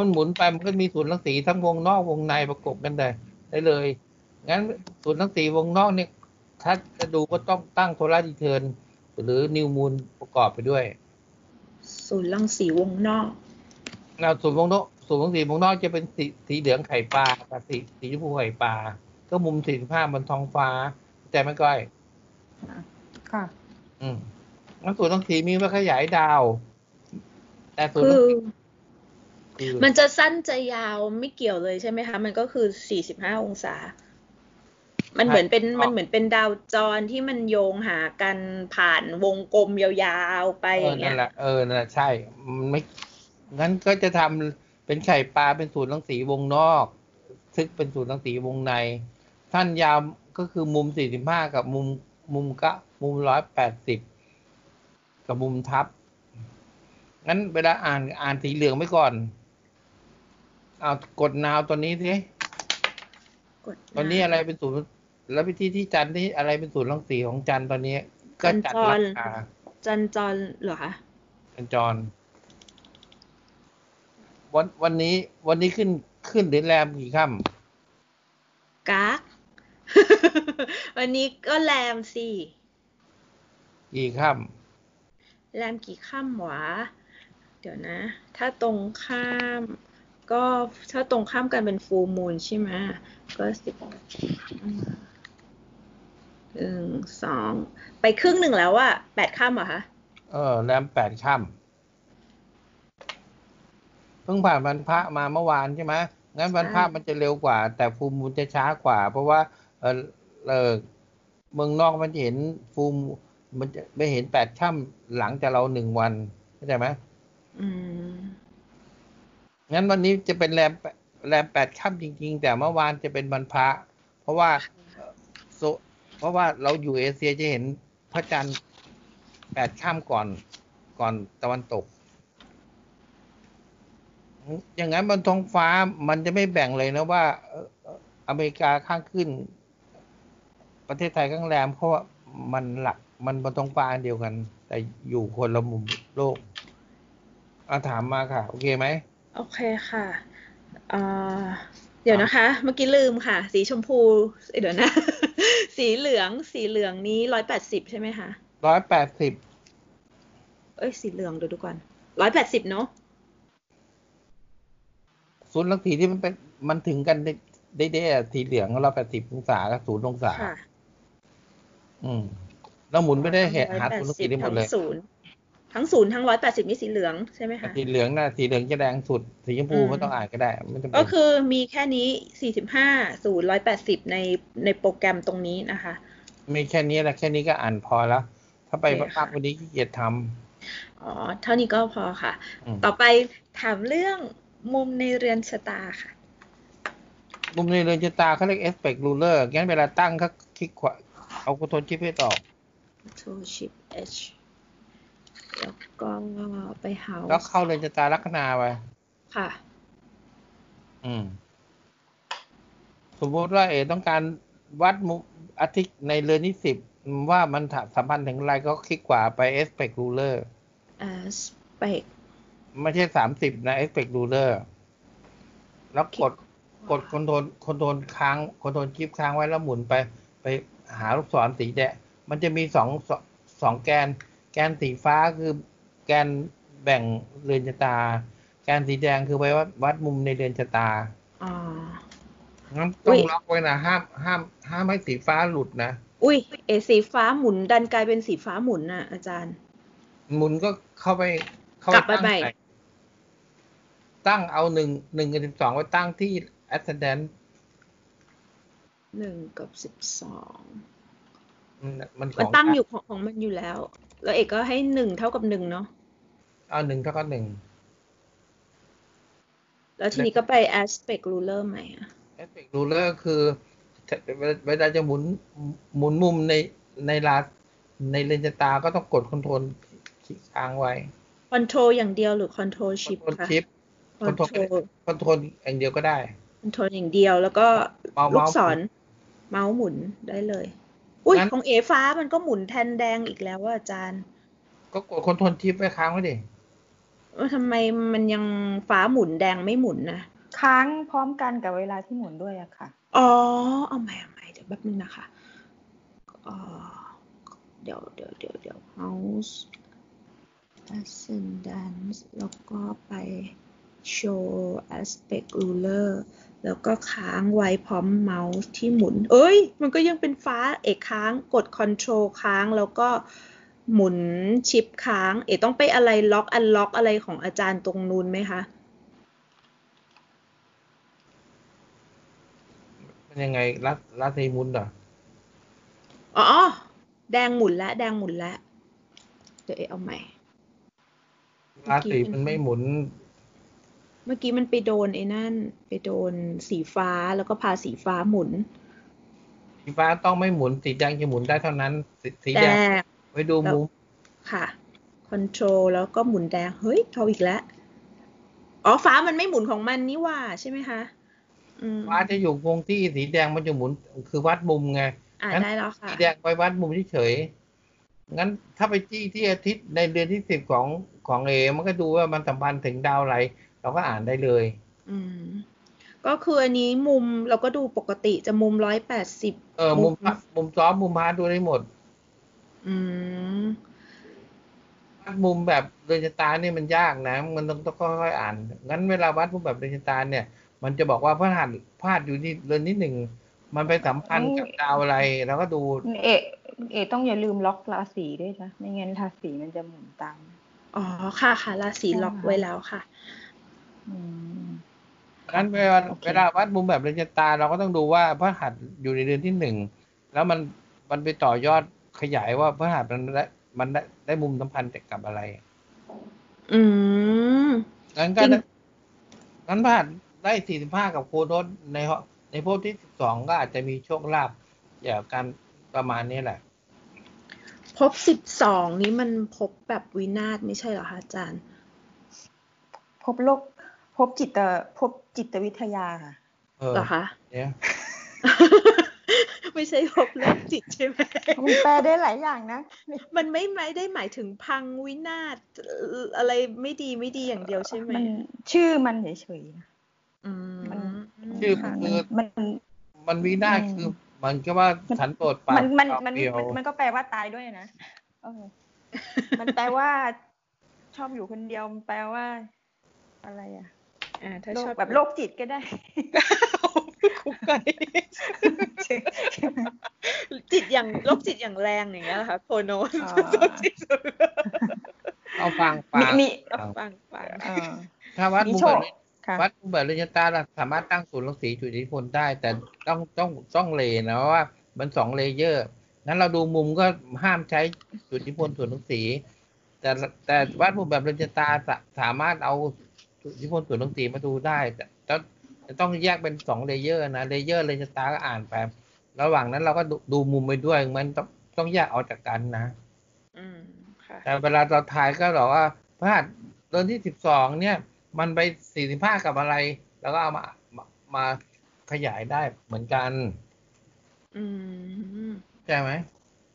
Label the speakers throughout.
Speaker 1: เพราะมันหมุนไปมันก็มีศูนย์รังสีทั้งวงนอกวงในประกบกันได้ได้เลย งั้นศูนย์รังสีวงนอกเนี่ยถ้าจะดูก็ต้องตั้งโทราดีเทิร์นหรือนิวมูลประกอบไปด้วย
Speaker 2: ศูนย์รังสีวงนอก
Speaker 1: แล้วศูนย์วงนอกศูนย์รังสีวงนอกจะเป็นสีสีเหลืองไข่ปลากับสีสีชมพูไข่ปลาก็มุมสี่สิบห้าบนท้องฟ้า แต่ไม่ก้อย
Speaker 2: ค่ะ
Speaker 1: อืมงั้นศูนย์รังสีมีไว้ขยายดาว แต่ศูนย์
Speaker 2: คื
Speaker 1: รัง
Speaker 2: อ
Speaker 1: สีคือ
Speaker 2: มันจะสั้นจะยาวไม่เกี่ยวเลยใช่ไหมคะ มันก็คือ45องศา มันเหมือนเป็นมันเหมือนเป็นดาวจรที่มันโยงหากันผ่านวงกลมยาวๆไป
Speaker 1: เอ
Speaker 2: อ
Speaker 1: อย่าง
Speaker 2: เงี้
Speaker 1: นั่
Speaker 2: ย
Speaker 1: นแหละเออนั่นแหละใช่มันไม่งั้นก็จะทำเป็นไข่ปลาเป็นศูนย์รังสีวงนอก ซึกเป็นศูนย์รังสีวงในท่านยาวก็คือมุมสี่สิบห้ากับมุมมุมกะมุมร้อยแปดสิบกับมุมทับงั้นเวลาอ่านอ่านสีเหลืองไว้ก่อนเอากดนาวตัวนี้สิ
Speaker 2: กด
Speaker 1: ตอนนี้อะไรเป็นศูนย์แล้ววิธีที่จันทร์ที่อะไรเป็นศูนย์รังสีของจันทร์ตอนนี้ ก็จัดราคา
Speaker 2: จันจรเหรอคะ
Speaker 1: จันจรวันวันนี้ วันนี้ขึ้นขึ้นหรือแรมกี่ค่
Speaker 2: กากวันนี้ก็แรมสิำ
Speaker 1: กี่ค่
Speaker 2: แรมกี่ค่ำหวะ เดี๋ยวนะ ถ้าตรงข้าม ก็ถ้าตรงข้ามกันเป็นฟูลมูนใช่ไหมก็สิบหนึ่งสองไปครึ่งหนึ่งแล้วอะแปดค่ำเหรอคะำ
Speaker 1: เออแรมแปดค่ำเพิ่งผ่านวันพระมาเมื่อวานใช่ไหมงั้นวันพระมันจะเร็วกว่า แต่ฟูลมูลจะช้ากว่า เพราะว่า เออเออเมืองนอกมันจะเห็นฟูลมูลมันจะไม่เห็นแปดค่ำหลังจากเราหนึ่งวันเข้าใจไหม
Speaker 2: อืม
Speaker 1: งั้นวันนี้จะเป็นแรมแรมแปดค่ำจริง ๆ แต่เมื่อวานจะเป็นวันพระ เพราะว่าเอ่อโซเพราะว่าเราอยู่เอเชียจะเห็นพระจันทร์แปดค่ำก่อนก่อนตะวันตก อย่างนั้นบนท้องฟ้ามันจะไม่แบ่งเลยนะว่าเอ่อเอ่ออเมริกาข้างขึ้น ประเทศไทยข้างแรม เพราะว่ามันหลักมันบนท้องฟ้าอันเดียวกัน แต่อยู่คนละมุมโลกอาถามมาค่ะ โอเคไหม
Speaker 2: โอเคค่ะเอ่อเดี๋ยวนะคะ เมื่อกี้ลืมค่ะ สีชมพูเอ้ยเดี๋ยวนะ สีเหลือง สีเหลืองนี้ร้อยแปดสิบใช่ไหมคะ
Speaker 1: ร้อยแปดสิบ
Speaker 2: เอ้ย สีเหลืองเดี๋ยวดูก่อนร้อยแปดสิบเนาะ
Speaker 1: ศูนย์รังสีที่มันเป็นมันถึงกันได้ได้ได้อะสีเหลืองร้อยแปดสิบองศากับศูนย์องศา
Speaker 2: ค่ะ
Speaker 1: อืมเราหมุนไม่ได้เหตุหาศูนย์รังสีได้หมดเลย
Speaker 2: ทั้งศูนย์ ทั้งศูนย์ทั้งร้อยแปดสิบนี่สีเหลืองใช่ไหมคะ
Speaker 1: สีเหลืองน่ะสีเหลืองจะแดงสุด สีชมพู
Speaker 2: อืม
Speaker 1: ไม่ต้องอ่านก็ได้ไม่จำเป็
Speaker 2: ก็
Speaker 1: น
Speaker 2: คือมีแค่นี้สี่สิบห้าศูนย์ร้อยแปดสิบในในโปรแกรมตรงนี้นะคะ
Speaker 1: มีแค่นี้แหละแค่นี้ก็อ่านพอแล้ว ถ้าไป
Speaker 2: โอเค
Speaker 1: มาก
Speaker 2: ค่ะ
Speaker 1: ๆวันนี้ขี้เกียจท
Speaker 2: อ๋อ เท่านี้ก็พอค่ะำ
Speaker 1: อืม
Speaker 2: ต่อไปถามเรื่องมุมในเรือนชะตาค่ะ
Speaker 1: มุมในเรือนชะตาเขาเรียก aspect ruler งั้นเวลาตั้งเขาคลิกขวาเอาคอนโทรลชิปให้ต่อ
Speaker 2: Control Shift H แล้วก็ไป House
Speaker 1: แล้วเข้าเรือนชะตาลัคนาไป
Speaker 2: ค่ะ
Speaker 1: อืม สมมติว่าเอต้องการวัดมุมอาทิตย์ในเรือนที่สิบว่ามันสัมพันธ์ถึงอะไรก็คลิกขวาไป aspect ruler
Speaker 2: Aspect
Speaker 1: ไม่ใช่สามสิบนะ aspect ruler แล้วกดกด control control ค้าง control shift ค้างไว้แล้วหมุนไป ไปหาลูกศรสีแดงมันจะมีสองสองสองแกน แกนสีฟ้าคือแกนแบ่งเรือนชะตา แกนสีแดงคือไว้วัดวัดมุมในเรือนชะตา
Speaker 2: อ๋อ
Speaker 1: งั้น
Speaker 2: อุ๊
Speaker 1: ต้อง
Speaker 2: ย
Speaker 1: ล็อกไว้นะห้ามห้ามห้ามให้สีฟ้าหลุดนะ
Speaker 2: อุ้ยเอสีฟ้าหมุนดันกลายเป็นสีฟ้าหมุนน่ะ อาจารย์
Speaker 1: หมุนก็เข้าไปเข้าก
Speaker 2: ลับไป
Speaker 1: ตั้ง
Speaker 2: ใหม่
Speaker 1: ตั้งเอาหนึ่งหนึ่งกับสิบสองไว้ตั้งที่ ascendant
Speaker 2: หนึ่งกับสิบสอง
Speaker 1: มันมันข
Speaker 2: มัน
Speaker 1: อง
Speaker 2: ตั้งอยู่ของของมันอยู่แล้ว แล้วเอกก็ให้หนึ่งเท่ากับหนึ่งเนาะ
Speaker 1: เอาหนึ่งเท่ากับหนึ่ง
Speaker 2: แล้วทีนี้ก็ไป aspect ruler ใหม่อะ
Speaker 1: aspect ruler คือเวลาจะหมุนหมุนมุมในในลาในเลนส์ตาก็ต้องกดคอนโทรลคลิกค้างไว้
Speaker 2: control อย่างเดียวหรือ control
Speaker 1: คอน
Speaker 2: shift
Speaker 1: โทรล
Speaker 2: ค่ะ
Speaker 1: ชิปคอนโทรล
Speaker 2: control
Speaker 1: คอนโทรลอย่างเดียวก็ได้
Speaker 2: control อย่างเดียวแล้วก็
Speaker 1: เมาส์
Speaker 2: ลูก
Speaker 1: เมาส์
Speaker 2: ศรเมาส์หมุนได้เลย อุ้ย
Speaker 1: งั้น
Speaker 2: ของเอฟ้ามันก็หมุนแทนแดงอีกแล้วว่าอาจารย์
Speaker 1: ก็กด control shift ไว้ค้างไว้ดิ
Speaker 2: ว่าทำไมมันยังฟ้าหมุนแดงไม่หมุนนะ
Speaker 3: ค้างพร้อมกันกับเวลาที่หมุนด้วยอะค่ะ
Speaker 2: อ๋อ เอาใหม่เอาใหม่เดี๋ยวแป๊บนึงนะคะอ๋อเดี๋ยวเดี๋ยวเดี๋ยวเดี๋ยว mouse ascendance แล้วก็ไป show aspect ruler แล้วก็ค้างไว้พร้อมเมาส์ที่หมุน เอ้ย มันก็ยังเป็นฟ้าเอกค้างกด control ค้างแล้วก็หมุนชิปค้าง เอกต้องไปอะไรล็อกอันล็อกอะไรของอาจารย์ตรงนู้นไหมคะ
Speaker 1: เป็นยังไงรัดรัดในมุนเหรอ
Speaker 2: อ๋อ แดงหมุนแล้วแดงหมุนแล้ว เดี๋ยวเอกเอาใหม่
Speaker 1: ราศีมันไม่หมุน
Speaker 2: เมื่อกี้มันไปโดนไอ้นั่น ไปโดนสีฟ้าแล้วก็พาสีฟ้าหมุน
Speaker 1: สีฟ้าต้องไม่หมุนสีแดงจะหมุนได้เท่านั้น สีสี
Speaker 2: แด
Speaker 1: แดง
Speaker 2: ง
Speaker 1: ไว้ดูมุม
Speaker 2: ค่ะคอนโทรลแล้วก็หมุนแดง เฮ้ยเอาอีกแล้วอ๋อฟ้ามันไม่หมุนของมันนี่หว่าใช่ไหมคะอืม
Speaker 1: ฟ้าจะอยู่คงที่สีแดงมันจะหมุนคือวัดมุมไง
Speaker 2: อ่า
Speaker 1: งั้น
Speaker 2: ได้แล้วค่ะ
Speaker 1: สีแดงไปวัดมุมเฉยๆงั้นถ้าไปจี้ที่อาทิตย์ในเดือนที่สิบของของเอมันก็ดูว่ามันสัมพันธ์ถึงดาวอะไร เราก็อ่านได้เลย
Speaker 2: อืมก็คืออันนี้มุมเราก็ดูปกติจะมุมร้อยแปดสิบ
Speaker 1: เออมุมมุมซ้อมมุมพาร์ทดูได้หมด
Speaker 2: อืม
Speaker 1: วัดมุมแบบเรือนชะตาเนี่ยมันยากนะ มันต้องต้องค่อยๆอ่าน งั้นเวลาวัดมุมแบบเรือนชะตาเนี่ย มันจะบอกว่าพระหัสพลาดอยู่ที่เรือนที่หนึ่ง มันไปสัมพันธ์กับดาวอะไร แล้วก็ดู
Speaker 3: เอะเอะต้องอย่าลืมล็อกราศีด้วยนะ ไม่งั้นราศีมันจะหมุนตาม
Speaker 2: อ๋อค่ะค่ะราศี
Speaker 3: ใช่
Speaker 2: ล็อก
Speaker 3: ค่ะ
Speaker 2: ไว้แล้วค่ะ
Speaker 3: อืม
Speaker 1: งั้นเวลา
Speaker 3: โอเค
Speaker 1: เวลาวัดมุมแบบเรือนชะตา เราก็ต้องดูว่าพระหัสอยู่ในเดือนที่หนึ่ง แล้วมันมันไปต่อยอดขยายว่าพระหัสมันได้มันได้ได้มุมสัมพันธ์กับอะไร
Speaker 2: อืม
Speaker 1: งั้นก็
Speaker 2: จริง
Speaker 1: ได้งั้นพระหัสได้สี่สิบห้ากับโคโนตในห้องในภพที่สิบสองก็อาจจะมีโชคลาภอย่างการประมาณนี้แหละ
Speaker 2: พบสิบสองนี้มันพบแบบวินาศไม่ใช่เหรอคะอาจารย์
Speaker 3: พบโลกพ บจิตพบจิตวิทยาค่ะ
Speaker 1: เออ
Speaker 2: เหรอคะ
Speaker 1: เนี่ย
Speaker 2: ไม่ใช่พบโรคจิตใช่ไหม
Speaker 3: มันแปลได้หลายอย่างนะ
Speaker 2: มันไม่ไม่ได้หมายถึงพังวินาศเอ่ออะไรไม่ดีไม่ดีอย่างเดียวใช่ไหม
Speaker 3: มันชื่อมันเฉยๆนะ
Speaker 2: อืม
Speaker 3: มัน
Speaker 1: ชื่อ
Speaker 3: ค่ะ
Speaker 1: คือ
Speaker 3: มัน
Speaker 1: มันวินาศ
Speaker 3: อืม
Speaker 1: คือ มันก็ว่า
Speaker 3: มัน
Speaker 1: ฉันโปรดปราน
Speaker 3: มันมัน
Speaker 1: เปล่า
Speaker 3: มัน
Speaker 1: เปลี่ยว
Speaker 3: มันมันก็แปลว่าตายด้วยนะเออมันแปลว่าชอบอยู่คนเดียวมันแปลว่า อะไรอะ
Speaker 2: อ่าถ้า
Speaker 3: โร
Speaker 2: ช
Speaker 3: ค
Speaker 2: อบ
Speaker 3: แบบโรคจิตก็ได้
Speaker 2: คุกไก่จิตอย่างโรคจิตอย่างแรงอย่างเงี้ยเหรอค่ะโคโนส
Speaker 3: อ๋อ
Speaker 2: โรคจิต
Speaker 1: เอาฟังฟั
Speaker 3: มี
Speaker 1: ง
Speaker 3: มี
Speaker 1: ฟัง
Speaker 2: ฟังฟัง
Speaker 3: เออ
Speaker 1: ถ้าวัด
Speaker 3: มี
Speaker 1: มุม
Speaker 3: โช
Speaker 1: แบ
Speaker 3: ค
Speaker 1: บนี้
Speaker 3: ค่ะ
Speaker 1: วัดมุมแบบเรญตาเราสามารถตั้งศูนย์รังสีจุดอิทธิพลได้ แต่ต้องต้องต้องเลนะว่ามันสองเลเยอร์งั้นเราดูมุมก็ห้ามใช้จุดอิทธิพลศูนย์รังสี แต่แต่วัดมุมแบบเรญตาสาสามารถเอา จุดอิทธิพลศูนย์รังสีมาดูได้ แต่ต้องจะต้องแยกเป็นสอง layer นะ layer เรือนชะตาก็อ่านไป ระหว่างนั้นเราก็ดูดูมุมไปด้วยมันต้องต้องแยกออกจากกันนะ
Speaker 2: อืมค่ะ
Speaker 1: แต่เวลาเราทายก็บอกว่าพฤหัสเดือนที่สิบสองเนี่ย มันไปสี่สิบห้ากับอะไร แล้วก็เอามามามาขยายได้เหมือนกัน
Speaker 2: อืม
Speaker 1: ใช่ไหม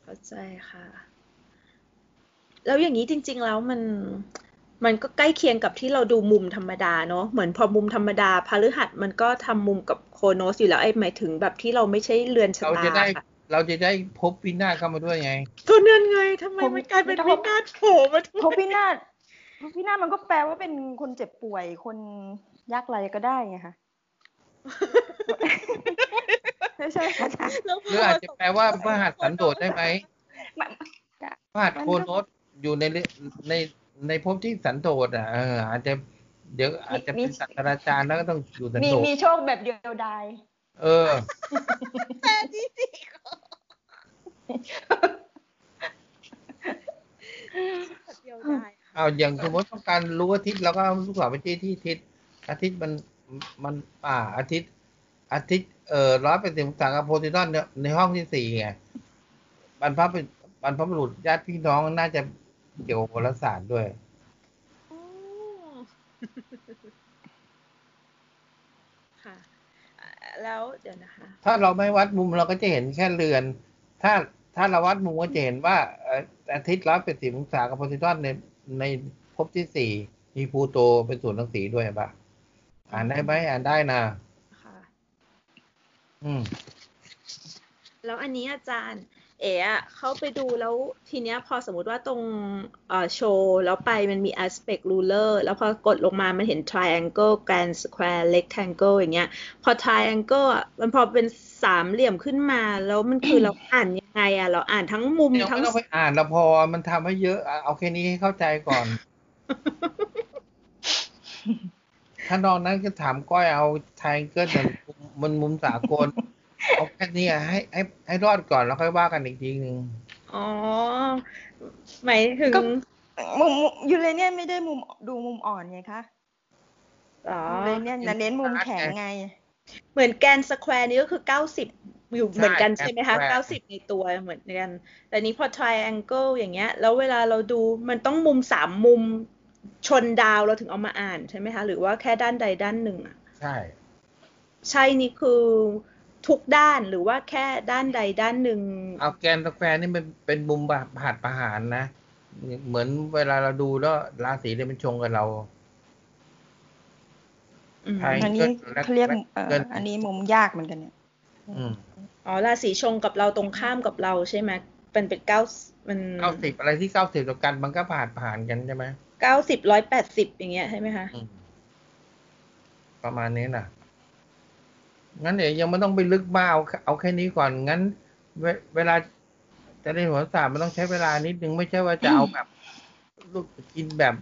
Speaker 2: เข้าใจค่ะ แล้วอย่างนี้จริง ๆ แล้วมัน มันก็ใกล้เคียงกับที่เราดูมุมธรรมดาเนาะเหมือนพอมุมธรรมดาพฤหัสมันก็ทำมุมกับโคโนสอยู่แล้วไอ้หมายถึงแบบที่เราไม่ใช่เรือนชะ
Speaker 1: เรา
Speaker 2: ตา
Speaker 1: จะได้
Speaker 2: ค่ะ
Speaker 1: เราจะได้พบวินาศเข้ามาด้วยไง
Speaker 2: ก็นั่นไงทำไม
Speaker 3: ผม
Speaker 2: มันกลายเป็น
Speaker 3: ผม
Speaker 2: วินาศโผล่มาด้ว
Speaker 3: พบ
Speaker 2: ย
Speaker 3: พินาศพบพินาศมันก็แปลว่าเป็นคนเจ็บป่วยคนยากไรก็ได้ไงคะไม่ใช่ค่ะอาจารย์
Speaker 2: แล้วพ
Speaker 1: หรืออาจจะแปลว่าพระหัสสันโดษได้ไหม
Speaker 3: มัน
Speaker 1: พระหัสโคโนสอยู่ในเรใน ในภพที่สันโดษอะเอออาจจะเดี๋ยวอาจจะเป็นศาสตราจารย์แล้วก็ต้องอยู่สัน
Speaker 3: มี
Speaker 1: โดษ
Speaker 3: มีโชคแบบเดียวดาย
Speaker 1: เออ
Speaker 2: แต่จริงๆเดียวได้ค่ะ
Speaker 1: เอาอย่างสมมติต้องการรู้อาทิตย์เราก็เอาลูกศรไปที่ที่อาทิตย์อาทิตย์มันมันอ่า อาทิตย์ อาทิตย์เอ่อร้อยเป็นสิบองศากับโพซิดอนเนี่ยในห้องที่สี่ไงบรรพบุรุษบรรพบุรุษญาติพี่น้องน่าจะ เกี่ยวกับโหราศาสตร์ด้วย
Speaker 2: อ๋อค่ะอ่าแล้วเดี๋ยวนะคะ
Speaker 1: ถ้าเราไม่วัดมุมเราก็จะเห็นแค่เรือน ถ้าถ้าเราวัดมุมก็จะเห็นว่าเอ่ออาทิตย์ร้อยเป็นสิบองศากับโพซิดอนในในภพที่สี่มีพลูโตเป็นศูนย์รังสีด้วยปะอ่านได้ไหมอ่านได้นะ
Speaker 2: ค่ะ
Speaker 1: อืม
Speaker 2: แล้วอันนี้อาจารย์ เอ๋อะเข้าไปดูแล้วทีเนี้ยพอสมมติว่าตรงเอ่อโชว์แล้วไปมันมี aspect ruler แล้วพอกดลงมามันเห็น triangle grand square rectangle อย่างเงี้ย พอ triangle อะมันพอเป็นสามเหลี่ยมขึ้นมา แล้วมันคือเราอ่านยังไงอะเราอ่านทั้งมุม
Speaker 1: เดี๋ยว
Speaker 2: ทั้ง
Speaker 1: ไม่ต้องไปอ่านแล้วพอมันทำให้เยอะอะเอาแค่นี้ให้เข้าใจก่อน ถ้านอกนั้นก็ถามก้อยเอาไทยเกิดมันมุมสากล เอาแค่นี้อะให้ให้ให้รอดก่อนแล้วค่อยว่ากันอีกทีหนึ่ง
Speaker 2: อ๋อหมายถึง
Speaker 3: ก็มุมยูเรเนียนไม่ได้มุมดูมุมอ่อนไงคะ
Speaker 2: อ๋อ
Speaker 3: ยูเรเนียนนะเน้นมุมแข็งไง
Speaker 2: เหมือน grand square นี้ก็คือเก้าสิบอยู่เหมือนกันใช่ไหมคะ
Speaker 1: grand square
Speaker 2: เก้าสิบในตัวเหมือนกัน แต่นี้พอ triangle อย่างเงี้ย แล้วเวลาเราดูมันต้องมุมสามมุมชนดาวเราถึงเอามาอ่านใช่ไหมคะ หรือว่าแค่ด้านใดด้านหนึ่งอะ
Speaker 1: ใช่
Speaker 2: ใช่นี่คือ ทุกด้านหรือว่าแค่ด้านใดด้านหนึ่ง
Speaker 1: เอา grand square นี่มันเป็นมุมแบบหักประหารนะ เหมือนเวลาเราดูแล้วราศีเนี่ยมันชงกับเรา
Speaker 2: อืม
Speaker 1: ใช่
Speaker 3: อันนี้
Speaker 1: และ
Speaker 3: เขาเรียก
Speaker 1: และ
Speaker 3: เอ่อ
Speaker 1: เกิน
Speaker 3: อันนี้มุมยากเหมือนกันเนี่ย
Speaker 1: อืม
Speaker 2: อ๋อราศีชงกับเราตรงข้ามกับเราใช่ไหมเป็นเป็นเก้ามัน
Speaker 1: เก้าสิบอะไรที่เก้าสิบต่อกันมันก็ผ่านผ่านกันใช่ไหม
Speaker 2: เก้าสิบร้อยแปดสิบอย่างเงี้ยใช่ไหมคะ
Speaker 1: อืมประมาณนี้น่ะ งั้นเดี๋ยวยังไม่ต้องไปลึกมากเอาเอาแค่นี้ก่อนงั้น เวเวลาจะได้หัวศาสตร์มันต้องใช้เวลานิดนึงไม่ใช่ว่าจะเอาแบบลูกกินแบบ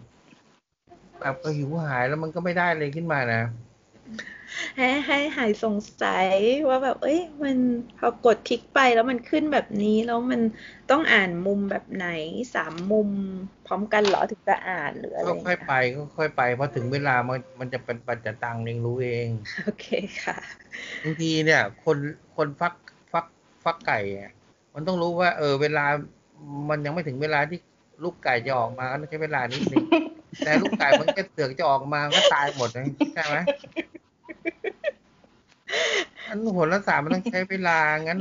Speaker 1: แบบก็หิวหายแล้วมันก็ไม่ได้เลยขึ้นมานะ
Speaker 2: ให้ให้หายสงสัยว่าแบบ เอ้ย มันพอกดคลิกไปแล้วมันขึ้นแบบนี้แล้วมันต้องอ่านมุมแบบไหนสามมุมพร้อมกันเหรอถึงจะอ่านหรืออะไร
Speaker 1: ก็
Speaker 2: อย่าง
Speaker 1: ค่อย
Speaker 2: เงี้ย
Speaker 1: ไปก็ค่อยไปพอถึงเวลามันมันจะเป็นปัจจตังเองรู้เอง
Speaker 2: โอเคค่ะ
Speaker 1: บางทีเนี่ย คนคนฟักฟักฟักไก่อะมันต้องรู้ว่า เออ เวลามันยังไม่ถึงเวลาที่ลูกไก่จะออกมาก็ต้องใช้เวลานิดนึงแต่ลูกไก่มันก็เสือกจะออกมาก็ตายหมดเลยใช่ไหม อันโหราศาสตร์มันต้องใช้เวลา งั้น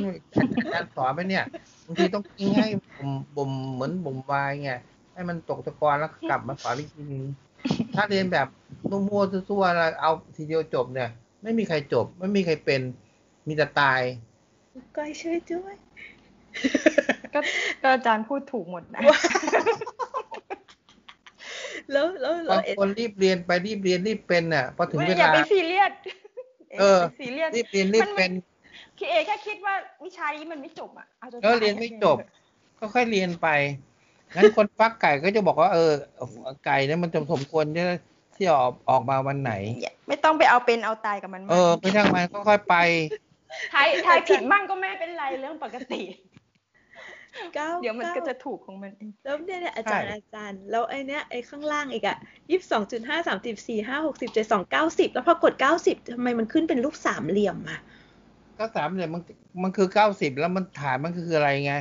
Speaker 1: อาจารย์สอนไปเนี่ยบางทีต้องทิ้งให้บ่มบ่มเหมือนบ่มวายไงให้มันตกตะกอนแล้วกลับมาสอนอีกทีนึงถ้าเรียนแบบมั่วๆซั่วๆแล้วเอาทีเดียวจบเนี่ย ไม่มีใครจบ ไม่มีใครเป็น มีแต่ตาย
Speaker 2: ก้อยช่วยด้วย
Speaker 3: ก็ก็อาจารย์พูดถูกหมดนะ
Speaker 2: แล้วแล้วแล้
Speaker 1: บาวง
Speaker 2: เอ็ด
Speaker 1: คนรีบเรียนไปรีบเรียนรีบเป็นน่ะพอถึงเว
Speaker 3: ไม่อย่า
Speaker 1: ลา
Speaker 3: ไปซีเรียส
Speaker 1: เออ
Speaker 3: ย่าไปซีเรียส
Speaker 1: รีบเรียนรีบเป็น
Speaker 3: พี่เอแค่คิดว่าวิชานี้มันไม่จบอะเอาจน
Speaker 1: ก็เรียนไม่จบ ก็ค่อยเรียนไปงั้นคนฟักไก่ก็จะบอกว่าเออไก่เนี่ยมันจะสมควรที่ที่ออกออกมาวันไหน
Speaker 3: อย่าไม่ต้องไปเอาเป็นเอาตายกับมัน
Speaker 1: เออไม่ช่างมันก็ค่อยไป
Speaker 3: ทายทายผิดมั่งก็ไม่เป็นไรเรื่องปกติ
Speaker 2: เก้า
Speaker 3: เดี๋ยวมันก็
Speaker 2: ก้า
Speaker 3: จะถูกของมันเอง
Speaker 2: แล้วเนี่ยเนี่ยอาจารย์
Speaker 1: ใช่
Speaker 2: อาจารย์ แล้วไอเนี้ยไอข้างล่างอีกอะยี่สิบสองจุดห้าสามสิบสี่ห้าหกสิบเจ็ดสองเก้าสิบแล้วพอกดเก้าสิบทำไมมันขึ้นเป็นรูปสามเหลี่ยมอะ
Speaker 1: ก็สามเหลี่ยมมันมันคือเก้าสิบแล้วมันฐานมันคืออะไรไง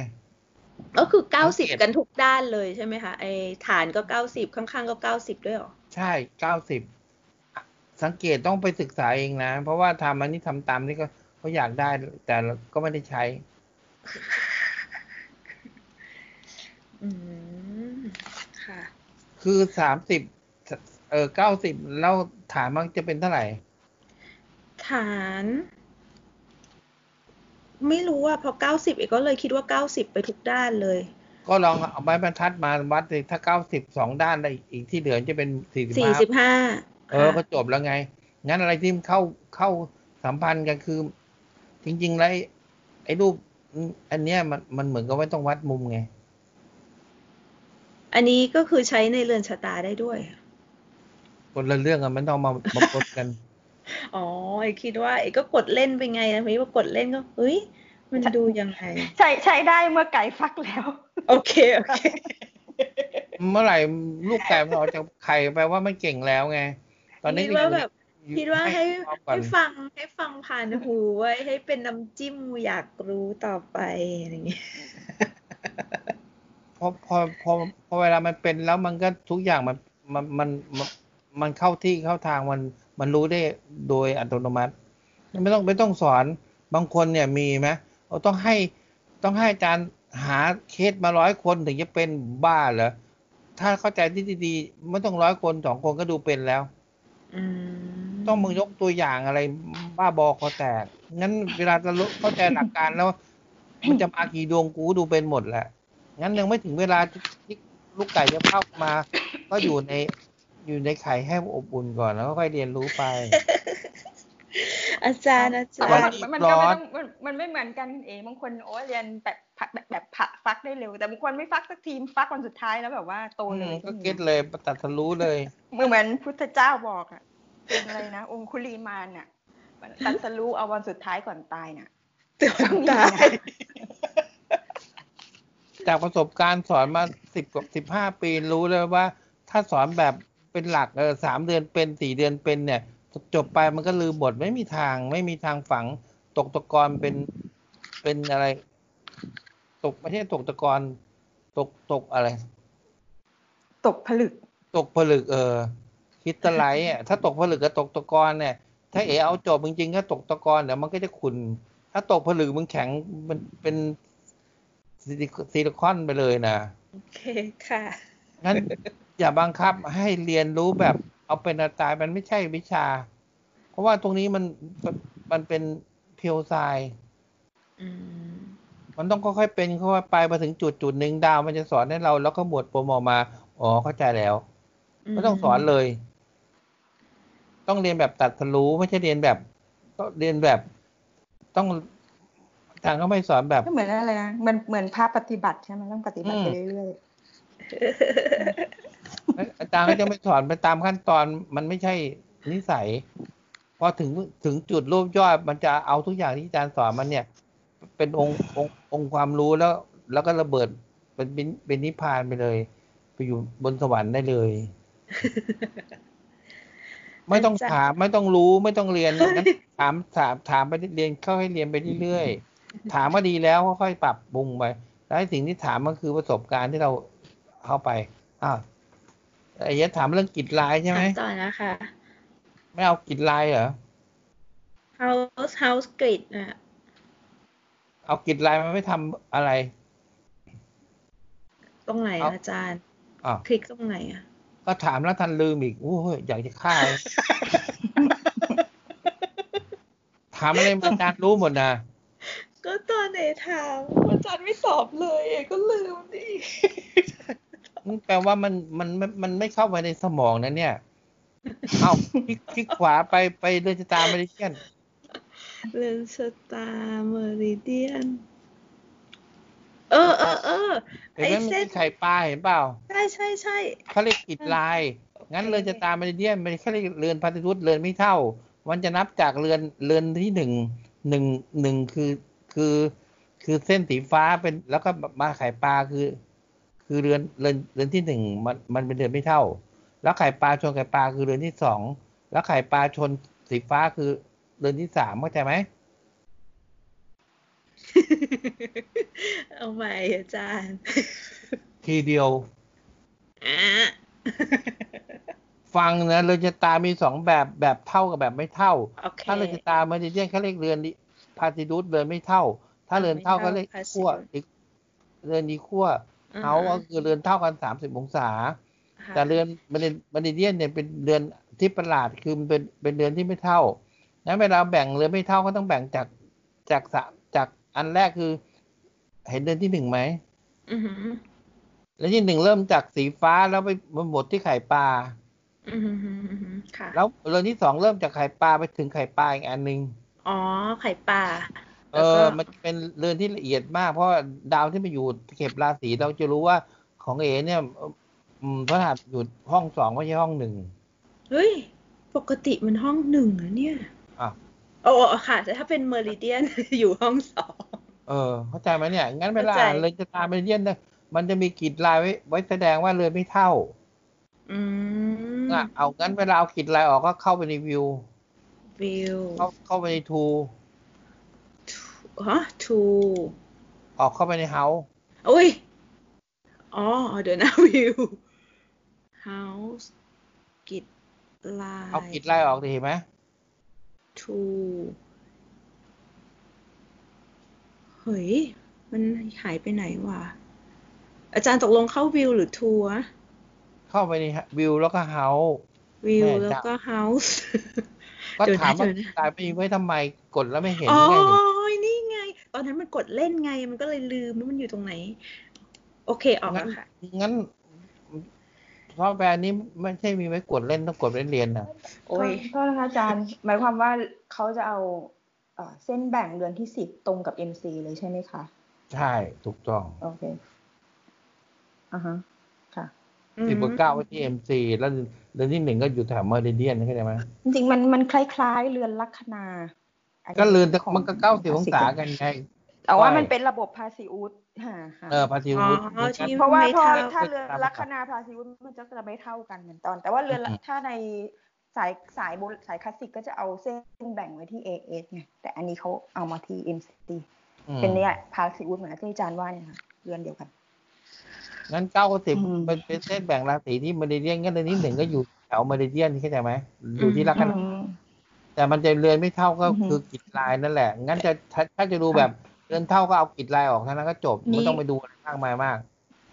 Speaker 2: ก็คือเก้าสิบ
Speaker 1: สังเกต
Speaker 2: กันทุกด้านเลยใช่ไหมคะไอฐานก็เก้าสิบข้างๆก็เก้าสิบด้วยเหรอ
Speaker 1: ใช่เก้าสิบสังเกตต้องไปศึกษาเองนะ เพราะว่าทำอันนี้ทำตามนี่ก็เขาอยากได้แต่ก็ไม่ได้ใช้
Speaker 2: อืมค่ะ
Speaker 1: คือสามสิบเออเก้าสิบแล้วฐานมันจะเป็นเท่าไหร่
Speaker 2: ฐาน ไม่รู้อะพอเก้าสิบเอกก็เลยคิดว่าเก้าสิบไปทุกด้านเลย
Speaker 1: ก็ลองเอาไม้บรรทัดมาวัดเลยถ้าเก้าสิบสองด้านได้อีกที่เหลือจะเป็นสี่สิบ
Speaker 2: สี่
Speaker 1: ห้า
Speaker 2: สิบห้า
Speaker 1: เออก็จบแล้วไง งั้นอะไรที่มันเข้าเข้าสัมพันธ์กันคือ จริง ๆ แล้วไอ้ไอ้รูป อันเนี้ยมันมันเหมือนกับว่าต้องวัดมุมไง
Speaker 2: อันนี้ก็คือใช้ในเรือนชะตาได้ด้วย
Speaker 1: คนละเรื่องอะมันต้องมามาปนกัน
Speaker 2: อ๋อไอคิดว่าไอก็กดเล่นไปไงนะพี่ว่ากดเล่นก็เฮ้ย มันดูยังไง
Speaker 3: ใช้ใช้ได้เมื่อไก่ฟักแล้ว
Speaker 2: โอเค โอเค
Speaker 1: เมื่อไหร่ลูกไก่มันออกจากไข่แปลว่ามันเก่งแล้วไง ตอนนี้
Speaker 2: คิดว่าแบบ
Speaker 1: อยู่
Speaker 2: คิดว่าให้
Speaker 1: พร้อมก่อน
Speaker 2: ให้ฟังให้ฟังผ่านหูไว้ให้เป็นน้ำจิ้มอยากรู้ต่อไปอะไรอย่างเงี้ย
Speaker 1: พอพอพอพอเวลามันเป็นแล้วมันก็ทุกอย่างมันมันมันมันมันเข้าที่เข้าทางมันมันรู้ได้โดยอัตโนมัติ ไม่ต้องไม่ต้องสอนบางคนเนี่ยมีไหมเราต้องให้ต้องให้อาจารย์หาเคสมาร้อยคนถึงจะเป็นบ้าเหรอถ้าเข้าใจที่ดีๆไม่ต้องร้อยคนสองคนก็ดูเป็นแล้ว
Speaker 2: อืม
Speaker 1: ต้องมึงยกตัวอย่างอะไร บ้าบอคอแตกงั้นเวลาจะรู้เข้าใจหลักการแล้ว มันจะมากี่ดวงกูก็ดูเป็นหมดแหละ งั้นยังไม่ถึงเวลาที่ลูกไก่จะเข้ามา ก็อยู่ในอยู่ในไข่ให้อบอุ่นก่อนแล้วก็ค่อยเรียนรู้ไป
Speaker 2: อาจารย์อา
Speaker 3: แต่
Speaker 2: จา
Speaker 3: ว่าร
Speaker 2: ย์
Speaker 3: มันมันก็
Speaker 1: ร้
Speaker 3: ไม่
Speaker 1: อน
Speaker 3: ต้องมันมันไม่เหมือนกันเองบางคนโอ้ยเรียนแบบผักแบบแบบผักฟักได้เร็ว แต่บางคนไม่ฟักสักทีมฟักวันสุดท้ายแล้วแบบว่าโต
Speaker 1: อื
Speaker 3: เล
Speaker 1: ม
Speaker 3: ย
Speaker 1: ก็เก็ตเลยตัดทะลุเลย
Speaker 3: เหมือนเหมือนพุทธเจ้าบอกอะเป็นอะไรนะ องคุลีมานน่ะตัดสรู้เอาวันสุดท้ายก่อนตายน่ะ
Speaker 2: เดี๋ยวตาย
Speaker 1: จากประสบการณ์สอนมาสิบกับสิบห้าปีรู้เลยว่า ถ้าสอนแบบเป็นหลักเออสามเดือนเป็นสี่เดือนเป็นเนี่ยจบไปมันก็ลืมบทไม่มีทาง ไม่มีทางฝังตกตะกอนเป็นเป็นอะไร ตกไม่ใช่ตกตะกอนตกตกอะไร
Speaker 3: ตกผลึก
Speaker 1: ตกผลึก เออคิดตะไลท์อะถ้าตกผลึกกับตกตะกอนเนี่ย ถ้าเอเอาจบจริงๆก็ตกตะกอนเดี๋ยวมันก็จะขุนถ้าตกผลึกมันแข็งมันเป็น ซิลิซิลิคอนไปเลยนะ
Speaker 2: โอเคค่ะ
Speaker 1: งั้นอย่าบังคับให้เรียนรู้แบบเอาเป็นเอาตายมันไม่ใช่วิชา เพราะว่าตรงนี้มันมันมันเป็น pure science
Speaker 2: อืม
Speaker 1: มันต้องค่อยๆเป็นค่อยๆไปมาถึงจุดจุดหนึ่งดาว มันจะสอนให้เราแล้วก็หมวดโปรโมออกมา อ๋อเข้าใจแล้วไม่ต้องสอนเลย ต้องเรียนแบบตัดทะลุไม่ใช่เรียนแบบก็เรียนแบบ ต้อง ทางก็ไม่สอนแบบ
Speaker 3: ก็เหมือนอะไรนะมันเหมือนภาพปฏิบัติใช่ไหมต้องปฏิบัติไป
Speaker 1: อืม
Speaker 3: เรื่อย
Speaker 1: อาจารย์ก็จะไม่สอนไปตามขั้นตอนมันไม่ใช่นิสัยพอถึงถึงจุดรูปยอดมันจะเอาทุกอย่างที่อาจารย์สอนมันเนี่ย เป็นองค์องค์องค์ความรู้แล้ว แล้วก็ระเบิดเป็นเป็นเป็นนิพพานไปเลย ไปอยู่บนสวรรค์ได้เลย ไม่ต้อง
Speaker 2: อาจารย์
Speaker 1: ถามไม่ต้องรู้ไม่ต้องเรียนงั้นถามถามถามไปเรียนเข้าให้เรียนไปเรื่อยๆ ถามมาดีแล้วค่อยๆปรับปรุงไป แล้วไอ้สิ่งที่ถามมันคือประสบการณ์ที่เราเข้าไปอ้าวไอ้ยะถามเรื่องกิจลายใช่ไหม
Speaker 2: ถามต่อนะคะ
Speaker 1: ไม่เอากิจลายเหรอ
Speaker 2: house house grid อะ
Speaker 1: เอากิจลายมันไม่ทำอะไร
Speaker 2: ตรงไหน
Speaker 1: เอา
Speaker 2: อะอาจารย์
Speaker 1: อ้าว
Speaker 2: คลิกตรงไหนอะ
Speaker 1: ก็ถามแล้วทันลืมอีกโอ้ยอยากจะฆ่าเลยถามอะไรมาอาจารย์รู้หมดนะ
Speaker 2: ก็ตอนไหนถามอาจารย์ไม่ตอบเลยอะก็ลืมดิ
Speaker 1: นั่นแปลว่ามันมันมันมันไม่เข้าไปในสมองนะเนี่ย เอาคลิกคลิกขวาไปไปเดินจะตามไปดิเช่น
Speaker 2: เรนสตาร์เมริเดียน เออเออเออ
Speaker 1: เห็นไหม
Speaker 2: ไอ้
Speaker 1: มัน
Speaker 2: เส้น
Speaker 1: มีไข่ปลาเห็นเปล่า
Speaker 2: ใช่ใช่ใช่
Speaker 1: เขาเรียกกิจลาย งั้นเรือนจะตามเมริเดียนมันเขาเรียกเรือนพาติทุตเรือนไม่เท่า มันจะนับจากเรือนเรือนที่หนึ่งหนึ่งหนึ่งคือ คือ คือเส้นสีฟ้าเป็นแล้วก็มาไข่ปลาคือ คือเรือนเรือนเรือนที่หนึ่งมันมันเป็นเรือนไม่เท่า แล้วไข่ปลาชนไข่ปลาคือเรือนที่สองแล้วไข่ปลาชนสีฟ้าคือเรือนที่สามเข้าใจไหม
Speaker 2: เอาใหม่อาจารย์
Speaker 1: ทีเดียว
Speaker 2: อะ
Speaker 1: ฟังนะเรือนชะตามีสองแบบแบบเท่ากับแบบไม่เท่า
Speaker 2: โอเค
Speaker 1: ถ้าเรือนชะตาเมริเดียนเขาเรียกเรือน พาติดุสเรือนไม่เท่า ถ้าเรือนเท่าเขาเรียก
Speaker 2: ไม่เท่า
Speaker 1: ขั้วอีกเรือนดีขั้ว
Speaker 2: อ่า
Speaker 1: เฮาก็คือเรือนเท่ากันสามสิบองศา
Speaker 2: ค่ะ
Speaker 1: แต่เรือนเมริเมริเดียนเนี่ยเป็นเรือนที่ประหลาดคือมันเป็นเป็นเรือนที่ไม่เท่านั้นเวลาแบ่งเรือนไม่เท่าก็ต้องแบ่งจากจากสามจากอันแรกคือ เห็นเรือนที่หนึ่งไหม
Speaker 2: อือหือ
Speaker 1: เรือนที่หนึ่งเริ่มจากสีฟ้าแล้วไปมันหมดที่ไข่ปลา
Speaker 2: อือหืออือหือค่ะ
Speaker 1: แล้วเรือนที่สองเริ่มจากไข่ปลาไปถึงไข่ปลาอีกอันหนึ่ง
Speaker 2: อ๋อ ไข่ปลา
Speaker 1: เออ มันเป็นเรือนที่ละเอียดมาก เพราะว่าดาวที่มาอยู่เข็บราศีเราจะรู้ว่าของเอเนี่ยอืมพระหัสอยู่ห้องสองไม่ใช่ห้องหนึ่ง
Speaker 2: เฮ้ย ปกติมันห้องหนึ่งนะเนี่ย
Speaker 1: อะ
Speaker 2: โอ้ค่ะ แต่ถ้าเป็นเมริเดียนอยู่ห้องสอง
Speaker 1: เออ เข้าใจไหมเนี่ย งั้นเวลา
Speaker 2: เข้าใจ
Speaker 1: อ่านเรือนจะตามเมริเดียนเนี่ยมันจะมีกรีดลายไว้ไว้แสดงว่าเรือนไม่เท่า
Speaker 2: อืม
Speaker 1: อะเอางั้นเวลาเอากรีดลายออกก็เข้าไปในวิว
Speaker 2: วิว
Speaker 1: เข้าเข้าไปในทู
Speaker 2: ฮะทู
Speaker 1: ออกเข้าไปในเฮา
Speaker 2: อุ้ย อ๋อ เดี๋ยวนะวิว house กิดลาย
Speaker 1: เอากรีดลายออกดิเห็นไหม
Speaker 2: ทูเฮ้ย มันหายไปไหนวะ อาจารย์ตกลงเข้าวิวหรือทูอะ
Speaker 1: เข้าไปในวิวแล้วก็เฮา
Speaker 2: วิว
Speaker 1: แม่
Speaker 2: แล้ว
Speaker 1: จ้ะ
Speaker 2: ก็เฮาส์
Speaker 1: ก็
Speaker 2: เดี๋ยวนะ
Speaker 1: ถามว่า
Speaker 2: เดี๋ยวนะ
Speaker 1: ตายไปไว้ทำไมกดแล้วไม่เห็น
Speaker 2: อ๋อ
Speaker 1: ไงนี่
Speaker 2: นี่ไง ตอนนั้นมันกดเล่นไงมันก็เลยลืมว่ามันอยู่ตรงไหน โอเคออก
Speaker 1: งั้
Speaker 2: แล้
Speaker 1: น
Speaker 2: วค่ะ
Speaker 1: งั้นซอฟต์แวร์นี้ไม่ใช่มีไว้กดเล่นต้องกดไว้เรียนนะ
Speaker 2: โอ้ย
Speaker 3: โทษนะคะอาจารย์ หมายความว่าเขาจะเอาเอ่อเส้นแบ่งเดือนที่สิบตรงกับ MC เลยใช่ไหมคะ
Speaker 1: ใช่ ถูกต้อง
Speaker 3: โอเคอ่าฮะ ค่ะ
Speaker 1: สิบบวกเก้าไว้ที่เอ็มซีแล้ว เดือนที่หนึ่งก็อยู่แถวเมอริเดียนเข้าใจไหม
Speaker 3: จริงๆมันมันคล้าย ๆ เรือนลัคนาอาจจะ
Speaker 1: ก็เรือน
Speaker 3: ของ
Speaker 1: มันก็เก้าสิบองศากันไง
Speaker 3: แต่ว่า
Speaker 1: ใช่
Speaker 3: มันเป็นระบบพาซิอุสค่ะค่ะ
Speaker 1: เออพาซิ
Speaker 2: อ๋อ
Speaker 1: วุฒเหมือนกัน
Speaker 2: ที่
Speaker 3: เพราะว่า
Speaker 2: ไม่
Speaker 3: พอ
Speaker 2: เท่า
Speaker 3: ถ้าเรือนลัคนาพาซิอุสมันจะจะไม่เท่ากันเหมือนตอน แต่ว่าเรือนละ
Speaker 1: อืม
Speaker 3: ถ้าในสายสายโบสายคลาสสิกก็จะเอาเส้นแบ่งไว้ที่ AS ไงแต่อันนี้เขาเอามาที่ MCT
Speaker 1: อืม
Speaker 3: เป็นเนี่ยพาซิอุสเหมือนที่อาจารย์ว่าเนี่ยค่ะเรือนเดียวกัน
Speaker 1: งั้นเก้ากับสิบ
Speaker 3: อืม
Speaker 1: มันเป็นเส้นแบ่งราศีที่เมริเดียนงั้นเดือนที่หนึ่งก็อยู่แถวเมริเดียนเข้าใจไหมอยู่ที่ลัคนา
Speaker 3: อืม
Speaker 1: แต่มันจะเรือนไม่เท่าก็
Speaker 3: อือฮึ
Speaker 1: คือกิจลายนั่นแหละ งั้นจะถ้าถ้าจะดูแบบเรือนเท่าก็เอากิจลายออกเท่านั้นก็จบ
Speaker 3: นี่
Speaker 1: ไม่ต้องไปดูอะไรมากมายมาก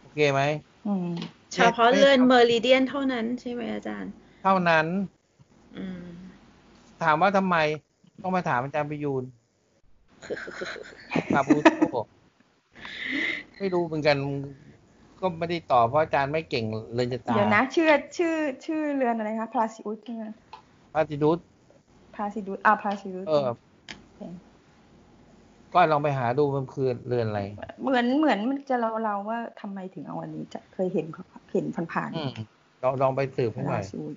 Speaker 1: โอเคไหม
Speaker 3: อืม
Speaker 2: เฉพาะเรือนเมอริเดียนเท่านั้นใช่ไหมอาจารย์
Speaker 1: เท่านั้น
Speaker 2: อืม
Speaker 1: ถามว่าทำไมต้องมาถามอาจารย์ประยูนมาพูโตไม่รู้เหมือนกัน ก็ไม่ได้ตอบเพราะอาจารย์ไม่เก่งเลยจะตา
Speaker 3: เดี๋ยวนะชื่อชื่อชื่อเรือนอะไรคะพาซิอุสใช่ไหม
Speaker 1: พาติดุส
Speaker 3: พาซิดุสอ่าพาซิดุส
Speaker 1: เออก็ลองไปหาดูมันคือเรือนอะไร
Speaker 3: เหมือนเหมือนมันจะเราเราๆว่าทำไมถึงเอาอันนี้จะเคยเห็นเขาเห็นผ่าน
Speaker 1: อืมลองลองไปสืบให้หน่
Speaker 3: พา
Speaker 1: อย
Speaker 3: ซิอุส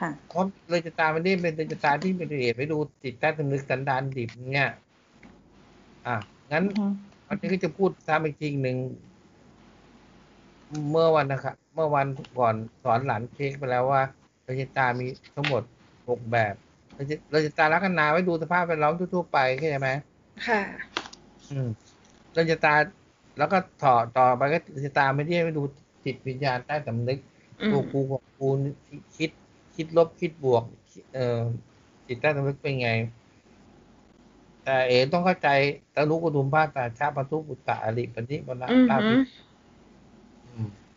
Speaker 3: ค่ะ
Speaker 1: เพราะเลยจะตามมันนี่เป็นเลยจะตามที่เป็นเหตุไปดูจิตใต้สำนึกสันดานดิบเนี่ย อะงั้น
Speaker 3: อือฮึ
Speaker 1: วันนี้ก็จะพูดตามอีกทีหนึ่ง เมื่อวันนะครับเมื่อวันก่อนสอนหลานเค้กไปแล้วว่าเราจะตามีทั้งหมดหกแบบเราจะเราจะตาลักษณะไว้ดูสภาพแวดล้อมทั่วๆไปเข้าใจไหม
Speaker 2: ค่ะ
Speaker 1: อืมเราจะตาแล้วก็ต่อต่อไปก็เราจะตาไม่ได้ไปดูจิตวิญญาณใต้สำนึก
Speaker 2: อืม
Speaker 1: ตัวกูของกูคิด คิดลบคิดบวก เอ่อจิตใต้สำนึกเป็นไง แต่เอ๋ต้องเข้าใจตะลุกุทุมภาตาชาปทุปุตตะอริปณิปนะ
Speaker 2: อือ
Speaker 1: ลา
Speaker 2: หื
Speaker 1: ภิ
Speaker 2: อ
Speaker 1: อืม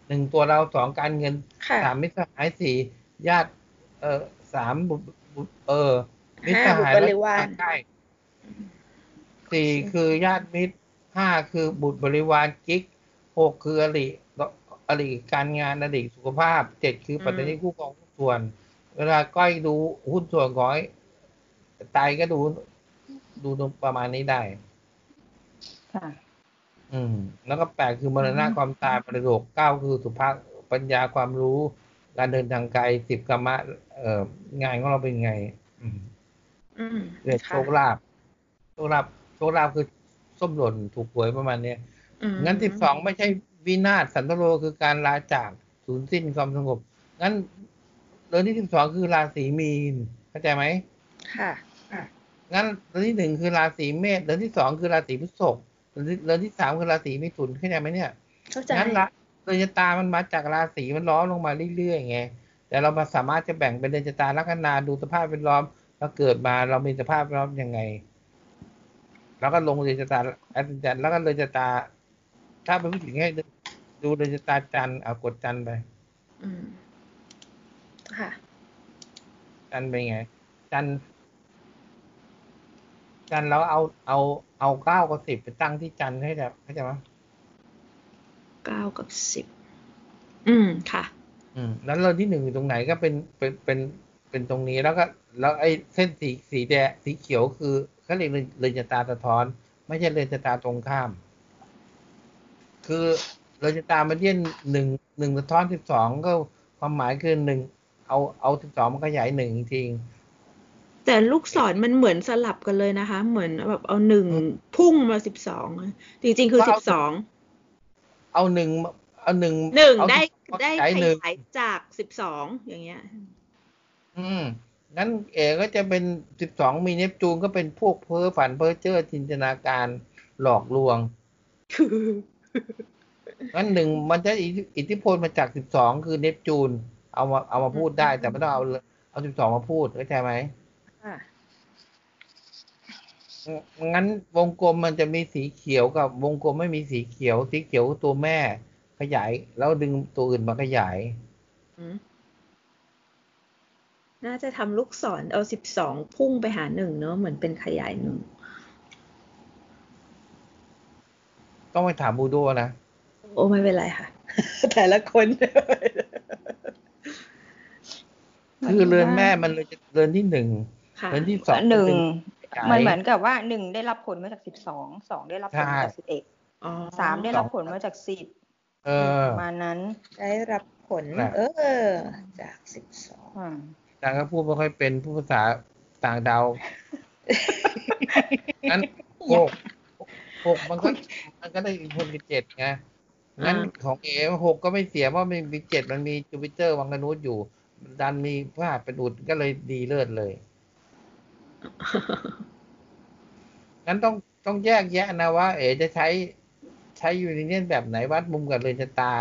Speaker 1: หนึ่งตัวเราสองการเงิน
Speaker 2: ค่ะ
Speaker 1: สามมิตรสหายสี่ญาติ เอ่อสามบุตรบุตรเออมิตรส
Speaker 2: ห้าบุ
Speaker 1: หาย
Speaker 2: ตรบริวาร
Speaker 1: ใช่สี่คือญาติมิตรห้าคือบุตรบริวารกิ๊กหกคืออริอริการงานอริสุขภาพเจ็ดคือปัตตานีคู่ครองหุ้นส่วน เวลาก้อยดูหุ้นส่วนของไอ้ไตก็ดูดูตรงประมาณนี้ได้
Speaker 3: ค่ะ
Speaker 1: อืม แล้วก็แปดคือมรณะ
Speaker 3: อืม
Speaker 1: ความตายประโยคเก้าคือสุภาพปัญญาความรู้ การเดินทางไกลสิบกรรมะ เอ่องานของเราเป็นไง อืม
Speaker 2: อืม
Speaker 1: เรื่องโช
Speaker 2: ค่ะ
Speaker 1: คลาภโชคลาภโชคลาภคือส้มหล่นถูกหวยประมาณเนี้ย
Speaker 2: อืม
Speaker 1: งั้นสิบสองไม่ใช่วินาศสันตโรคือการลาจากสูญสิ้นความสงบ งั้นเดือนที่สิบสองคือราศีมีนเข้าใจไหม
Speaker 2: ค่ะ
Speaker 1: งั้นเดือนที่หนึ่งคือราศีเมษเดือนที่สองคือราศีพฤษภ เดือนที่เดือนที่สามคือราศีมิถุนเข้าใจไหมเนี่ย
Speaker 2: เข้าใจ
Speaker 1: งั้นละเดือนชะตามันมาจากราศีมันล้อมลงมาเรื่อยๆไงแต่เราสามารถจะแบ่งเป็นเดือนชะตาลัคนาดูสภาพแวดล้อมเราเกิดมาเรามีสภาพแวดล้อมยังไง แล้วก็ลงเดือนชะตาอาจารย์แล้วก็เดือนชะตา ถ้าเป็นผู้หญิงให้ดูเดือนชะตาจันทร์เอากดจันทร์ไป
Speaker 2: อืมค่ะ
Speaker 1: จันทร์เป็นไง จันทร์จันทร์เราเอาเอา เอาเก้ากับสิบไปตั้งที่จันทร์ให้แบบเข้าใจไหม
Speaker 2: เก้ากับสิบอืมค่ะ
Speaker 1: อืมแล้วเราที่หนึ่งอยู่ตรงไหนก็เป็นเป็นเป็นเป็นตรงนี้แล้วก็ แล้วไอ้เส้นสีสีแดงสีเขียวคือเขาเรียกเรือนชะตาสะท้อน ไม่ใช่เรือนชะตาตรงข้าม คือเรือนชะตามันเยี่ยนหนึ่งหนึ่งสะท้อนสิบสองก็ความหมายคือหนึ่งเอาเอาสิบสองมันขยายหนึ่งจริง
Speaker 2: แต่ลูกศรมันเหมือนสลับกันเลยนะคะ เหมือนแบบเอาหนึ่งพุ่งมาสิบสองจริงๆคือ
Speaker 1: ก็
Speaker 2: สิ
Speaker 1: เอา
Speaker 2: บสอง
Speaker 1: เอาหนึ่งเอาหนึ่ง
Speaker 2: หนึ่ง
Speaker 1: เอา
Speaker 2: ได้
Speaker 1: 12
Speaker 2: ได้
Speaker 1: ขยาย
Speaker 2: ข
Speaker 1: หนึ่ง
Speaker 2: ยายจากสิบสองอย่างเงี้ย
Speaker 1: อืมงั้นเอ๋ก็จะเป็นสิบสองมีเนปจูนก็เป็นพวกเพ้อฝันเพ้อเจ้อจินตนาการหลอกลวง
Speaker 2: คือ
Speaker 1: งั้นหนึ่งมันจะอิทธิอิทธิพลมาจากสิบสองคือเนปจูน เอามาเอามาพูดได้แต่ไม่ต้องเอาเอาสิบสองมาพูดเข้าใจไหม
Speaker 2: ค่ะ
Speaker 1: งั้นวงกลมมันจะมีสีเขียวกับวงกลมไม่มีสีเขียว สีเขียวคือตัวแม่ ขยาย แล้วดึงตัวอื่นมาขยาย
Speaker 2: มน่าจะทำลูกศรเอาสิบสองพุ่งไปหาหนึ่งเนอะเหมือนเป็นขยายหนึ่ง
Speaker 1: ต้องไปถามบูโดนะ
Speaker 2: โอ้ไม่เป็นไรค่ะ แต่ละคน
Speaker 1: คือเรือนแม่มันเลยจะเรือนที่หนึ่ง
Speaker 2: ค่ะ
Speaker 1: เรือนที่สอง
Speaker 3: หนึ่ง
Speaker 1: ขยาย
Speaker 3: มันเหมือนกับว่าหนึ่งได้รับผลมาจากสิบสองสองได้รับผลมาจาก
Speaker 1: ใช่
Speaker 3: สิบเอ็ด
Speaker 2: อ๋อ
Speaker 3: สามได้รับผลมาจากสิบ
Speaker 1: เออ
Speaker 3: ประมาณนั้น
Speaker 2: ได้รับผล
Speaker 1: น่ะ
Speaker 2: เออ จากสิบสอง
Speaker 3: อ่า
Speaker 1: ต่างก็พูดไม่ค่อยเป็นผู้ภาษาต่างดาวงั้นหกหกมันก็มันก็ได้ผลเป็นเจ็ดไงงั้นของเอหกก็ไม่เสียเพราะมันมีเจ็ดมันมีจูปิเตอร์วังกนุษอยู่ ดันมีพระหัสเป็นอุดก็เลยดีเลิศเลย งั้นต้องต้องแยกแยะนะว่า เอ๋จะใช้ใช้ยูนิเนียนแบบไหนวัดมุมกับเรือนชะตา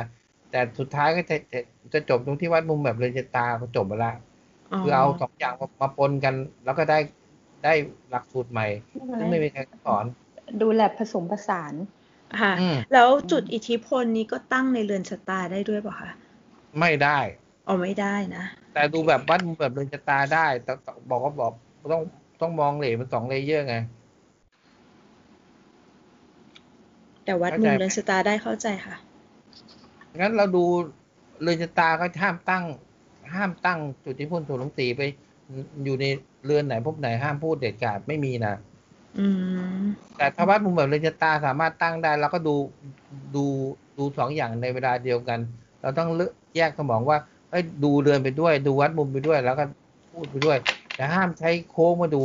Speaker 1: แต่สุดท้ายก็จะจะจะจบตรงที่วัดมุมแบบเรือนชะตาก็จบไปละคือเอาสองอย่างมามาปนกัน แล้วก็ได้ได้หลักสูตรใหม่ซึ่งไม่มีใครสอน
Speaker 3: ดูแลผสมผสาน
Speaker 2: ค่ะ
Speaker 1: อืม
Speaker 2: แล้วจุดอิทธิพลนี้ก็ตั้งในเรือนชะตาได้ด้วยเปล่ะคะ
Speaker 1: ไม่ได้
Speaker 2: อ๋อไม่ได้นะ
Speaker 1: แต่ดูแบบวัดมุมแบบเรือนชะตาได้แต่แต่บอกก็บอกต้อง ต้องมองเหลยมันสองเลเยอร์ไง
Speaker 2: แต่วัด
Speaker 1: เข้า
Speaker 2: มุ
Speaker 1: ใจ
Speaker 2: ม
Speaker 1: ไหม
Speaker 2: เรือนชะตาได้เข้าใจค่ะ
Speaker 1: งั้นเราดูเรือนชะตาก็ห้ามตั้ง ห้ามตั้งจุดที่พ่นถูหลวงสีไป อยู่ในเรือนไหนพบไหนห้ามพูดเด็ดขาดไม่มีนะ
Speaker 2: อืม
Speaker 1: แต่ถ้าวัดมุมแบบเรือนชะตาสามารถตั้งได้เราก็ดูดูดูสองอย่างในเวลาเดียวกัน เราต้องเลือกแยกสมองว่าเอ้ยดูเรือนไปด้วย ดูวัดมุมไปด้วย แล้วก็พูดไปด้วย แต่ห้ามใช้โค้งมาดู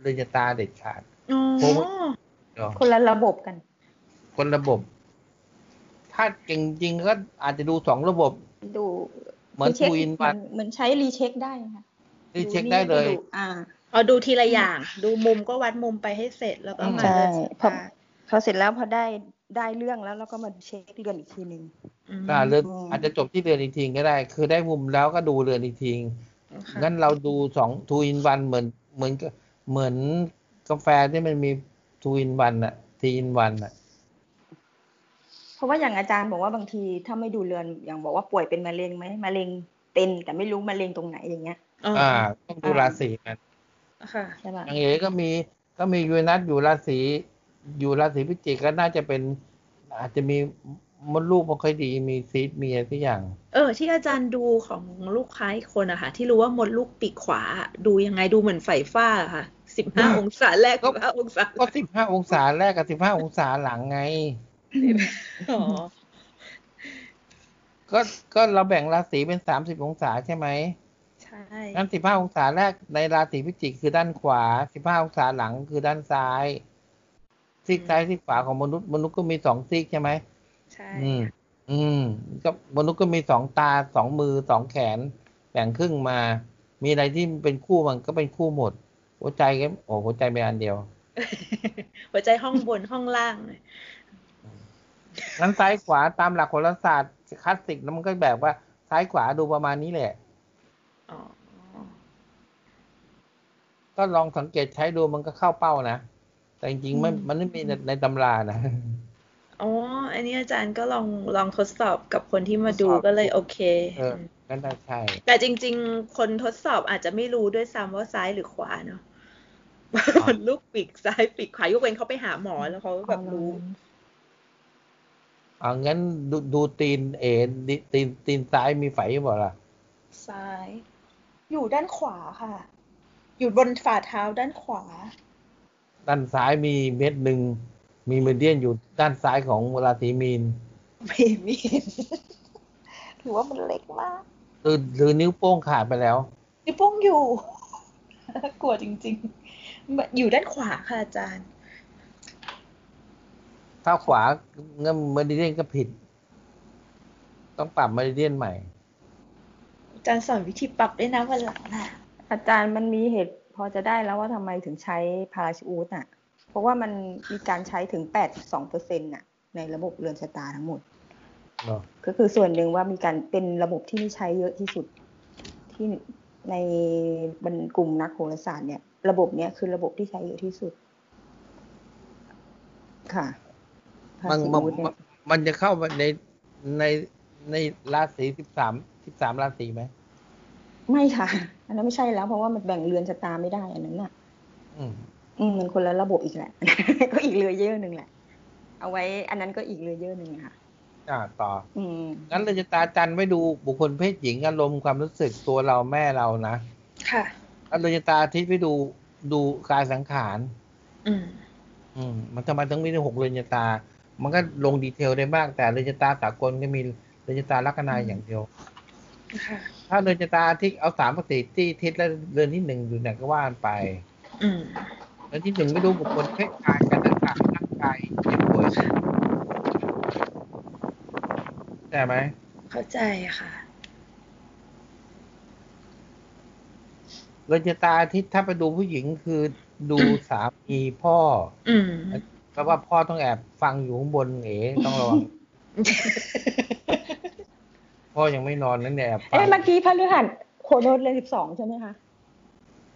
Speaker 1: เรือนชะตาเด็ดขาด
Speaker 2: อ๋อ
Speaker 1: โอ้เนาะ
Speaker 3: คนละระบบกัน
Speaker 1: คนระบบ ถ้าเก่งจริงก็อาจจะดูสองระบบ
Speaker 3: ดู
Speaker 1: เหมือน
Speaker 3: รีช็ค
Speaker 1: ทูอินวัน
Speaker 3: เหมือนใช้รีเช็คได้ค่ะ
Speaker 1: รีเช็คได้เลย
Speaker 3: ดูอ่า
Speaker 2: เอาดูทีละอย่าง ดูมุมก็วัดมุมไปให้เสร็จแล้วก็มา
Speaker 3: ใช่
Speaker 2: เรือนชะ
Speaker 3: พอ
Speaker 2: ตา
Speaker 3: พอเสร็จแล้วพอได้ได้เรื่องแล้วเราก็มาเช็คเรือนอีกทีหนึ่ง
Speaker 2: อืม
Speaker 1: อ่าเรือน
Speaker 3: อืม
Speaker 1: อาจจะจบที่เรือนอีกทีก็ได้ คือได้มุมแล้วก็ดูเรือนอีกที
Speaker 2: ค่ะ
Speaker 1: งั้นเราดูสองทูอินวันเหมือนเหมือนกับเหมือนกาแฟที่มันมีทูอินวันอะทีอินวันอะ
Speaker 3: เพราะว่าอย่างอาจารย์บอกว่าบางทีถ้าไม่ดูเรือนอย่างบอกว่าป่วยเป็นมะเร็งไหมมะเร็งเป็นแต่ไม่รู้มะเร็งตรงไหนอย่างเงี้ย
Speaker 2: อ๋อ
Speaker 1: อ่าต้องดูราศีมัน
Speaker 2: ค่ะ
Speaker 3: ใช่ป่ะ
Speaker 1: อย่างเอก็มีก็มียูเรนัสอยู่ราศีอยู่ราศีพิจิกก็น่าจะเป็น อาจจะมี มดลูกไม่ค่อยดีมีซีดมีอะไรทุกอย่าง
Speaker 2: เออ ที่อาจารย์ดูของลูกค้าอีกคนอะค่ะ ที่รู้ว่ามดลูกปีกขวา ดูยังไงดูเหมือนไฟฟ้าอะค่ะสิบห้าองศาแรก
Speaker 1: ก็
Speaker 2: สิบห้าองศา
Speaker 1: ก็สิบห้าองศาแรกกับสิบห้าองศาหลังไง
Speaker 2: อ๋อ
Speaker 1: ก็ก็เราแบ่งราศีเป็นสามสิบองศาใช่ไหม
Speaker 2: ใช่
Speaker 1: งั้นสิบห้าองศาแรกในราศีพิจิกคือด้านขวาสิบห้าองศาหลังคือด้านซ้ายซีกซ้ายซีกขวาของมนุษย์มนุษย์ก็มีสองซีกใช่ไหม
Speaker 2: ใช่
Speaker 1: อืมอืมก็มนุษย์ก็มีสองตาสองมือสองแขนแบ่งครึ่งมา มีอะไรที่เป็นคู่มันก็เป็นคู่หมด หัวใจก็โอ้หัวใจเป็นอันเดียว
Speaker 2: หัวใจห้องบนห้องล่างเลย
Speaker 1: งั้นซ้ายขวาตามหลักโหราศาสตร์คลาสสิกแล้วมันก็แบบว่าซ้ายขวาดูประมาณนี้แหละ
Speaker 2: อ๋อ
Speaker 1: ก็ลองสังเกตใช้ดูมันก็เข้าเป้านะ แต่จริงๆไม่
Speaker 2: อืม
Speaker 1: มันไม่มีในในตำรานะ
Speaker 2: อ๋อ อันนี้อาจารย์ก็ลองลองทดสอบกับคนที่มาดู
Speaker 1: ทดสอบ
Speaker 2: ก็เลยโอเค
Speaker 1: เออนั่นน่าใช่
Speaker 2: แต่จริง ๆ คนทดสอบอาจจะไม่รู้ด้วยซ้ำว่าซ้ายหรือขวาเนาะ
Speaker 1: อ๋อ
Speaker 2: มันลูกปีกซ้ายปีกขวายกเว้นเขาไปหาหมอแล้วเขาก็แบบรู้
Speaker 1: อ่างั้นดูดูตีนเอ็นดิตีนตีนซ้ายมีไฝหรือเปล่าล่ะ
Speaker 2: ซ้าย อยู่ด้านขวาค่ะ อยู่บนฝ่าเท้าด้านขวา
Speaker 1: ด้านซ้ายมีเม็ดหนึ่ง มีเมเดียนอยู่ด้านซ้ายของราศีมีน
Speaker 2: ไม่มีถือว่ามันเล็กมาก
Speaker 1: หรือหรือนิ้วโป้งขาดไปแล้ว
Speaker 2: นิ้วโป้งอยู่ กลัวจริงๆ อยู่ด้านขวาค่ะอาจารย์
Speaker 1: ถ้าขวาเงั้นเมเดียนก็ผิด ต้องปรับเมเดียนใหม่
Speaker 2: อาจารย์สอนวิธีปรับด้วยนะวันหลังน่ะ
Speaker 3: อาจารย์มันมีเหตุพอจะได้แล้วว่าทำไมถึงใช้พาราชูตอะ เพราะว่ามันมีการใช้ถึง 82เปอร์เซ็นต์่ะในระบบเรือนชะตาทั้งหมด
Speaker 1: เนาะ
Speaker 3: ก็คือส่วนหนึ่งว่ามีการเป็นระบบที่ไม่ใช้เยอะที่สุดที่ในบรรกลุ่มนักโหราศาสตร์เนี่ย ระบบเนี้ยคือระบบที่ใช้เยอะที่สุด ค่ะ
Speaker 1: มัน
Speaker 3: พา
Speaker 1: มัน
Speaker 3: ราชูตเนี่ย
Speaker 1: มันจะเข้ามาในในในราศีสิบสามสิบสามราศีไหม
Speaker 3: ไม่ค่ะ อันนั้นไม่ใช่แล้ว เพราะว่ามันแบ่งเรือนชะตาไม่ได้อันนั้นน่ะ
Speaker 1: อืม
Speaker 3: อืมมันคนละระบบอีกแหละ ก็อีก layer หนึ่งแหละ เอาไว้ อันนั้นก็อีก layer หนึ่งอะค่ะ
Speaker 1: อ่าต่อ
Speaker 3: อืม
Speaker 1: งั้นเรือนชะตาจันทร์ไว้ดูบุคคลเพศหญิงอารมณ์ความรู้สึกตัวเราแม่เรานะ
Speaker 2: ค่ะ
Speaker 1: แล้วเราจะตาอาทิตย์ไปดูดูกายสังขาร
Speaker 2: อืม
Speaker 1: อืม มันทำไมต้องมีถึงหกเรือนชะตา มันก็ลงดีเทลได้มาก แต่เรือนชะตาสากลก็มีเรือนชะตาลัคนาอย่างเดียว
Speaker 2: ค่ะ
Speaker 1: ถ้าเรือนชะตาอาทิตย์เอาสามปฏิที่ทิศและเรือนที่หนึ่งอยู่ไหนก็ว่ากันไป
Speaker 2: อืม
Speaker 1: เรือนที่หนึ่งไม่ดูบุคคลเพศกายการสังขารร่างกายเจ็บป่วยใช่ไหม
Speaker 2: เข้าใจค่ะ
Speaker 1: เรือนชะตาอาทิตย์ถ้าไปดูผู้หญิงคือดูสามีพ่อ
Speaker 2: อืม
Speaker 1: แปลว่าพ่อต้องแอบฟังอยู่ข้างบนเอ๋ต้องระวังพ่อยังไม่นอนนั่นแอบฟัง
Speaker 3: เอ๊ะเมื่อกี้พฤหัสโคโนดเลยสิบสองใช่ไหมคะ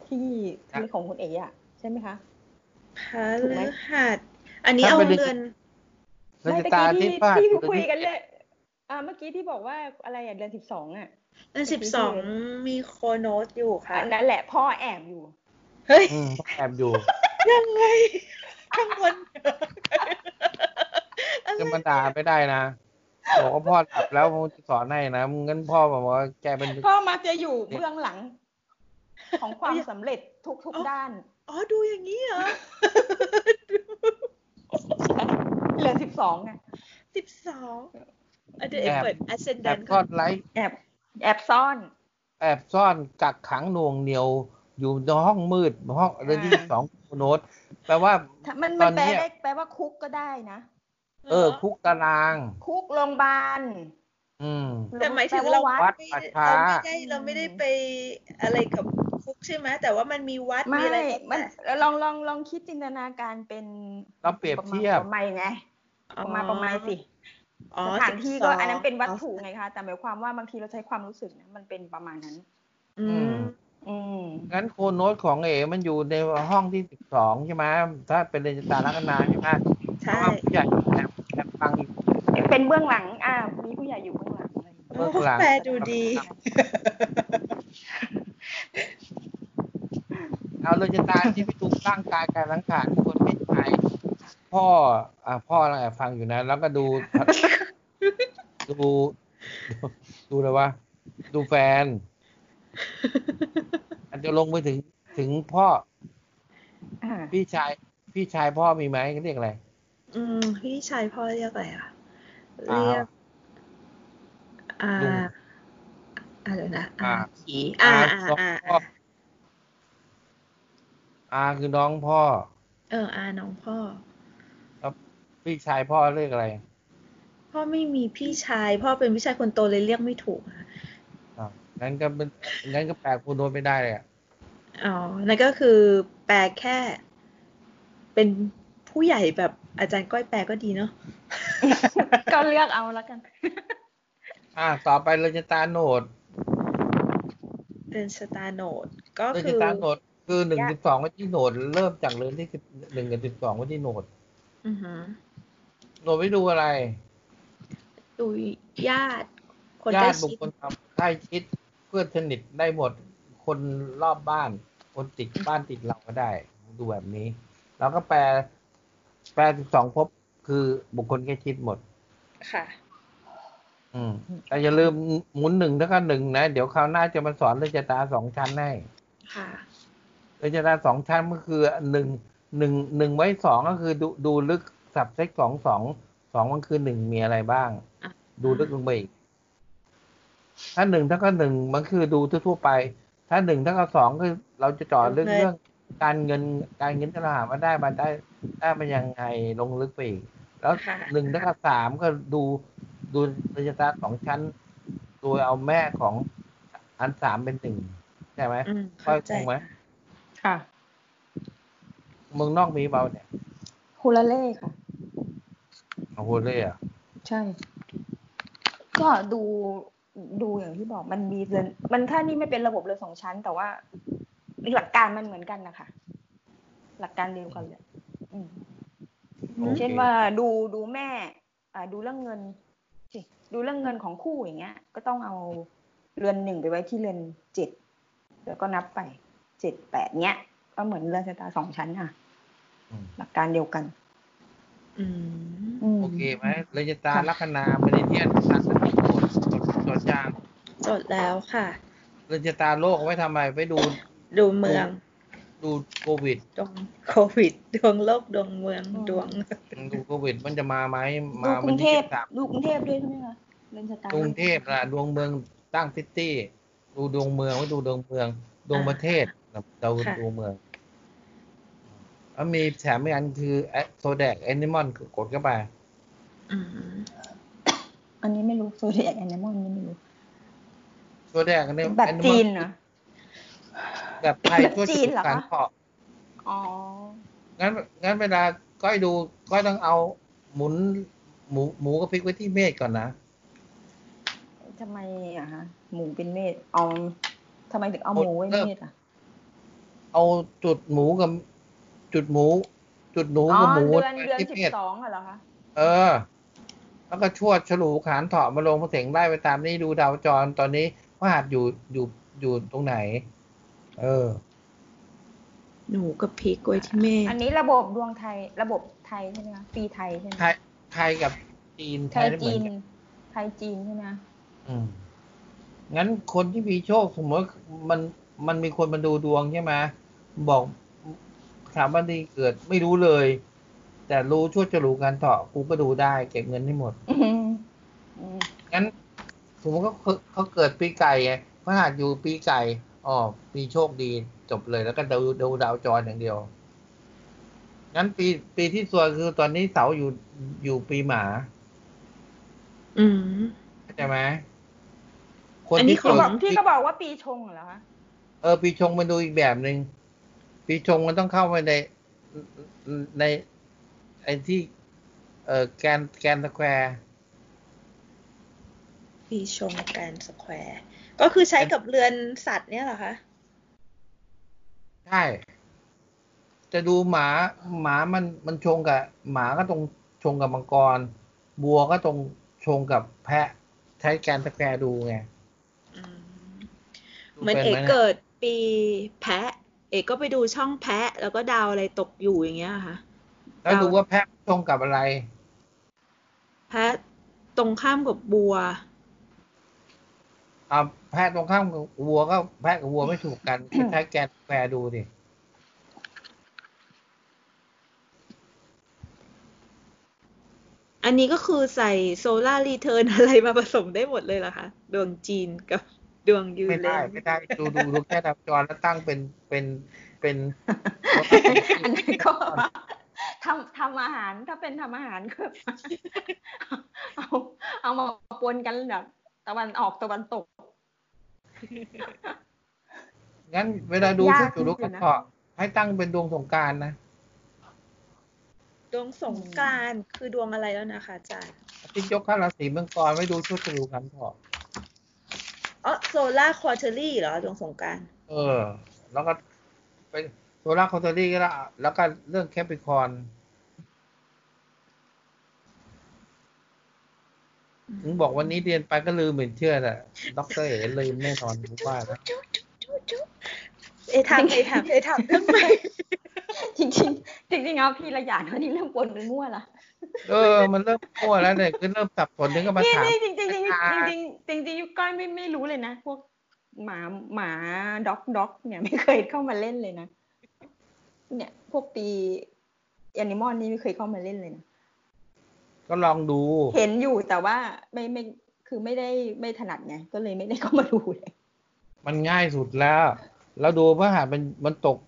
Speaker 3: ที่ที่ของคุณเอ๋อะใช่ไหมคะ
Speaker 2: พฤหัสอันนี้เอาเรือน
Speaker 1: เรือน
Speaker 3: ไม่
Speaker 1: ชะ
Speaker 3: ตะ
Speaker 1: ตา
Speaker 3: กี้
Speaker 1: อาทิต
Speaker 3: ที่
Speaker 1: ย์ว่า
Speaker 3: ที่คุยกันเลยอ่าเมื่อกี้ที่บอกว่าอะไรอะเดือนสิบสองอะ
Speaker 2: เดือนสิบสองมีโคโนตอยู่ค่ะ
Speaker 3: อันนั้นแหละพ่อแอบอยู่
Speaker 2: เฮ้ย
Speaker 1: อืมพ่อแอบอยู่
Speaker 2: ยังไงข้างบน
Speaker 1: จะมาด่าไม่ได้นะบอกว่าพ่อหลับแล้วมึงจะสอนให้นะมึงงั้นพ่อบอกว่าแกเป็น
Speaker 3: พ่อมักจะอยู่เบื้องหลัง ของความสำเร็จทุกทุกๆด้าน
Speaker 2: อ๋อดูอย่างนี้เหรอ
Speaker 3: เดือนสิบสองไง
Speaker 2: สิบสองอันเดี๋ยวเปิด
Speaker 1: แอบ
Speaker 2: ascendant
Speaker 1: ซ่อนไลฟ์
Speaker 3: แอบแอบซ่อน
Speaker 1: แอบซ่อนกักขังหน่วงเหนียวอยู่ในห้องมืดห้องเรือนที่
Speaker 3: อ่า
Speaker 1: สองโน้ตแปลว่า
Speaker 3: ถ้ามัน
Speaker 1: ต
Speaker 3: มั
Speaker 1: อนน
Speaker 3: แปล
Speaker 1: เนี้ย
Speaker 3: ได้แปลว่าคุกก็ได้นะ
Speaker 1: เออ คุกตาราง
Speaker 3: คุกโรงพยาบาล
Speaker 1: อืม
Speaker 2: แต่หมายถึง
Speaker 3: แปล
Speaker 2: เรา
Speaker 3: ว่า
Speaker 1: วั
Speaker 3: วั
Speaker 1: ด
Speaker 3: ด
Speaker 1: ป่าช้า
Speaker 2: เราไม่ได้เราไม่ได้ไปอะไรกับ คุกใช่ไหมแต่ว่ามันมีวัด
Speaker 3: ไม่
Speaker 2: มีอะไร
Speaker 3: มันลองลองลองคิดจินตนาการเป็น
Speaker 1: เราเปรียบเทียบ
Speaker 3: ประมาณไงประมาณประมาณสิ
Speaker 2: อ๋อ
Speaker 3: สถานที่ก็
Speaker 2: 12
Speaker 3: อันนั้นเป็นวัตถุไงคะ แต่หมายความว่าบางทีเราใช้ความรู้สึกนะมันเป็นประมาณนั้น
Speaker 2: อืม
Speaker 3: อืม
Speaker 1: งั้นโคโนตของเอ๋มันอยู่ในห้องที่สิบสองใช่ไหมถ้าเป็นเรือนชะตาลัคนาใช่ไหมเพ
Speaker 2: ใช่
Speaker 1: ราะว่าผู้ใหญ่แอบแอบฟังอยู่
Speaker 3: เป็นเบื้องหลัง อ่ามีผู้ใหญ่อยู่เบื้องหลังอะไรอย่างเงี้ย
Speaker 1: เบื้องหลัง
Speaker 2: แปลดูดี
Speaker 1: เอาเรือนชะตาที่ไปดูร่างกายการสังขารคนเพศชายพ่อ อ่าพ่อกำลังแอบฟังอยู่นะ แล้วก็ดูดู ดู ดูเลยว่าดูแฟนอาจจะลงไปถึงถึงพ่อ
Speaker 3: อ
Speaker 1: พี่ชาย พี่ชายพ่อมีไหมเขาเรียกอะไร
Speaker 2: อืม พี่ชายพ่อเรียกอะไรอะเรียกอ่าอะไรนะ
Speaker 1: อ่า
Speaker 2: ผีอ่า
Speaker 1: อ่า
Speaker 2: อ่า
Speaker 1: องพ่
Speaker 2: อ่า
Speaker 1: ออาคือน้องพ่อ
Speaker 2: เออ อาน้องพ่อ
Speaker 1: พี่ชายพ่อเรียกอะไร
Speaker 2: พ่อไม่มีพี่ชาย พ่อเป็นพี่ชายคนโตเลยเรียกไม่ถูกอะ
Speaker 1: อ่างั้นก็เป็นงั้นก็แปลคุณโดนไม่ได้เลยอะ
Speaker 2: อ๋อ นั่นก็คือแปลแค่ เป็นผู้ใหญ่แบบอาจารย์ก้อยแปลก็ดีเนาะ
Speaker 3: ก็เลือกเอาแล้วกัน
Speaker 1: อ่า ต่อไปเราจะตาโหนด
Speaker 2: เดินสตาร์โนดก็
Speaker 1: เรา
Speaker 2: คื
Speaker 1: จะ
Speaker 2: อ
Speaker 1: ตาโหนด คือหนึ่ง
Speaker 3: ยาก
Speaker 1: สิบสองไว้ที่โหนดเริ่มจากเรือนที่สิบหนึ่งกับสิบสองไว้ที่โหนด
Speaker 2: อือหือ
Speaker 1: โหนดไม่ดูอะไร
Speaker 2: ดูญาติ คน
Speaker 1: ญา
Speaker 2: ใกล้
Speaker 1: ติบุค
Speaker 2: ชิด
Speaker 1: คลทำใกล้ชิดเพื่อนสนิทได้หมด คนรอบบ้าน คนติดบ้านติดเราก็ได้ ดูแบบนี้ แล้วก็แปล แปลสิบสองภพคือบุคคลใกล้ชิดหมด
Speaker 2: ค่ะ
Speaker 1: อืมแต่อย่าลืมหมุนหนึ่งแล้วก็หนึ่งนะ เดี๋ยวคราวหน้าจะมาสอนเรยนชะตาสองชั้นให้
Speaker 2: ค่ะ
Speaker 1: เรยนชะตาสองชั้นก็คือหนึ่งหนึ่งหนึ่งไว้สองก็คือดูดูลึกสับเซ็กสองสองสองมันคือหนึ่งมีอะไรบ้าง
Speaker 2: อะ
Speaker 1: ดูลึกลงไปอีกถ้าหนึ่งถ้าก็หนึ่งมันคือดูทั่วๆไป ถ้าหนึ่งถ้าก็สองคือเราจะเจาะลึกเรื่องการเงินการเงินที่เราหามาได้มาได้ได้มายังไงลงลึกไปอีกแล้ว
Speaker 2: ค่ะ
Speaker 1: หนึ่งถ้าก็สามก็ดูดูระยะตาสองชั้น โดยเอาแม่ของอันสามเป็นหนึ่งใช่ไหม
Speaker 2: อืม
Speaker 1: ค่อ
Speaker 2: เข้ายใจ
Speaker 1: คงไหม
Speaker 3: ค่ะ
Speaker 1: เมืองนอกมีเปล่าเนี่ย
Speaker 3: ฮูลาเล่ค่ะ
Speaker 1: โอ้โหเลยอะ
Speaker 3: ใช่ ก็ดูดูอย่างที่บอกมันมีเรือนมันถ้านี่ไม่เป็นระบบเรือนสองชั้น แต่ว่าหลักการมันเหมือนกันนะคะหลักการเดียวกันเลยอืม
Speaker 1: โอเค
Speaker 3: เช่นว่าดูดูแม่อ่าดูเรื่องเงินสิดูเรื่องเงินของคู่อย่างเงี้ย ก็ต้องเอาเรือนหนึ่งไปไว้ที่เรือนเจ็ดแล้วก็นับไป เจ็ดแปดเนี้ย ก็เหมือนเรือนชะตาสองชั้นอะ
Speaker 1: อืม
Speaker 3: หลักการเดียวกัน
Speaker 2: อืม
Speaker 3: ม
Speaker 1: โอเคไหมเรยตา
Speaker 3: ค่ะ
Speaker 1: ลัคนาเมริเดียนสัตว์ที่โกดจดจดยาง
Speaker 2: จดแล้วค่ะ
Speaker 1: เรยตาโลกไว้ทำไมไว้ดู
Speaker 2: ดูเมือง
Speaker 1: ดูโควิด
Speaker 2: ดวงโควิดดวงโลกดวงเมืองดวง
Speaker 1: ดูโควิดมันจะมาไหม
Speaker 3: ดู
Speaker 1: มาก
Speaker 3: รุ
Speaker 1: วัน
Speaker 3: งเท
Speaker 1: ที่
Speaker 3: พ
Speaker 1: สิบสาม
Speaker 3: ดูกรุงเทพด้วยใช่ไหมคะเรือนชะตาก
Speaker 1: รุงเทพล่ะดวงเมืองตั้ง city ดูดวงเมืองไว้ดูดวงเมือง ดวงประเทศ เรา
Speaker 2: ค่ะ
Speaker 1: ดวงเมืองแล้วมีแถมอีกอันคือ zodiac animal กดเข้าไป
Speaker 2: อืม
Speaker 3: อันนี้ไม่รู้ zodiac animal นี่ไม่รู้
Speaker 1: zodiac อันนี้
Speaker 3: แบบ
Speaker 1: Animal
Speaker 3: จีนเหรอ
Speaker 1: แบบไทย
Speaker 3: แบบ
Speaker 1: ทั่ว
Speaker 3: จี
Speaker 1: จุ
Speaker 3: น
Speaker 1: ด
Speaker 3: เหรอคะ
Speaker 1: การเพาะ
Speaker 3: อ๋อ
Speaker 1: งั้นงั้นเวลาก้อยดูก้อยต้องเอาหมุน หมูหมูกับพริกไว้ที่เมฆก่อนนะ
Speaker 3: ทำไมอะฮะหมูเป็นเมษเอาทำไมถึงเอาหมูไว้เมษอะ
Speaker 1: เอาจุดหมูกับจุดหมู จุดหนู
Speaker 3: อ๋อ
Speaker 1: กับหมู
Speaker 3: เดือน
Speaker 1: ไว้
Speaker 3: เดือน
Speaker 1: ที่
Speaker 3: สิบ
Speaker 1: เมฆ
Speaker 3: สองเหรอคะ
Speaker 1: เออ แล้วก็ชวดฉลูขานเถาะมาลงพระเสงไล่ไปตามนี้ดูดาวจรตอนนี้พระหัสอยู่อยู่อยู่ตรงไหน เออ
Speaker 2: หนูกับพริกไว้ที่เมฆ
Speaker 3: อันนี้ระบบดวงไทย ระบบไทยใช่ไหมคะปีไทยใช่ไหม
Speaker 1: ไทยไทยกับจีน
Speaker 3: ไท
Speaker 1: ไทย
Speaker 3: ย
Speaker 1: ได้เหมื
Speaker 3: จี
Speaker 1: อน
Speaker 3: น
Speaker 1: กัน
Speaker 3: ไทยจีนใช่ไหมคะ
Speaker 1: อืมงั้นคนที่มีโชคสมมติมันมันมีคนมาดูดวงใช่ไหม บอกถามวันดีเกิดไม่รู้เลย แต่รู้ช่วยจะรู้การเถาะกูก็ดูได้ เก็บเงินให้หมด
Speaker 3: อืมอืม
Speaker 1: งั้นสมมติเขาเขาเขาเกิดปีไก่ไงพระหัสอยู่ปีไก่อ๋อมีโชคดีจบเลยแล้วก็ดูดูดาวจรอย่างเดียวงั้นปีปีที่สวยคือตอนนี้เสาอยู่อยู่ปีหมา
Speaker 2: อืม
Speaker 1: เข้าใจไหมคน
Speaker 2: อันนี้
Speaker 1: ที่
Speaker 2: ขอ
Speaker 3: พี่
Speaker 1: เกิ
Speaker 3: บ
Speaker 1: ด
Speaker 3: อกพี่ก็บอกว่าปีชงเหรอคะ
Speaker 1: เออปีชงมันดูอีกแบบหนึ่ง ปีชงมันต้องเข้าไปในในไอ้ที่ เออแกนแกนสแควร์
Speaker 2: ปีชง grand square ก็คือใช้กับเรือนสัตว์เนี่ยเหรอคะ
Speaker 1: ใช่ จะดูหมาหมามันมันชงกับ หมาก็ตรงชงกับมังกร วัวก็ตรงชงกับแพะ ใช้ grand square ดูไง
Speaker 2: อืม
Speaker 1: ดู
Speaker 2: เหมือน
Speaker 1: ป็
Speaker 2: เอก
Speaker 1: ไย
Speaker 2: เกิดปีแพะเอกก็ไปดูช่องแพะ แล้วก็ดาวอะไรตกอยู่อย่างเงี้ยค่ะ
Speaker 1: แล้วดูว่าแพะชงกับอะไร
Speaker 2: แพะตรงข้ามกับวัว
Speaker 1: อ่าแพะตรงข้ามกับวัวก็แพะกับวัวไม่ถูกกันก็ใช้ grand square ดูดิ
Speaker 2: อันนี้ก็คือใส่ solar return อะไรมาผสมได้หมดเลยเหรอคะ ดวงจีนกับ ดวงยู
Speaker 1: ไม่
Speaker 2: เร
Speaker 1: ได้
Speaker 2: น
Speaker 1: ไม่ได้ ดูดูดูแค่ดาวจรแล้วตั้งเป็นเป็นเป็น
Speaker 3: อันนี้ก็ทำทำอาหารถ้าเป็นทำอาหารก็เอาเอามาปนกันแบบตะวันออกตะวันตก
Speaker 1: งั้นเวลาดู
Speaker 3: ยาก
Speaker 1: ชุดจุลุก
Speaker 3: อยู่นะ
Speaker 1: เถาะให้ตั้งเป็นดวงสงกรานต์นะ
Speaker 2: ดวงสงกรานต์คือดวงอะไรแล้วนะคะอาจารย์
Speaker 1: อาทิตย์ยกเข้าราศีมังกรไว้ดูชวดฉลูขาลเถาะ
Speaker 2: อ๋อ solar quarterly เหรอดวงสงกรานต์
Speaker 1: เออ แล้วก็เป็นโซลาร์คอเทอรี่ก็แล้วแล้วก็เรื่องแคปิคอนถึงบอกวันนี้เรียนไปก็ลืมเหมือนเชื่อแหละด็อกเตอร์เอ๋ลืมแน่นอนผมว่านะ
Speaker 2: จุ๊จุ๊จุ๊จุ๊เอทำเอทำเอทำเรื่องใหม่
Speaker 3: จริงๆจริงๆเอาพี่ละอย่างอันนี้เริ่มปนไปมั่วละ
Speaker 1: เออ มันเริ่มมั่วแล้วเนี่ยคือเริ่มสับสนถึงก็มา
Speaker 3: นี่
Speaker 1: ถาม
Speaker 3: นี่จริงๆจริงๆจริง
Speaker 1: อาจารย์
Speaker 3: ๆจริงๆจริงๆยุคก้อยไม่ไม่รู้เลยนะ พวกหมาหมาด็อกด็อกเนี่ยไม่เคยเข้ามาเล่นเลยนะ เนี่ย พวกปีแอนิมอลนี่ไม่เคยเข้ามาเล่นเลยนะ
Speaker 1: ก็ลองดู
Speaker 3: เห็นอยู่แต่ว่าไม่ไม่คือไม่ได้ไม่ถนัดไงก็เลยไม่ได้เข้ามาดูเลย
Speaker 1: มันง่ายสุดแล้ว แล้วดูพระหัสมันมันตก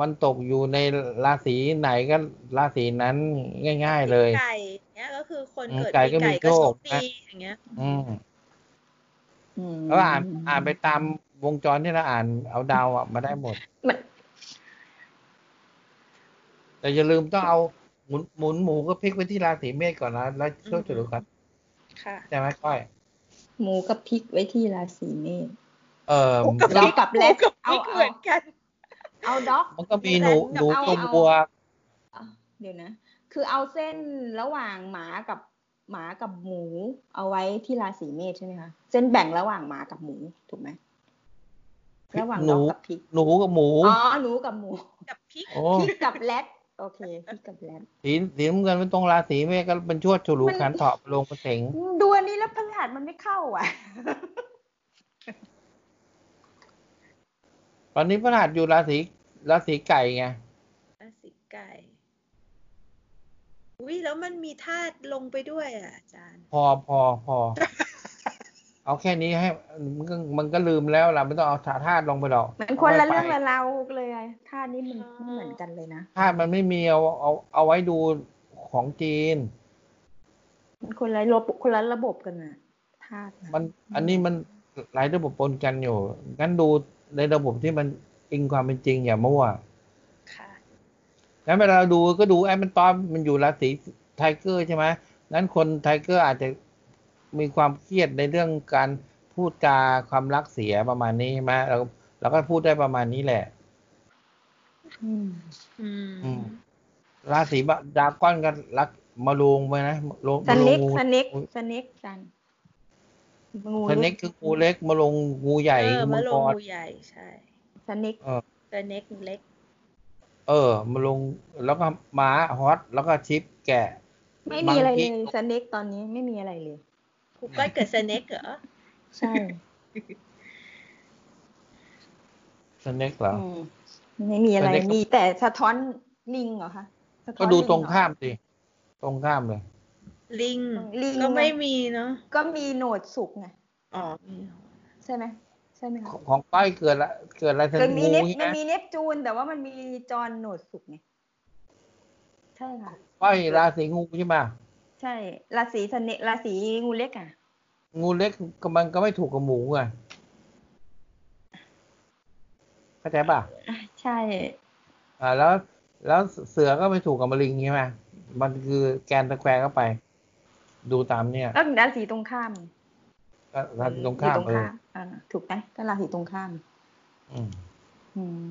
Speaker 1: มันตกอยู่ในราศีไหนก็ราศีนั้นง่าย ๆ เลย
Speaker 2: ไก่เนี้ยก็คือคน
Speaker 1: อืม
Speaker 2: เกิด
Speaker 1: ไก่
Speaker 2: ปี
Speaker 1: ก็มี
Speaker 2: ไก่ก็
Speaker 1: โช
Speaker 2: โช
Speaker 1: ค
Speaker 2: คดีอย่างเงี้ย
Speaker 1: อืม
Speaker 3: อืม
Speaker 1: แล้วอ่านอ่านไปตามวงจรที่เราอ่านเอาดาวอะมาได้หมด
Speaker 3: มัน
Speaker 1: แต่อย่าลืมต้องเอาหมุนหมุนหมูก็พลิกไปที่ราศีเมษก่อนนะแล้วช่วยจุดกัน
Speaker 2: ค่ะ
Speaker 1: ใช่ไหมก้อย
Speaker 3: หมูกับพริกไว้ที่ราศีเมษ
Speaker 1: เออ
Speaker 2: หมูกับ
Speaker 3: เรากลับแล้ว
Speaker 2: กับพ
Speaker 3: เอา
Speaker 2: ริก
Speaker 3: เอา
Speaker 2: เหมือนกัน
Speaker 3: เอาด็อก
Speaker 1: มันก็มีหนู
Speaker 3: แต่
Speaker 1: หนู
Speaker 3: เอา
Speaker 1: ตัว
Speaker 3: เอา
Speaker 1: บัว
Speaker 3: อะเดี๋ยวนะ คือเอาเส้นระหว่างหมากับหมากับหมู เอาไว้ที่ราศีเมษใช่ไหมคะเส้นแบ่งระหว่างหมากับหมูถูกไหมระหว่าง
Speaker 1: ห
Speaker 3: ด
Speaker 1: นู
Speaker 3: อกกับพริก
Speaker 1: หนูกับหมู
Speaker 3: อ๋อหนูกับหมู
Speaker 2: กับพริก
Speaker 1: โอ้
Speaker 3: พริกกับแรดโอเคพริกกับแรด
Speaker 1: สีสีน้ำเงินเป็นตรงราศีเมษก็เป็นชวดฉลู
Speaker 3: มัน
Speaker 1: ขันเถาะลงกระเสง
Speaker 3: ดูอันนี้แล้วพฤหัสมันไม่เข้าอะ
Speaker 1: ตอนนี้พระหัสอยู่ราศี ราศีไก่ไง
Speaker 2: ราศีไก่อุ้ยแล้วมันมีธาตุลงไปด้วยอะอาจารย์
Speaker 1: พอพอพอ เอาแค่นี้ให้มันก็มันก็ลืมแล้วล่ะไม่ต้องเอาธาตุลงไปหรอก
Speaker 3: มันคนละา
Speaker 1: ไว้
Speaker 3: เรื่อง
Speaker 1: ไป
Speaker 3: ละเราเลยอะท่านี้มันไม่เหมือนกันเลยนะ
Speaker 1: ธาตุมันไม่มีเอาเอาเอาไว้ดูของจีน
Speaker 3: มันคนละระบบคนละระบบกันอะธาตุ
Speaker 1: มัน อันนี้มันหลายระบบปนกันอยู่งั้นดูในระบบที่มัน อิงความเป็นจริงอย่ามั่ว
Speaker 2: ค่ะ
Speaker 1: งั้นเวลาเราดูก็ดูไอ้มันตอนมันอยู่ราศี Tiger ใช่ไหมงั้นคน Tiger อาจจะมีความเครียดในเรื่องการพูดจาความรักเสียประมาณนี้ใช่ไหมเราเราก็พูดได้ประมาณนี้แหละ
Speaker 3: อืม
Speaker 2: อืม
Speaker 1: อืมราศีบะ Dragon ก็รักมาลงไปนะลง
Speaker 3: ส
Speaker 1: มาล
Speaker 3: เน็
Speaker 1: ง
Speaker 3: ก
Speaker 1: งู
Speaker 3: สเน็กสเน็กจันงู
Speaker 1: สเน็กคืองูเล็กมาลงงูใหญ่
Speaker 2: เออ
Speaker 1: คือ
Speaker 2: มา
Speaker 1: มัง
Speaker 2: ล
Speaker 1: ก
Speaker 2: ง
Speaker 1: ร
Speaker 2: งูใหญ่ใช่
Speaker 3: สเน็ก
Speaker 1: เออ
Speaker 2: สเน็กเล็ก
Speaker 1: เออ มาลงแล้วก็ม้าฮอตแล้วก็ชิปแกะ
Speaker 3: ไม่มีอะไรเลย
Speaker 1: มังกี้
Speaker 3: สเน็กตอนนี้ไม่มีอะไรเลย
Speaker 2: ครูก้อยเกิดสเน็กเหรอ
Speaker 3: ใช่
Speaker 1: สเน็กเหรอ
Speaker 3: อืมไม่มีอะไร
Speaker 1: สเน็ก
Speaker 3: มีแต่สะท้อนลิงเหรอคะสะท้
Speaker 1: ก็
Speaker 3: อน
Speaker 1: ดู
Speaker 3: ลิ
Speaker 1: ตรง
Speaker 3: เหอ
Speaker 1: ข้ามสิตรงข้ามเลย
Speaker 2: ลิง
Speaker 3: ลิง
Speaker 2: ก็ไม่มีเนาะ
Speaker 3: ก็มีโหนดสุกไง
Speaker 2: อ๋อมี
Speaker 3: ใช่ไหม ใช่ไหม
Speaker 1: ข
Speaker 3: คะ
Speaker 1: องของก้อยเกิดละเกิดอะไรทัน
Speaker 3: คือมี
Speaker 1: งู
Speaker 3: เนป
Speaker 1: ใช่
Speaker 3: มัน
Speaker 1: ไหม
Speaker 3: มีเนปจูน แต่ว่ามันมีจอนโหนดสุกไงใช่ค่ะ
Speaker 1: ก้อยราศีงูใช่ไหม
Speaker 3: ใช่ราศีสเนราศีงูเล็กอะ
Speaker 1: งูเล็กก็มันก็ไม่ถูกกับหมูไงเข้าใจป่ะ
Speaker 3: อะใช่
Speaker 1: อ่าแล้ว แล้วเสือก็ไม่ถูกกับมะลิงใช่ไหมมันคือแกนตะแควร์เข้าไป ดูตามเนี่ย
Speaker 3: แล้วราศีตรงข้าม
Speaker 1: ก็ราศีตรง
Speaker 3: อยู่
Speaker 1: ข้าม
Speaker 3: ตรง
Speaker 1: เออ
Speaker 3: ข้ามอ่าถูกไหมก็ราศีตรงข้าม
Speaker 1: อืม
Speaker 3: อืม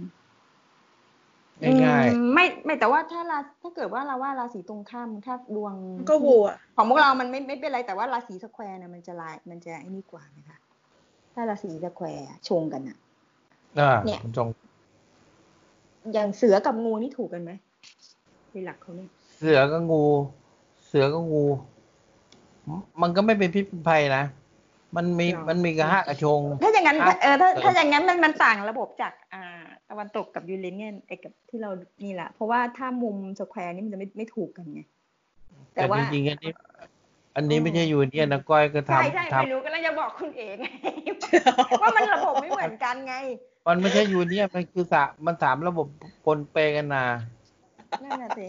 Speaker 1: ง่าย
Speaker 3: อืมไม่ไม่แต่ว่าถ้าราถ้าเกิดว่าเราว่าราศีตรงข้ามถ้าดวง
Speaker 2: มันก็วัว
Speaker 3: ของพวกเรามันไม่ไม่เป็นไรแต่ว่าราศีสแควร์เนี่ยมันจะลายมันจะไอ้นี่กว่านะคะถ้าราศี square ชงกันอะ
Speaker 1: ๆอ่า
Speaker 3: เนี่ย
Speaker 1: ชง
Speaker 3: อย่างเสือกับงูนี่ถูกกันไหมในหลักเขาเนี่ย
Speaker 1: เสือก็งู เสือก็งู มันก็ไม่เป็นพิษเป็นภัยนะ มันมีมันมีกระหะกระชง
Speaker 3: ถ้าอย่างนั้น
Speaker 1: ครับ
Speaker 3: เออถ้า
Speaker 1: เออ
Speaker 3: ถ้าอย่างนั้นมันมันต่างระบบจากอ่าตะวันตกกับ Uranian ไอ้กับที่เรานี่แหละ เพราะว่าถ้ามุม square นี่มันจะไม่ไม่ถูกกันไงแต่
Speaker 1: แต่
Speaker 3: ว่า
Speaker 1: จริงๆอันนี้อันนี้ไม่ใช่อยู่เนี่ยนะก้อยก็
Speaker 3: ใช่ใช่
Speaker 1: ทำท
Speaker 3: ไม่รู้ก็เลยจะบอกคุณเองไงว่ามันระบบไม่เหมือนกันไงำ
Speaker 1: มันไม่ใช่อยู่เนี่ยมันคือสะมันสามระบบปนเปกันนะ
Speaker 3: นั่นน่ะสิ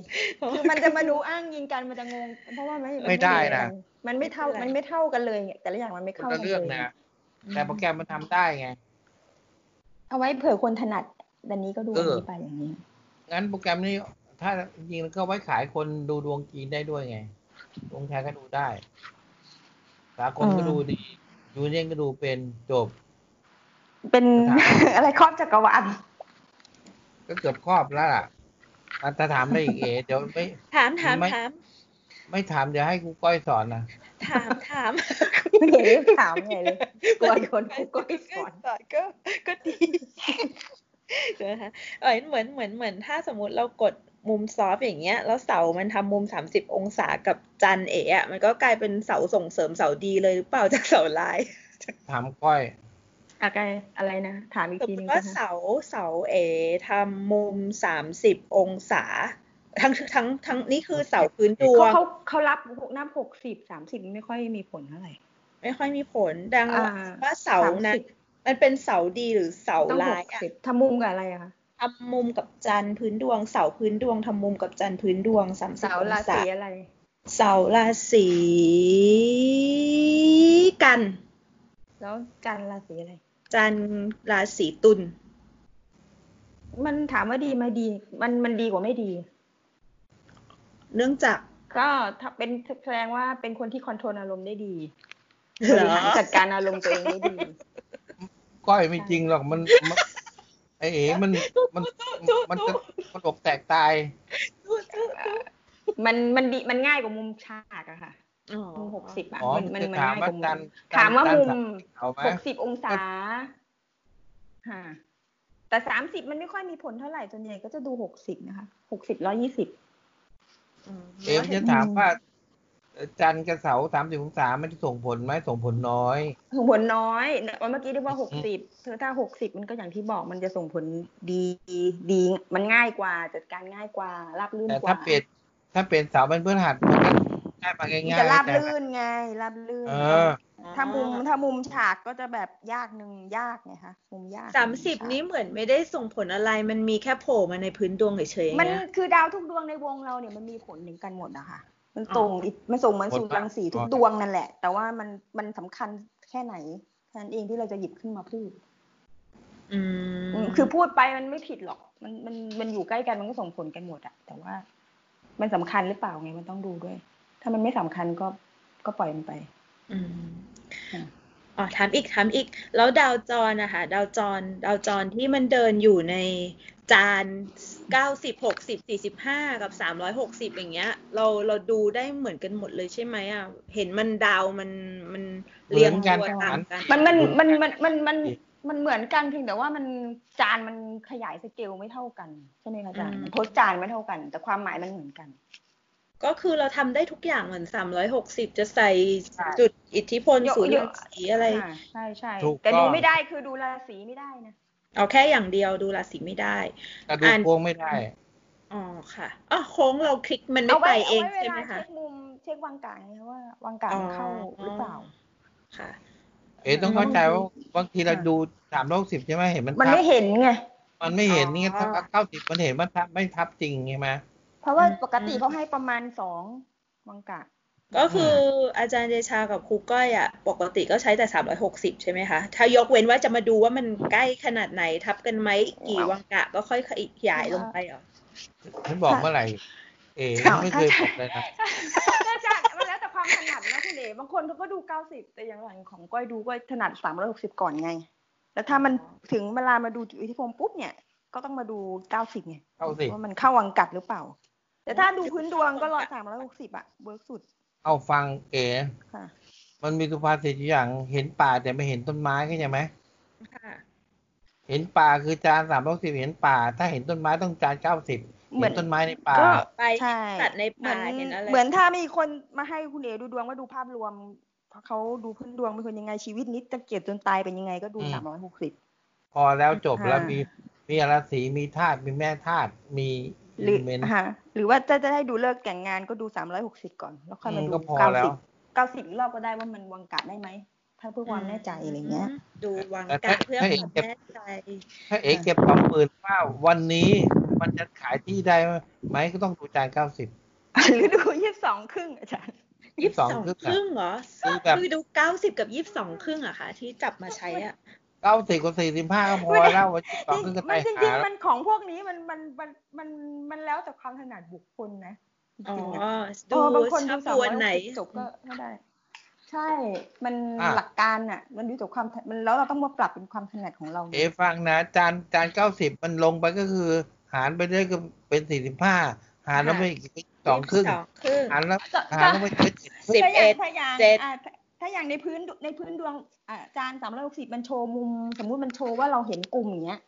Speaker 3: คือมันจะมาดูอ้างยิงกันมันจะงง เพราะว่าไม่
Speaker 1: ไม่ได้นะ
Speaker 3: มันไม่เท่ามันไม่เท่ากันเลยแต่ละอย่างมันไม่
Speaker 1: คน
Speaker 3: เข้า
Speaker 1: ละ
Speaker 3: กัน
Speaker 1: เรื่อง
Speaker 3: เลย
Speaker 1: นะแต่โปรแกรมมันทำได้ไง
Speaker 3: เอาไว้เผื่อคนถนัดดันนี้ก็ดู
Speaker 1: เอ
Speaker 3: อัน
Speaker 1: อ
Speaker 3: นี้ไปอย่างนี้
Speaker 1: งั้นโปรแกรมนี้ถ้าจริงๆแล้วก็ไว้ขายคนดูดวงจีนได้ด้วยไง ดวงไทยก็ดูได้สากลก็ดูดียูเนียนก็ดูเป็นจบ
Speaker 3: เป็น
Speaker 1: ถาม
Speaker 3: อะไรครอบจักรวาล
Speaker 1: ก็เกือบครอบแล้วล่ะอะ ถ้าถามได้อีกเอเดี๋ยวไม่
Speaker 2: ถามถาม
Speaker 1: ไม่
Speaker 2: ถาม
Speaker 1: ไม่ถามเดี๋ยวให้กูก้อยสอนนะ
Speaker 2: ถามถาม
Speaker 3: ไม่เห็นรีบถามไงเลยกลัวโดนครูก้อยสอน
Speaker 2: สอนก็ก็ดีนะคะเออเหมือนเหมือนเหมือนถ้าสมมติเรากดมุมซอฟต์อย่างเงี้ย แล้วเสามันทำมุมสามสิบองศากับจันเอ๋อะมันก็กลายเป็นเสาส่งเสริมเสาดีเลยหรือเปล่าจากเสาลาย
Speaker 1: ถามก้อย
Speaker 3: อะไรอะไรนะ ถามอีก
Speaker 2: สม
Speaker 3: ที
Speaker 2: ม
Speaker 3: นึง
Speaker 2: ติว่า
Speaker 3: นะคะ
Speaker 2: เสาเสาเอทำมุมสามสิบองศา ทั้งทั้งทั้งนี่คือเสาพื้นดว
Speaker 3: เขา
Speaker 2: ง
Speaker 3: เขาเขารับน้ำหกสิบสามสิบไม่ค่อยมีผลเท่าไหร่
Speaker 2: ไม่ค่อยมีผลดัง
Speaker 3: อ่า
Speaker 2: ว่าเสานั้น
Speaker 3: 30
Speaker 2: มันเป็นเสาดีหรือเสา
Speaker 3: ต้องห
Speaker 2: ลาย
Speaker 3: ก
Speaker 2: อะ
Speaker 3: สิบทำมุมกับอะไรอะคะ
Speaker 2: ทำมุมกับจันทร์พื้นดวง เสาพื้นดวงทำมุมกับจันทร์พื้นดวงสามสิบ
Speaker 3: เสา
Speaker 2: อง
Speaker 3: รา
Speaker 2: ศา
Speaker 3: ศีอะไร
Speaker 2: เสาราศีกัน
Speaker 3: แล้วจันทร์ราศีอะไร
Speaker 2: จันทร์ราศีตุล
Speaker 3: มันถามว่าดีไหมดี มันมันดีกว่าไม่ดี
Speaker 2: เนื่องจาก
Speaker 3: ก็ถ้าเป็นแสดงว่าเป็นคนที่คอนโทรลอารมณ์ได้ดี
Speaker 2: เห
Speaker 3: บ
Speaker 2: รอ
Speaker 3: ริหารจัดการอารมณ์ตัวเองได้ดี
Speaker 1: ก้อยไม่จริงหรอกมันมันไอเอ๋มันมันมันจะมันอกแตกตาย
Speaker 3: มันมันดีมันง่ายกว่ามุมฉากอะค่ะ
Speaker 2: อ๋อ
Speaker 3: มุมกสิบอะ
Speaker 1: อ๋อ
Speaker 3: มันมัน
Speaker 1: คือ
Speaker 3: มัน
Speaker 1: ถาม
Speaker 3: ง่ายก
Speaker 1: ว่า
Speaker 3: ว่ามุ
Speaker 1: การ
Speaker 3: ม
Speaker 1: การ
Speaker 3: ถามว่า
Speaker 1: การ
Speaker 3: มุม
Speaker 1: เอาไหม
Speaker 3: หกสิบองศาฮะแต่สามสิบมันไม่ค่อยมีผลเท่าไหร่ส่วนใหญ่ก็จะดูหกสิบนะคะหกสิบร้อยี่สิบ
Speaker 1: เอมจะถามว่าเอ่อจันทร์กับเสาสามสิบองศามันจะส่งผลไหมส่งผลน้อย
Speaker 3: ส่งผลน้อยเมื่อกี้ที่ว่าหกสิบเธอถ้าหกสิบมันก็อย่างที่บอกมันจะส่งผลดีดี มันง่ายกว่าจัดการง่ายกว่าราบรื่น
Speaker 1: แต่
Speaker 3: กว่า
Speaker 1: ถ้าเป็นถ้าเป็นเสาเป็นพฤหัสมันก็ ง่ายมาง่าย
Speaker 3: มัน
Speaker 1: ๆ
Speaker 3: จะราบ
Speaker 1: แต่
Speaker 3: ลื่นไงราบลื่น
Speaker 1: เออ
Speaker 3: ถ้ามุมถ้ามุมฉากก็จะแบบยากหนึ่งยากไงคะมุมยาก
Speaker 2: สามสิบนี้เหมือนไม่ได้ส่งผลอะไรมันมีแค่โผล่มาในพื้นดวงเฉยๆอย่าง
Speaker 3: มัน
Speaker 2: เงี้ย
Speaker 3: คือดาวทุกดวงในวงเราเนี่ยมันมีผลถึงกันหมดนะคะมันส่งอิมันส่งเหมือน
Speaker 1: ผล
Speaker 3: สู่
Speaker 1: ว่า
Speaker 3: รังสีทุกดวงนั่นแหละ แต่ว่ามันมันสำคัญแค่ไหนแค่นั้นเองที่เราจะหยิบขึ้นมาพูด
Speaker 2: อืม
Speaker 3: คือพูดไปมันไม่ผิดหรอก มันมันมันอยู่ใกล้กันมันก็ส่งผลกันหมดอะแต่ว่า มันสำคัญหรือเปล่าไงมันต้องดูด้วย ถ้ามันไม่สำคัญก็ก็ปล่อยมันไป
Speaker 2: อืม
Speaker 3: อืม
Speaker 2: อ๋อถามอีกถามอีก แล้วดาวจรนะคะดาวจร ดาวจรที่มันเดินอยู่ในจานเก้าสิบหกสิบสี่สิบห้ากับสามร้อยหกสิบอย่างเงี้ย เราเราดูได้เหมือนกันหมดเลยใช่ไหมอะเห็นมันดาวมันมันเรียง
Speaker 1: เหมือนกัน
Speaker 2: ตัวต่างกัน
Speaker 3: มันมันมันมันมันมันมันเหมือนกันเพียงแต่ว่ามันจานมันขยายสเกลไม่เท่ากันใช่ไหมคะอาจารย์มันโพสต์จานไม่เท่ากัน แต่ความหมายมันเหมือนกัน
Speaker 2: ก็คือเราทำได้ทุกอย่างเหมือนสามร้อยหกสิบจะใส่
Speaker 3: ใช่
Speaker 2: จุดอิทธิพล
Speaker 3: ยก
Speaker 2: ศูนย์
Speaker 3: ย
Speaker 2: รั
Speaker 3: ก
Speaker 2: งสีอะไร
Speaker 3: อ่าใช่ใช่
Speaker 1: ถูก
Speaker 3: แต่
Speaker 1: ต้อง
Speaker 3: ดูไม่ได้คือดูราศีไม่ได้นะ
Speaker 2: เอาแค่อย่างเดียวดูราศีไม่ได้
Speaker 1: กระดูก
Speaker 2: อ่าน
Speaker 1: โค้งไม่ได้
Speaker 2: อ๋อค่ะอ๋อโค้งเราคลิกมันไม่
Speaker 3: เอา
Speaker 2: ไป
Speaker 3: ไว้
Speaker 2: เอง
Speaker 3: เอาไว้
Speaker 2: ใช่
Speaker 3: เว
Speaker 2: ไหม
Speaker 3: ลา
Speaker 2: คะ
Speaker 3: เช็คมุมเช็ควางกลางไงว่าวางกลางมันเข้าหรือเปล่า
Speaker 2: ค่ะ
Speaker 1: เอ๋ต้องเข้าใจว่าบางทีเราดูสามร้อยสิบใช่ไหมเห็นมัน
Speaker 3: มัน
Speaker 1: ทับ
Speaker 3: ไม่เห็นไง
Speaker 1: มันไม่เห็นนี่
Speaker 2: อ๋อ
Speaker 1: ถ้าเก้าสิบมันเห็นมันทับไม่ทับจริงใช่ไหม
Speaker 3: เพราะว่า
Speaker 2: อืม
Speaker 3: ปกติเขาให้ประมาณสองวางกะ
Speaker 2: ก็คืออาจารย์เดชากับครูก้อยอะ ปกติก็ใช้แต่360ใช่ไหมคะ ถ้ายกเว้นว่าจะมาดูว่ามันใกล้ขนาดไหนทับกันไหมกี่วังกะ ก็ค่อยขยายลงไปเหรอ
Speaker 1: ฉันบอกเมื่อไหร่ เอ๋
Speaker 3: ค่ะ
Speaker 1: ไม่เคยบอกเลยนะ
Speaker 3: น่าจะมันแล้วแต่ความถนัดนะคุณเอ๋บางคนเขาก็ดูเก้าสิบแต่อย่างหลังของก้อยดูก็ถนัดสามร้อยหกสิบก่อนไง แล้วถ้ามันถึงเวลามาดูอิทธิพลปุ๊บเนี่ยก็ต้องมาดูเก้าสิบไง
Speaker 1: เก้าสิบ
Speaker 3: ว่ามันเข้าวังกัดหรือเปล่า แต่ถ้าดูพื้นดวงก็รอสามร้อยหกสิบอะเวิร์กสุด
Speaker 1: เอาฟังเอ๋
Speaker 3: ค่ะ
Speaker 1: มันมีสุภาษิตอยู่อย่างเห็นป่าแต่ไม่เห็นต้นไม้เข้าใจไหม
Speaker 2: ค่ะ
Speaker 1: เห็นป่าคือจานสามร้อยสิบเห็นป่า ถ้าเห็นต้นไม้ต้องจานเก้าสิบ
Speaker 3: เหมื
Speaker 1: เห็
Speaker 3: อน
Speaker 1: นต้นไม้ในป่า
Speaker 2: ก็ไป
Speaker 3: ใช่
Speaker 2: ตัดใน
Speaker 3: เหมื
Speaker 2: ป่า
Speaker 3: อน
Speaker 2: เห็นอะไร
Speaker 3: เหมือนถ้ามีคนมาให้คุณเอ๋ดูดวงว่าดูภาพรวมเขาดูพื้นดวงเป็นคนยังไงชีวิตนี้จะเกียรติจนตายเป็นยังไงก็ดู
Speaker 1: อืม
Speaker 3: สามร้อยหกสิบ
Speaker 1: พอแล้วจบ
Speaker 3: ค่ะ
Speaker 1: แล้วมีมีอาราศีมีธาตุมีแม่ธาตุมี
Speaker 3: หรือ
Speaker 1: เมน
Speaker 3: ฮะหรือว่าจะจะให้ดูเลิกแต่งงานก็ดูสามร้อยหกสิบก่อน แล้วค่อยมา
Speaker 1: อืม
Speaker 3: ดู
Speaker 1: ก็พอ
Speaker 3: เก้า
Speaker 1: แล้ว
Speaker 3: สิบเก้าสิบรอบก็ได้ว่ามันวังกะได้ไหมถ้าเพื่อความแน่ใจอะไรเงี้ย
Speaker 2: ดูวัง
Speaker 1: แต่
Speaker 2: กะ
Speaker 1: ถ้า
Speaker 2: เพื่อ
Speaker 1: ถ้า
Speaker 2: ค
Speaker 1: เอก
Speaker 2: วาม
Speaker 1: เก็บ
Speaker 2: แน่ใจ
Speaker 1: ถ้าเอกเก็บสองหมื่นว่าวันนี้มันจะขายที่ได้ไหมก็ต้องดูจานเก้าสิบ
Speaker 3: หรือดูยี่สิบสองครึ่งอาจารย์
Speaker 1: ยี่สิบสอง
Speaker 2: 22
Speaker 1: ครึ่ง
Speaker 2: ครึ่งเหรอ
Speaker 1: คือแบบ
Speaker 2: คือดูเก้าสิบกับยี่สิบสองครึ่งอะค่ะ ที่จับมาใช้อะ
Speaker 1: เก้าสิบกับสี่สิบห้าก็พอแล้ววันที่สองครึ่งก็
Speaker 3: มั
Speaker 1: ตานย
Speaker 3: จริ
Speaker 1: หาง
Speaker 3: ๆ
Speaker 1: แล้ว
Speaker 3: มันของพวกนี้มันมันมันมันมันแล้วแต่ความถนัดบุคคลนะจ
Speaker 2: อ๋อ
Speaker 3: ริงๆอะ
Speaker 2: ดู
Speaker 3: เออบางคน
Speaker 2: ช
Speaker 3: ดู
Speaker 2: อบ
Speaker 3: สาม
Speaker 2: ดู
Speaker 3: ร้อย
Speaker 2: อันไหน
Speaker 3: จบก็ไม่ได้ ใช่ มัน
Speaker 1: อะ
Speaker 3: หลักการอะ มันดูจากความถมันแล้วเราต้องมาปรับเป็นความถนัดของเรา
Speaker 1: เอฟังนะ จานจานเก้าสิบมันลงไปก็คือ หารไปด้วยก็เป็นสี่สิบห้าหารแล้วไปอีกสองครึ่ง
Speaker 2: สองครึ่ง
Speaker 1: หารแล้ว
Speaker 3: จะ
Speaker 1: หารแล้วไปเป็นเจ็ดครึ่ง
Speaker 2: สิบ
Speaker 3: ถ้าอย่าง
Speaker 2: เอ็ด
Speaker 3: ถ้าอย่าง
Speaker 2: เจ็ด
Speaker 3: อะ ถ้าถ้าอย่างในพื้นในพื้นดวงอะจานสามร้อยหกสิบมันโชว์มุม สมมุติมันโชว์ว่าเราเห็นกลุ่มอย่างเงี้ย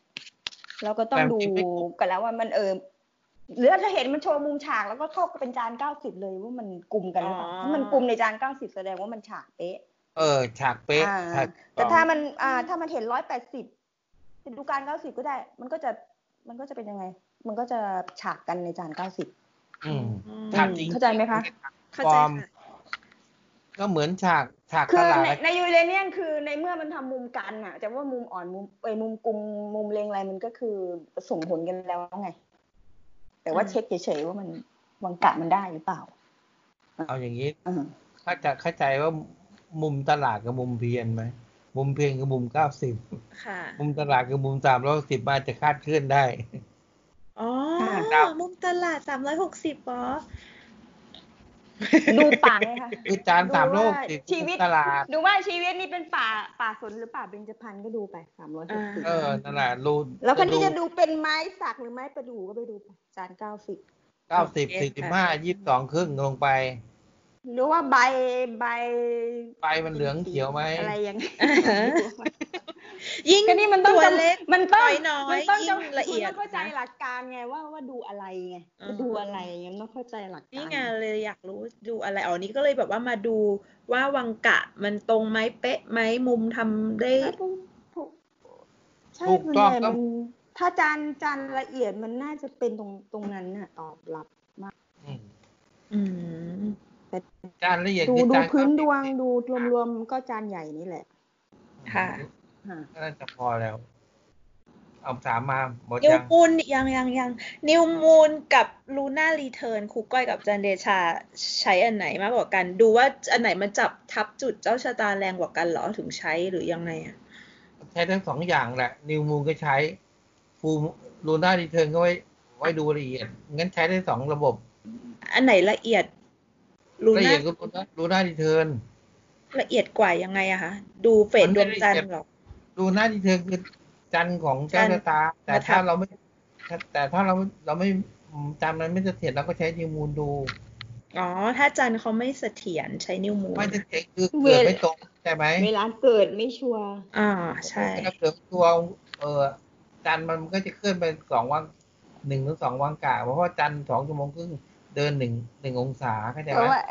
Speaker 3: เราก็ต้อง
Speaker 1: แต่
Speaker 3: ดู
Speaker 1: จริงไม่
Speaker 3: กันแล้วว่ามันเออหรือถ้าเห็นมันโชว์มุมฉากแล้วก็เท่ากับเป็นจานเก้าสิบเลยว่ามันกลุ่มกันหรือเปล่า
Speaker 2: อ๋อ
Speaker 3: ถ้ามันกลุ่มในจานเก้าสิบแสดงว่ามันฉากเป๊ะ
Speaker 1: เออฉากเป๊ะ
Speaker 3: อ่า
Speaker 1: ฉาก
Speaker 3: แต่ถ้ามันอ่าถ้ามันเห็นร้อยแปดสิบจะดูการเก้าสิบก็ได้ มันก็จะมันก็จะเป็นยังไง มันก็จะฉากกันในจานเก้าสิบ
Speaker 1: อืม
Speaker 2: อืม
Speaker 1: ฉากจริง
Speaker 3: เข้าใจไหมคะ
Speaker 2: เข้าใจ
Speaker 1: ฟอร์ม
Speaker 2: ค่ะ
Speaker 1: ก็เหมือนฉากฉาก
Speaker 3: คื
Speaker 1: ต
Speaker 3: อ
Speaker 1: ลาด
Speaker 3: ในในยูเรเนียนคือในเมื่อมันทำมุมกันอะจะว่ามุมอ่อนมุมเอยมุมกลมมุมเลงอะไรมันก็คือส่งผลกันแล้วไง แต่ว่า
Speaker 2: อืม
Speaker 3: เช็คเฉยๆว่ามันวังกะมันได้หรือเปล่า
Speaker 1: เอาอย่างนี้
Speaker 3: อืม
Speaker 1: ถ้าจะเข้าใจว่ามุมตลาดกับมุมเพียนไหมมุมเพียนกับมุมเก้าสิบ
Speaker 2: ค่ะ
Speaker 1: มุมตลาดกับมุมสามร้อยสิบมาจะคาดเคลื่อนได้
Speaker 2: อ๋อ
Speaker 1: ครับ
Speaker 2: มุมตลาดสามร้อยหกสิบอ๋อ
Speaker 3: ดูป่าไงคะ
Speaker 1: คือจานสามโลก
Speaker 3: ดู
Speaker 1: สิ
Speaker 3: ว่าชีวิต
Speaker 1: ตลาด
Speaker 3: ดูว่าชีวิตนี่เป็นป่าป่าสนหรือป่าเบญจพรรณก็ดูไปสามร้อยหกสิบ
Speaker 1: เออนั่นแหละรู
Speaker 3: แล้วคนที่จะดูเป็นไม้สักหรือไม้ประดู่ก็ไปดูไปจานเก้าสิบ
Speaker 1: เก้าสิบสี่สิบห้ายี่สิบสองครึ่งลงไป
Speaker 3: หรือว่าใบใบ
Speaker 1: ใบมันเหลืองเขียวไหม
Speaker 3: อะไรอย่างเงี้ย
Speaker 2: ยิ่ง
Speaker 3: ก็นี่มันต้อง
Speaker 2: ตัว
Speaker 3: จำ
Speaker 2: เล็ก
Speaker 3: มันต้อง
Speaker 2: น้อย
Speaker 3: มันต้อง
Speaker 2: ๆยิ่ง
Speaker 3: จำ
Speaker 2: ละเอียด
Speaker 3: มันต้องเข้าใจ
Speaker 2: นะ
Speaker 3: หลักการไงว่าว่าดูอะไรไง
Speaker 2: อ่า
Speaker 3: ว่าดูอะไรไงมันต้องเข้าใจหลักการ
Speaker 2: นี่ไงเลยอยากรู้ดูอะไรอ๋อนี่ก็เลยแบบว่ามาดูว่าวังกะมันตรงไหมเป๊ะไหมมุมทำได้
Speaker 3: ใช่ถูกถูกใช่
Speaker 1: ถูกต้อง
Speaker 3: ส่วนใหญ่
Speaker 1: ครับ
Speaker 3: มันถ้าจานจานละเอียดมันน่าจะเป็นตรงตรงนั้นน่ะ ตอบรับ
Speaker 1: อืม
Speaker 2: อืม
Speaker 1: จานละเอียด
Speaker 3: ดู
Speaker 1: คือ
Speaker 3: ดู
Speaker 1: จาน
Speaker 3: พื้นดวงดูรวมๆก็จานใหญ่นี่แหละ
Speaker 2: ค่ะ
Speaker 3: ค่ะ
Speaker 1: น่าจะพอแล้วเอาถามมาหมด
Speaker 2: new
Speaker 1: ยัง
Speaker 2: moon ยังยังยัง new moon กับ lunar return ครูก้อยกับจันเดชาใช้อันไหนมากกว่ากัน ดูว่าอันไหนมันจับทับจุดเจ้าชะตาแรงกว่ากันเหรอถึงใช้หรือยังไงอะ
Speaker 1: ใช้ทั้งสองอย่างแหละ new moon ก็ใช้ fullลูน่าดีเทิร์นก็ไว้ไว้ดูละเอียดงั้นใช้ได้สองระบบ
Speaker 2: อันไหนละเอียด ลู
Speaker 1: ละ
Speaker 2: น่า
Speaker 1: เอียดก็ลูน่าดีเทิร์น
Speaker 2: ละเอียดกว่ายังไงอะคะดูเฟส
Speaker 1: มัน
Speaker 2: ด
Speaker 1: ไม่
Speaker 2: วง
Speaker 1: ละ
Speaker 2: จันท
Speaker 1: เอียด
Speaker 2: ร์เหรอ
Speaker 1: ลูน่าดีเทิร์นคือจันทร์ของเจ้าชะตา แต่
Speaker 2: มาทั
Speaker 1: ถ้า
Speaker 2: บ
Speaker 1: เราไม่ถ้าแต่ถ้าเราเราไม่จำนั้นไม่เสถียรเราก็ใช้นิวมูนดู
Speaker 2: อ๋อ ถ้าจันทร์เขาไม่เสถียรใช้นิวมูน
Speaker 1: ไม่เสถียรคือเกิดไม่ตรงใช่ไหม
Speaker 3: เวลาเกิดไม่ชัวร์
Speaker 2: อ่าใช่
Speaker 1: ถ้าเกิดตัวเออจันทร์มันก็จะเคลื่อนไปสองวังหนึ่งถึงสองวังกะเพราะว่าจันทร์สองชั่วโมงครึ่ง เดินหนึ่งหนึ่งองศาเข้าใจ
Speaker 3: แต่
Speaker 1: ไหม
Speaker 3: ว่า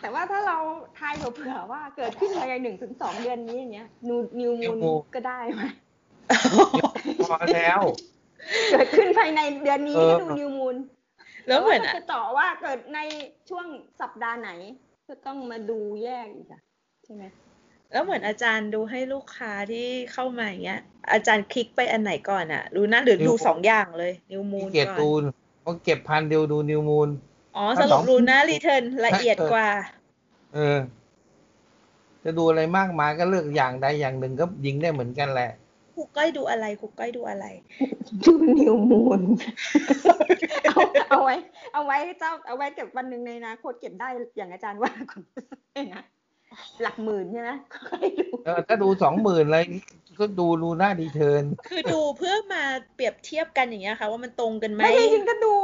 Speaker 3: แต่ว่าถ้าเราทายเผื่อๆว่าเกิดขึ้นภายในหนึ่งถึงสองเดือนนี้อย่างเงี้ยดู new moon ก็ได้ไหม
Speaker 1: พอแล้ว
Speaker 3: เกิดขึ้นภายในเดือนนี้
Speaker 1: เออ
Speaker 3: ก็ดู new moon
Speaker 2: แล้วเหมือน
Speaker 3: ต่า
Speaker 2: อะ
Speaker 3: ถ้าจะต่อว่าเกิดในช่วงสัปดาห์ไหน ก็ต้องมาดูแยกอีกอะใช่ไหม
Speaker 2: แล้วเหมือนอาจารย์ดูให้ลูกค้าที่เข้ามาอย่างเงี้ย อาจารย์คลิกไปอันไหนก่อนอะดูนะหรือดูสองอย่างเลย นิวมู
Speaker 1: ขี้
Speaker 2: น
Speaker 1: เกียจ
Speaker 2: ก่อน
Speaker 1: ดูเพราะเก็บพันเดียวดูนิวมูล
Speaker 2: อ๋อส
Speaker 1: ถ้าส
Speaker 2: รุ
Speaker 1: อ
Speaker 2: ป
Speaker 1: ง
Speaker 2: รูน่ารีเทิร์นละเอียด
Speaker 1: เออ
Speaker 2: กว่า
Speaker 1: เออ จะดูอะไรมากมายก็เลือกอย่างใดอย่างหนึ่งก็ยิงได้เหมือนกันแหละ
Speaker 2: ครูก้อยดูอะไรครูก้อยดูอะไร
Speaker 3: ดูนิวมูนเอาเอาไว้ เอาไว้เจ้าเอาไว้เก็บวันหนึ่งในอนาคตเก็บได้อย่างอาจารย์ว่าก่อนนะหลักหมื่นใช่ไหมค่อยดู
Speaker 1: เออถ้าดูสองหมื่นอะไร ก็ดูรูหน้าดีเทิร์น
Speaker 2: คือดูเพื่อมาเปรียบเทียบกันอย่างเงี้ยค่ะ ว่ามันตรงกันไหม
Speaker 3: ไม่จริงๆก็ดู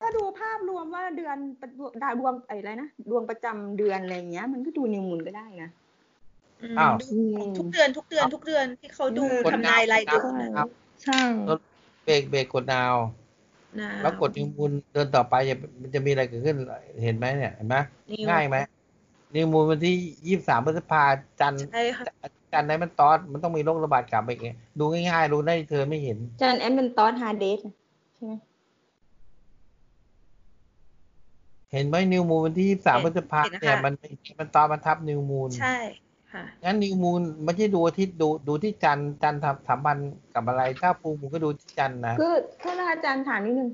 Speaker 3: ถ้าดูภาพรวมว่าเดือนดาวดวงอะไรนะดวงประจำเดือนอะไรอย่างเงี้ย มันก็ดูนิวมูนก็ได้นะ
Speaker 2: อืม
Speaker 1: อ้าว
Speaker 2: ดูทุกเดือนทุกเดือนทุกเดือนที่เขาดู
Speaker 1: กด
Speaker 2: ทำนายรายเดือน
Speaker 1: ดาว
Speaker 2: น่ะ
Speaker 1: ครับ
Speaker 3: ใช่
Speaker 1: เบรกเบรกกดดาว
Speaker 2: นะ
Speaker 1: แล้วกดนิวมูลเดินต่อไปจะมันจะมีอะไรเกิดขึ้นเห็นไหมเนี่ยเห็นไหม
Speaker 2: นิว
Speaker 1: ง่ายไหมนิวมูลวันที่ยี่สิบสามพฤษภาจันทร์
Speaker 2: ใช่ค่ะ
Speaker 1: จันทร์ไหนมันตอดมันต้องมีโรคระบาดกลับไปอีกดูง่ายๆรู้ได้เธอไม่เห็น
Speaker 3: อาจารย์แอมเป็นตอนฮาร์เดสใช่ไหม
Speaker 1: เห็นไหมนิวมูลวันที่ยี่สิบสามพฤษภาเนี่ยมันมันตอดมันทับนิวมูล
Speaker 2: ใช่ค่ะ
Speaker 1: งั้นนิวมูลไม่ใช่ดูอาทิตย์ดูดูที่จันทร์จันทร์ทำสัมพันธ์กับอะไร ถ้าฟูมูลก็ดูที่จันทร์นะ
Speaker 3: คือถ้าอาจารย์ถามนิดนึง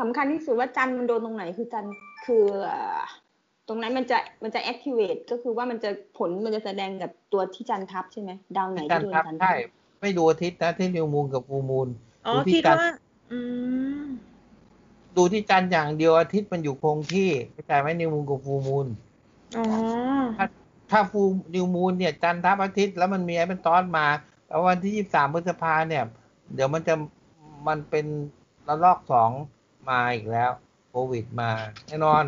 Speaker 3: สำคัญที่สุดว่าจันทร์มันโดนตรงไหนคือจันทร์คือเอ่อ ตรงนั้นมันจะมันจะ activate ก็คือว่ามันจะผลมันจะแสดงกับตัวที่จันทร์ทับใช่ไหมดาวไหน
Speaker 1: จัน
Speaker 3: ที่
Speaker 1: ท
Speaker 3: โด
Speaker 1: ร์
Speaker 3: น
Speaker 1: ทับ
Speaker 3: จันทร์ทั
Speaker 1: ใช่
Speaker 3: บ
Speaker 1: ไม่ดูอาทิตย์นะที่นิวมูลกับฟูมูล
Speaker 2: อ๋อ
Speaker 1: ดูที่
Speaker 2: คิด
Speaker 1: จันทร์
Speaker 2: ว่าอืม
Speaker 1: ดูที่จันทร์อย่างเดียวอาทิตย์มันอยู่คงที่เข้าใจไหม new moon กับ full moon
Speaker 2: อ๋อ
Speaker 1: ถ้า full new moon เนี่ยจันทร์ทับอาทิตย์แล้วมันมีไอ้เป็นตอนมาแล้ววันที่ยี่สามพฤษภาเนี่ย เดี๋ยวมันจะมันเป็นระลอกสองมาอีกแล้ว โควิดมาแน่นอน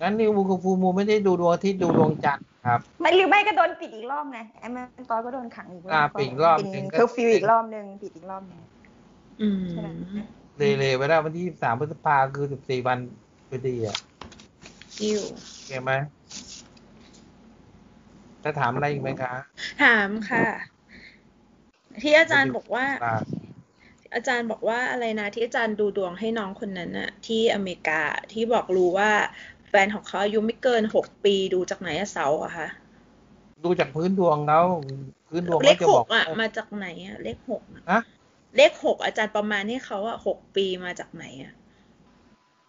Speaker 1: งั้น new moon กับ full moon ไม่ได้ดูดวงอาทิตย์ดูดวงจันทร์ครับ
Speaker 3: ไม่หรือไม่ก็โดนปิดอีกรอบไงแอมเป็นตอนก็โดนขังอีกรอบ
Speaker 1: อ่าปิดอีกรอบ
Speaker 3: เป็น
Speaker 1: หนึ่งก็
Speaker 3: เคอร์ฟิวอีกรอบหนึ่งปิดอีกรอบหนึ่ง
Speaker 2: อืม
Speaker 3: ใช่ไหม
Speaker 1: เลยเลยไปแล้ววันที่ยี่สามพฤษภาคือสิบสี่วันพอดีอะ
Speaker 2: อิว
Speaker 1: โอเคไหมจะถามอะไรอีกไหมคะ
Speaker 2: ถามค่ะ ที่อาจารย์บอกว่า
Speaker 1: อ่า
Speaker 2: อาจารย์บอกว่าอะไรนะที่อาจารย์ดูดวงให้น้องคนนั้นน่ะ ที่อเมริกาที่บอกรู้ว่า แฟนของเขาอายุไม่เกินหกปีดูจากไหนอะเสาร์อะคะ
Speaker 1: ดูจากพื้นดวงเขาพื้นดวง
Speaker 2: เล
Speaker 1: เขา
Speaker 2: ข
Speaker 1: จะ
Speaker 2: ห
Speaker 1: บอก
Speaker 2: กอะ
Speaker 1: ว่า
Speaker 2: มาจากไหนอะเลขหกอะ
Speaker 1: ฮะ
Speaker 2: เลขหกอาจารย์ประมาณให้เขาอะหกปีมาจากไหนอะ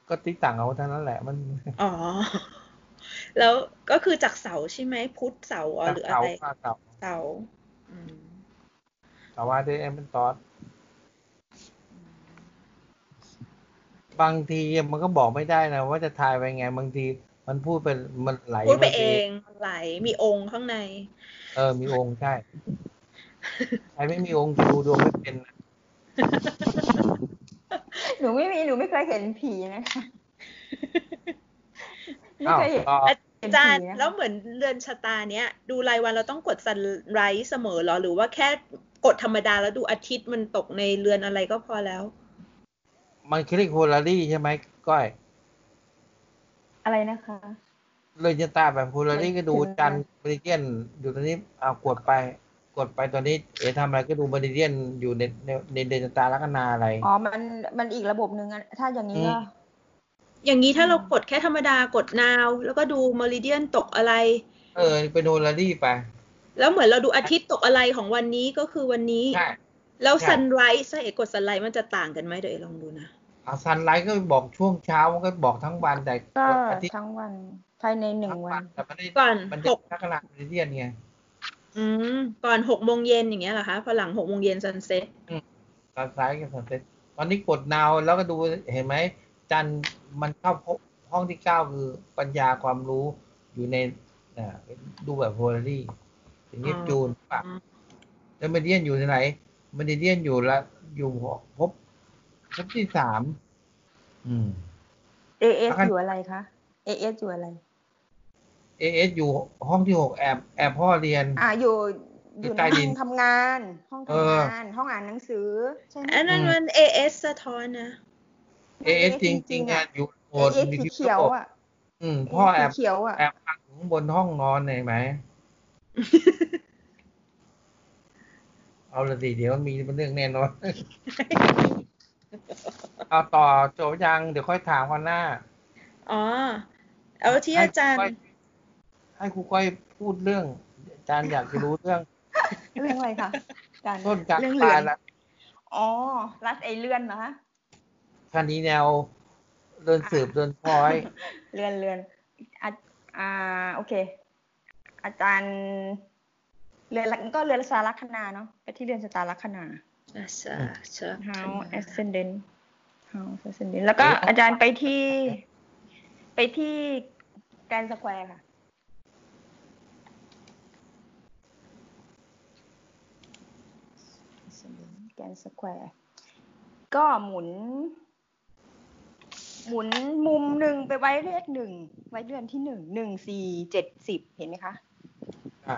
Speaker 1: ก็ติ๊กต่างเอาเท่านั้นแหละมัน
Speaker 2: อ๋อแล้วก็คือจากเสาใช่ไหมพุธเสาร์อ๋อหรืออะไร
Speaker 1: เสาเสา
Speaker 2: เสาร์อืม
Speaker 1: เสาว่าได้เอ็มเป็นตอส บางทีมันก็บอกไม่ได้นะว่าจะทายไปไง บางทีมันพูดเป็นมันไหล
Speaker 2: พูดไป
Speaker 1: มา
Speaker 2: เองไหลมีองค์ข้างใน
Speaker 1: เออ มีองค์ใช่ใครไม่มีองค์จะดูดวงไม่เป็นนะ
Speaker 3: หนูไม่มีหนูไม่เคยเห็นผีนะคะไม่เคยเห็น
Speaker 1: อ้าวต่อ
Speaker 3: เห็น
Speaker 2: อาจารย์
Speaker 3: ผีนะคะ
Speaker 2: แล้วเหมือนเรือนชะตาเนี้ย ดูรายวันเราต้องกดซันไรส์เสมอเหรอ หรือว่าแค่กดธรรมดาแล้วดูอาทิตย์มันตกในเรือนอะไรก็พอแล้ว
Speaker 1: มันคลิกโฮลารี่ใช่ไหมก้อย
Speaker 3: อะไรนะคะ
Speaker 1: เลยจะตาแบบโฮลารี่ก็ดู
Speaker 3: ไม่ถึง
Speaker 1: จันบริเดียนอยู่ตรงนี้เอากดไปกดไปตอนนี้เอ๋ทำอะไรก็ดูบริเดียนอยู่ในในในเดนตาลัคนาอะไร
Speaker 3: อ๋อ มันมันอีกระบบหนึ่งอะถ้าอย่างนี้ก็
Speaker 1: อืม
Speaker 2: อย่างนี้ถ้าเรากดแค่ธรรมดากดนาว แล้วก็ดูม e ริเดียนตกอะไร
Speaker 1: เออเป็นโฮลารี่ไป
Speaker 2: แล้วเหมือนเราดูอาทิตย์ตกอะไรของวันนี้ก็คือวันนี้
Speaker 1: ใช่
Speaker 2: แล้ว
Speaker 1: ใช่
Speaker 2: ซันไรส์ถ้าเอกกดซันไรส์มันจะต่างกันไหมเดี๋ยวเอกลองดูนะ
Speaker 1: เอาซันไลท์ก็บอกช่วงเช้ามันก็บอกทั้งวันแต่
Speaker 3: ก็
Speaker 1: อาทิตย์
Speaker 3: ทั้งวันภายในหนึ่ง
Speaker 1: ทั้ง
Speaker 3: วั
Speaker 1: วันนแต่มันได้
Speaker 2: ก่อน
Speaker 1: มัน
Speaker 2: ห
Speaker 1: จะ
Speaker 2: ก
Speaker 1: ลักษณะบริเดียนไง
Speaker 2: อืมก่อนหกโมงเย็นอย่างเงี้ยเหรอคะพอหลังหกโมงเย็นซันเซ็ต
Speaker 1: ซันไลท์กับซันเซ็ตตอนนี้กดนาวแล้วก็ดูเห็นไหม จันทร์มันเข้าห้องที่เก้าคือปัญญาความรู้อยู่ในอ่าดูแบบโฮลารี่อย่างนี้จูนปะแล้วเมเดียนอยู่ที่ไหนเมเดียนอยู่ละอยู่พบ พบที่สามอืม
Speaker 3: AS
Speaker 1: แล้วกัน
Speaker 3: อยู่อะไรคะ AS อยู่อะไร
Speaker 1: เอเอสอยู่ห้องที่หกแอบแอบพ่อเรียน
Speaker 3: อ่าอยู่อ
Speaker 1: อยู่
Speaker 3: ยู่ใน
Speaker 1: ใต้ดิ
Speaker 3: ห้อนงทำงาน ห้อง
Speaker 1: เออ
Speaker 3: ทำงาน ห้องอ่านหนังสือใช่ไหม
Speaker 2: อันนั้นมัน AS สะท้อนนะ
Speaker 1: เอเอสจริงจริงๆอะอยู่โหด
Speaker 3: AS
Speaker 1: มี
Speaker 3: สี
Speaker 1: ที่
Speaker 3: เขียวอะ
Speaker 1: อืม พ่อแอบ
Speaker 3: สีเขียวอะ
Speaker 1: แอบพักอยู่ข้างบนห้องนอนเห็นไหมเอาละสิเดี๋ยวมีเป็นเรื่องแน่นอน เอาต่อโจบยังเดี๋ยวค่อยถามกันหน้า
Speaker 2: อ๋อ เอาที่อาจารย์
Speaker 1: ให้คก้ให้ครูก้อยพูดเรื่อง อาจารย์อยากจะรู้เรื่อง
Speaker 3: เรื่องอะไรคะอาจารย์
Speaker 1: ต้นกลาง
Speaker 3: เรื่อง
Speaker 1: ป
Speaker 3: เรื
Speaker 1: ลา
Speaker 3: อน
Speaker 1: และ
Speaker 3: อ๋อ รัดไอเลื่อนนะคะ
Speaker 1: คดีแนวเดินสืบเดินพลอย
Speaker 3: เรือนเรือนอะอ่า โอเค อาจารย์เรือนลักก็เรือนสารัคนาเนาะไปที่เรือนสตาร์ลัคนา
Speaker 2: อะใช่ใช่
Speaker 3: How ascendant How ascendant แล้วก็อาจารย์ไปที่ ไปที่แกรนสแควร์ค่ะ grand square ก็หมุน หมุนมุมหนึ่งไปไว้เลขหนึ่ง ไว้เดือนที่หนึ่งหนึ่งสี่เจ็ดสิบเห็นไหมคะ
Speaker 1: อะ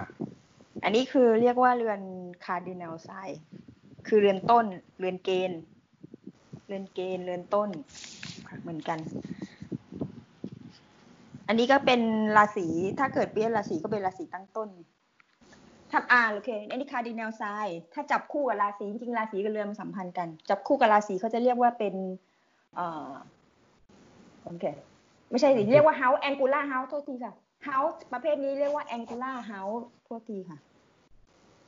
Speaker 3: อันนี้คือเรียกว่าเรือน cardinal sign คือเรือนต้น เรือนเกณฑ์ เรือนเกณฑ์ เรือนต้นค่ะเหมือนกัน อันนี้ก็เป็นราศี ถ้าเกิดเปลี่ยนราศีก็เป็นราศีตั้งต้นถ้าอ่าโอเค อันนี้คาร์ดินัลไซถ้าจับคู่กับราศีจริงๆราศีกับเรือนมันสัมพันธ์กัน จับคู่กับราศีเขาจะเรียกว่าเป็น เอ่อโอเค ไม่ใช่สิ เรียกว่า house angular house โทษทีค่ะ house ประเภทนี้เรียกว่า angular house โทษทีค่ะ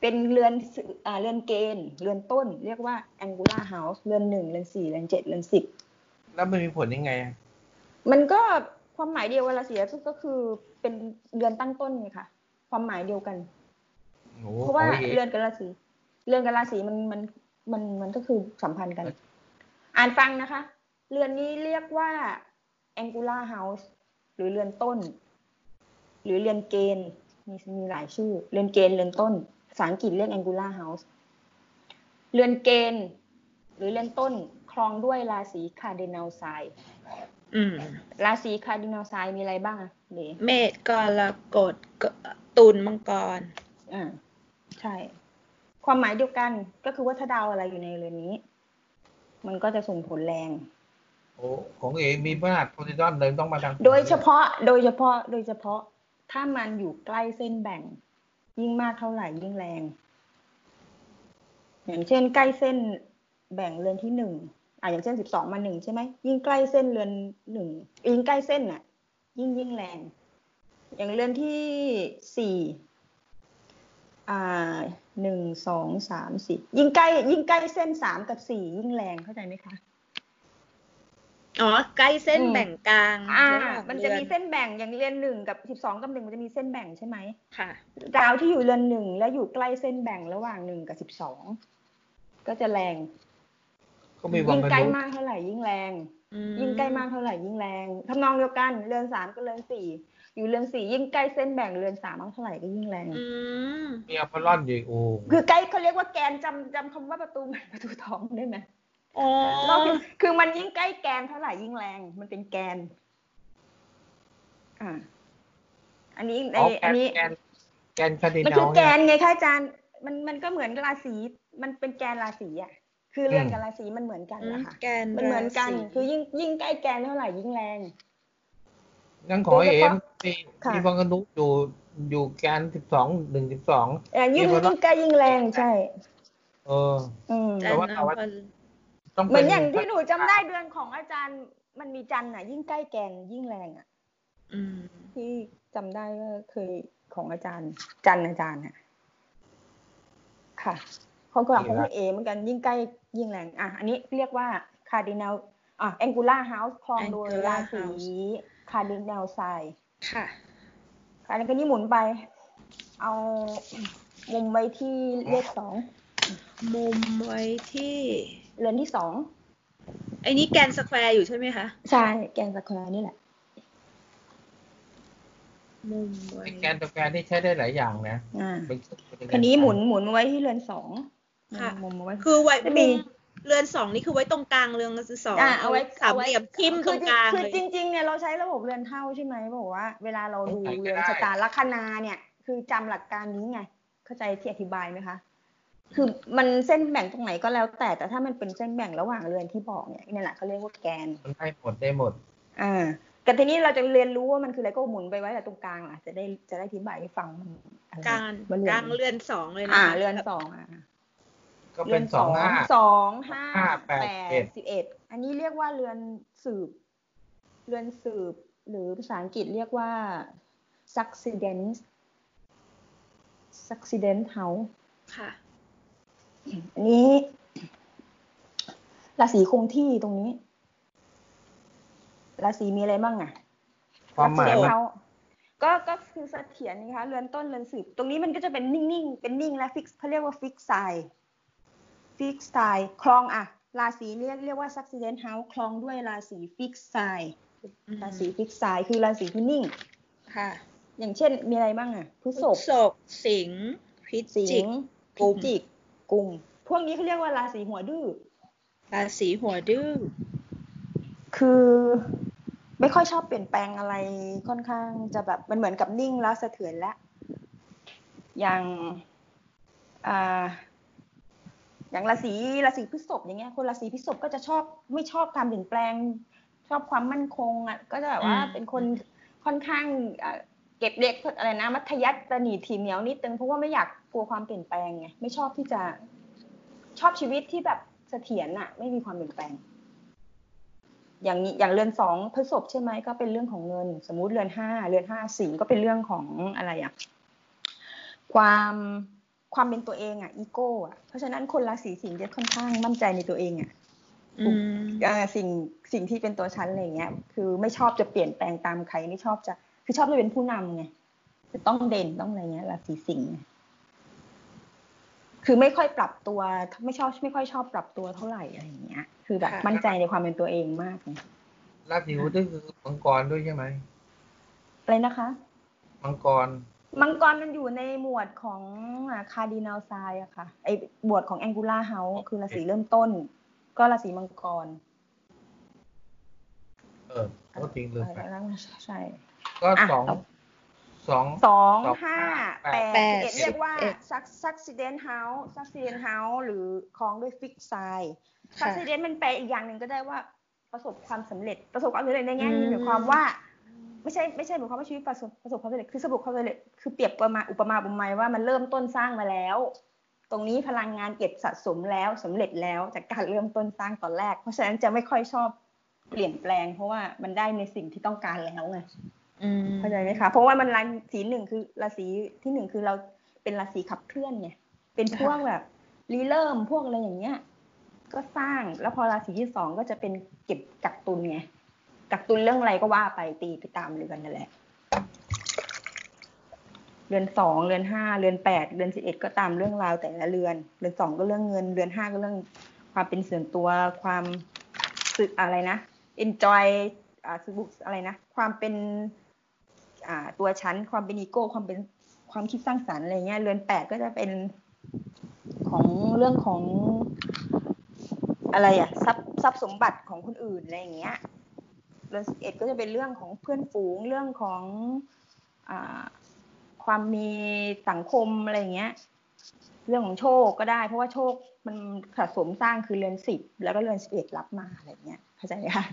Speaker 3: เป็นเรือนสื่ออ่าเรือนเกณฑ์เรือนต้น เรียกว่า angular house เรือนหนึ่งเรือนสี่เรือนเจ็ดเรือนสิบ
Speaker 1: แล้วมันมีผลยังไงอะ
Speaker 3: มันก็ความหมายเดียวกันละเสียก็คือเป็นเรือนตั้งต้นไงค่ะความหมายเดียวกัน
Speaker 1: โอ้
Speaker 3: เพราะว่า
Speaker 1: โอ้ย
Speaker 3: เรือนกับราศีเรือนกับราศีมันมันมันมันก็คือสัมพันธ์กัน อ่านฟังนะคะ เรือนนี้เรียกว่า angular house หรือเรือนต้น หรือเรือนเกณฑ์มีมีหลายชื่อ เรือนเกณฑ์เรือนต้น ภาษาอังกฤษเรียก angular house เรือนเกณฑ์ หรือเรือนต้นครองด้วยราศี cardinal sign
Speaker 2: อืม
Speaker 3: ราศี cardinal sign มีอะไรบ้างอะเด๋
Speaker 2: เมษกรกฎกตุลมังกร
Speaker 3: อ่าใช่ ความหมายเดียวกันก็คือว่าถ้าดาวอะไรอยู่ในเรือนนี้ มันก็จะส่งผลแรง
Speaker 1: โอ้ของเอมีพระหัสโพซิดอนเลยต้องมาทาง
Speaker 3: โดยเฉพาะโดยเฉพาะโดยเฉพาะถ้ามันอยู่ใกล้เส้นแบ่ง ยิ่งมากเท่าไหร่ยิ่งแรง อย่างเช่น ใกล้เส้นแบ่งเรือนที่หนึ่งอะอย่างเช่นสิบสองมาหนึ่งใช่ไหมยิ่งใกล้เส้นเรือนหนึ่งยิ่งใกล้เส้นน่ะ ยิ่งยิ่งแรง อย่างเรือนที่สี่อ่าหนึ่งสองสามสี่ยิ่งใกล้ ยิ่งใกล้เส้นสามกับสี่ยิ่งแรงเข้าใจไหมคะ
Speaker 2: อ๋อใกล้เส้น
Speaker 3: อืม
Speaker 2: แบ่งกลาง
Speaker 3: อ่า
Speaker 2: ระหว่าง
Speaker 3: มันจะมี
Speaker 2: รือน
Speaker 3: เส้นแบ่งอย่างเรือนหนึ่งกับสิบสองกับหนึ่งมันจะมีเส้นแบ่งใช่ไหม
Speaker 2: ค่ะ
Speaker 3: ดาวที่อยู่เรือนหนึ่งและอยู่ใกล้เส้นแบ่งระหว่างหนึ่งกับสิบสองก็จะแรง
Speaker 1: ก็มีวัง
Speaker 3: ยิ่ง
Speaker 1: กระ
Speaker 3: ใกล้
Speaker 1: นุ
Speaker 3: มากเท่าไหร่ยิ่งแรง
Speaker 2: อืม
Speaker 3: ยิ่งใกล้มากเท่าไหร่ยิ่งแรงทำนองเดียวกันเรือนสามกับเรือนสี่อยู่เรือนสี่ยิ่งใกล้เส้นแบ่งเรือนสามมากเท่าไหร่ก็ยิ่งแรง
Speaker 2: อืม
Speaker 1: มีอพอลลอนอยู่อีกโอ้
Speaker 3: คือใกล้เขาเรียกว่าแกนจำจำคำว่าประตูเงินประตูทองได้ไหม
Speaker 2: อ๋อ
Speaker 3: นอกจาก คือมันยิ่งใกล้แกนเท่าไหร่ยิ่งแรง มันเป็นแกน อ่า อันนี้ใน
Speaker 1: อ๋อแก
Speaker 3: อัน
Speaker 1: น
Speaker 3: นี้
Speaker 1: แกนแกนคาร์ดิ
Speaker 3: มัน
Speaker 1: นั
Speaker 3: คือ
Speaker 1: ล
Speaker 3: แก
Speaker 1: เนี่ย
Speaker 3: นไงคะอาจารย์ มันมันก็เหมือนกับราศี มันเป็นแกนราศีอะ คือเรือน
Speaker 1: อืม
Speaker 3: กับราศีมันเหมือนกันนะคะ
Speaker 2: แกน
Speaker 3: มันเหมือนกัน
Speaker 2: ราศี
Speaker 3: คือยิ่งยิ่งใกล้แกนเท่าไหร่ยิ่งแรง
Speaker 1: งั้นขอ
Speaker 3: โดยเฉ
Speaker 1: เอ็ม
Speaker 3: พาะ
Speaker 1: มี
Speaker 3: ค่ะ
Speaker 1: มีวังกนุอยู่อยู่แกนสิบสองหนึ่งสิบสอง
Speaker 3: อะยิ่ง
Speaker 1: เรียกว่า
Speaker 3: ยิ่งใกล้ยิ่งแรงใช่
Speaker 1: เออ
Speaker 3: อืม
Speaker 2: จัน
Speaker 1: แต่ว่า
Speaker 2: ทร์
Speaker 1: แต่ว่า
Speaker 2: พล
Speaker 1: ต้อง
Speaker 3: เหมื
Speaker 1: เป็
Speaker 3: อนนอย่างที่หนูจำได้เดือนของอาจารย์มันมีจันทร์อะ ยิ่งใกล้แกนยิ่งแรงอะ
Speaker 2: อืม
Speaker 3: ที่จำได้ว่าเคยของอาจารย์ จันทร์อาจารย์อะค่ะเขาก็ของพี่เอเหมือนกันยิ่งใกล้ยิ่งแรง อะ อันนี้เรียกว่าคาร์ดินัลอะแองกูล่าเฮาส์คลองโดย
Speaker 2: Angular
Speaker 3: ราศี
Speaker 2: House
Speaker 3: คาร์ดินัลไซ
Speaker 2: ค่ะ
Speaker 3: อันนี้ก็นี่หมุนไป เอามุมไว้ที่เลขสอง
Speaker 2: มุมไว้ที่
Speaker 3: เรือนที่สอง
Speaker 2: ไอ้นี่แกนสแควร์อยู่ใช่ไหมคะ
Speaker 3: ใช่ แกนสแควร์นี่แหละ
Speaker 2: มุมไว้
Speaker 1: แกนตัวแกนที่ใช้ได้หลายอย่างนะ
Speaker 3: อ่า
Speaker 1: เป็น
Speaker 3: คันนี้หมุนหมุนไว้ที่เรือนสอง
Speaker 2: ค่ะ
Speaker 3: มุมไว้
Speaker 2: คือไว้
Speaker 3: จะ
Speaker 2: มุ
Speaker 3: มี
Speaker 2: มเรือนสองนี่คือไว้ตรงกลางเรือนสอง
Speaker 3: อ่าเอาไว้
Speaker 2: สามเหลี่ยมทิ่มตรงกลาง
Speaker 3: คือ
Speaker 2: เลย
Speaker 3: จริงๆเนี่ยเราใช้ระบบเรือนเท่าใช่ไหมบอกว่าเวลาเราดู
Speaker 1: ใช้ก็
Speaker 3: เรือน
Speaker 1: ได้
Speaker 3: ชะตาลัคนาเนี่ย คือจำหลักการนี้ไง เข้าใจที่อธิบายไหมคะ คือมันเส้นแบ่งตรงไหนก็แล้วแต่แต่ถ้ามันเป็นเส้นแบ่งระหว่างเรือนที่บอกเนี่ยนี่แหละเขาเรียกว่าแกน
Speaker 1: ได้หมดได้หมด
Speaker 3: อ่าแต่ทีนี้เราจะเรียนรู้ว่ามันคืออะไรก็หมุนไปไว้แต่ตรงกลางล่ะจะได้จะได้อธิบายให้ฟัง
Speaker 2: กลาง
Speaker 3: ว่าเรื
Speaker 2: กลางเรือนสองเลยนะ
Speaker 3: อ่าเรือนสองอะ
Speaker 1: ก็เป็นสองห้า
Speaker 3: สองห้า
Speaker 1: แปด
Speaker 3: สิบเอ็ดอันนี้เรียกว่าเรือนสืบ เรือนสืบ หรือภาษาอังกฤษเรียกว่า succedent succedent house
Speaker 2: ค่ะ
Speaker 3: อันนี้ราศีคงที่ตรงนี้ราศีมีอะไรบ้างอะ
Speaker 1: ความหมายมัน
Speaker 3: เสถี
Speaker 1: ย
Speaker 3: รเขาก็ก็คือเสถียรนะคะเรือนต้นเรือนสืบตรงนี้มันก็จะเป็นนิ่งๆเป็นนิ่งและ fixed เขาเรียกว่า fixed sign fixed sign ครองอะราศีเรียกเรียกว่า succedent house ครองด้วยราศี fixed sign
Speaker 2: อืม
Speaker 3: ราศีฟิกไซคือราศีที่นิ่ง
Speaker 2: ค่ะ
Speaker 3: อย่างเช่นมีอะไรบ้างอะพฤษภ
Speaker 2: ศพสิงห์พิ
Speaker 3: สิ
Speaker 2: จิ
Speaker 3: ง
Speaker 2: ก
Speaker 3: ห์
Speaker 2: กุ
Speaker 3: พิ
Speaker 2: ม
Speaker 3: จิก กุม พวกนี้เขาเรียกว่าราศีหัวดื้อ
Speaker 2: ราศีหัวดื้อ
Speaker 3: คือไม่ค่อยชอบเปลี่ยนแปลงอะไรค่อนข้างจะแบบมันเหมือนกับนิ่งแล้วสะเทือนแล้ว อย่างอ่าอย่างราศีราศีพฤษภอย่างเงี้ยคนราศีพฤษภก็จะชอบไม่ชอบการเปลี่ยนแปลง ชอบความมั่นคงอะก็จะแบบว่าเป็นคนค่อนข้างอ่า เก็บเล็กอะไรนะ มัธยัสถ์ตะหนีทีเหนียวนิดนึงเพราะว่าไม่อยากกลัวความเปลี่ยนแปลงไงไม่ชอบที่จะชอบชีวิตที่แบบเสถียรอะไม่มีความเปลี่ยนแปลง อย่างนี้อย่างเรือนสองพฤษภใช่ไหมก็เป็นเรื่องของเงิน สมมุติเรือนห้าเรือนห้าสิงห์ก็เป็นเรื่องของอะไรอะความความเป็นตัวเองอะอีโก้อะเพราะฉะนั้นคนราศีสิงห์จะค่อนข้างมั่นใจในตัวเองอะ
Speaker 2: อืม
Speaker 3: เอ่อสิ่งสิ่งที่เป็นตัวฉันอะไรเงี้ย คือไม่ชอบจะเปลี่ยนแปลงตามใครไม่ชอบจะ คือชอบจะเป็นผู้นำไงจะต้องเด่นต้องอะไรเงี้ยราศีสิงห์ไงคือไม่ค่อยปรับตัวไม่ชอบไม่ค่อยชอบปรับตัวเท่าไหร่อะไรอย่างเงี้ย คือแบบ
Speaker 2: ค่ะ
Speaker 3: มั่นใจในความเป็นตัวเองมากไง
Speaker 1: ราศีหัวดื้อคือมังกรด้วยใช่ไหม
Speaker 3: อะไรนะคะ
Speaker 1: มังกร
Speaker 3: มังกรมันอยู่ในหมวดของ cardinal sign อะค่ะ ไอหมวดของ angular house คือราศีเริ่มต้น ก็ราศีมังกร
Speaker 1: เออก็จริงลืมไป
Speaker 3: อะไรนะใช่
Speaker 1: ก็
Speaker 3: อะ
Speaker 1: สอง
Speaker 3: ต่อ
Speaker 1: สอง
Speaker 3: สอง
Speaker 1: สอง
Speaker 3: ห้า
Speaker 1: ห้า
Speaker 3: แปด
Speaker 2: แปด
Speaker 3: สิบเอ็ดเรียกว่า
Speaker 2: สิบเอ็ด
Speaker 3: succedent house succedent house หรือครองด้วย fixed sign
Speaker 2: ค่ะ
Speaker 3: succedent มันแปลอีกอย่างหนึ่งก็ได้ว่าประสบความสำเร็จประสบความสำเร็จในแง่นี้
Speaker 2: อืม
Speaker 3: หมายความว่า ไม่ใช่ไม่ใช่หมายความว่าชีวิตประสบประสบความสำเร็จคือประสบความสำเร็จคือเปรียบประมาณอุปมาอุปไมยว่ามันเริ่มต้นสร้างมาแล้ว ตรงนี้พลังงานเก็บสะสมแล้วสำเร็จแล้วจากการเริ่มต้นสร้างตอนแรก เพราะฉะนั้นจะไม่ค่อยชอบเปลี่ยนแปลง เพราะว่ามันได้ในสิ่งที่ต้องการแล้วไง
Speaker 2: อืม
Speaker 3: เข้าใจไหมคะ เพราะว่ามันราศีหนึ่งคือราศีที่หนึ่งคือเราเป็นราศีขับเคลื่อนไงเป็นพวกแบบรีเริ่มพวกอะไรอย่างเงี้ย ก็สร้างแล้วพอราศีที่สองก็จะเป็นเก็บกักตุนไงกักตุนเรื่องอะไรก็ว่าไปตีไปตามเรือนนั่นแหละ เรือนสองเรือนห้าเรือนแปดเรือนสิบเอ็ดก็ตามเรื่องราวแต่ละเรือน เรือนสองก็เรื่องเงิน เรือนห้าก็เรื่องความเป็นส่วนตัวความสึกอะไรนะ enjoy อ่าสึกอะไรนะ ความเป็น ตัวชั้นความเป็นอีโก้ความเป็นความคิดสร้างสรรค์อะไรเงี้ยเรือนแปดก็จะเป็นของเรื่องของอะไรอะทรัพย์ทรัพย์สมบัติของคนอื่นอะไรอย่างเงี้ยเรือนสิบเอ็ดก็จะเป็นเรื่องของเพื่อนฝูงเรื่องของอความมีสังคมอะไรอย่างเงี้ย เรื่องของโชคก็ได้ เพราะว่าโชคมันสะสมสร้างคือเรือนสิบแล้วก็เรือนสิบเอ็ดรับมาอะไรเงี้ยเข้าใจไหมคะ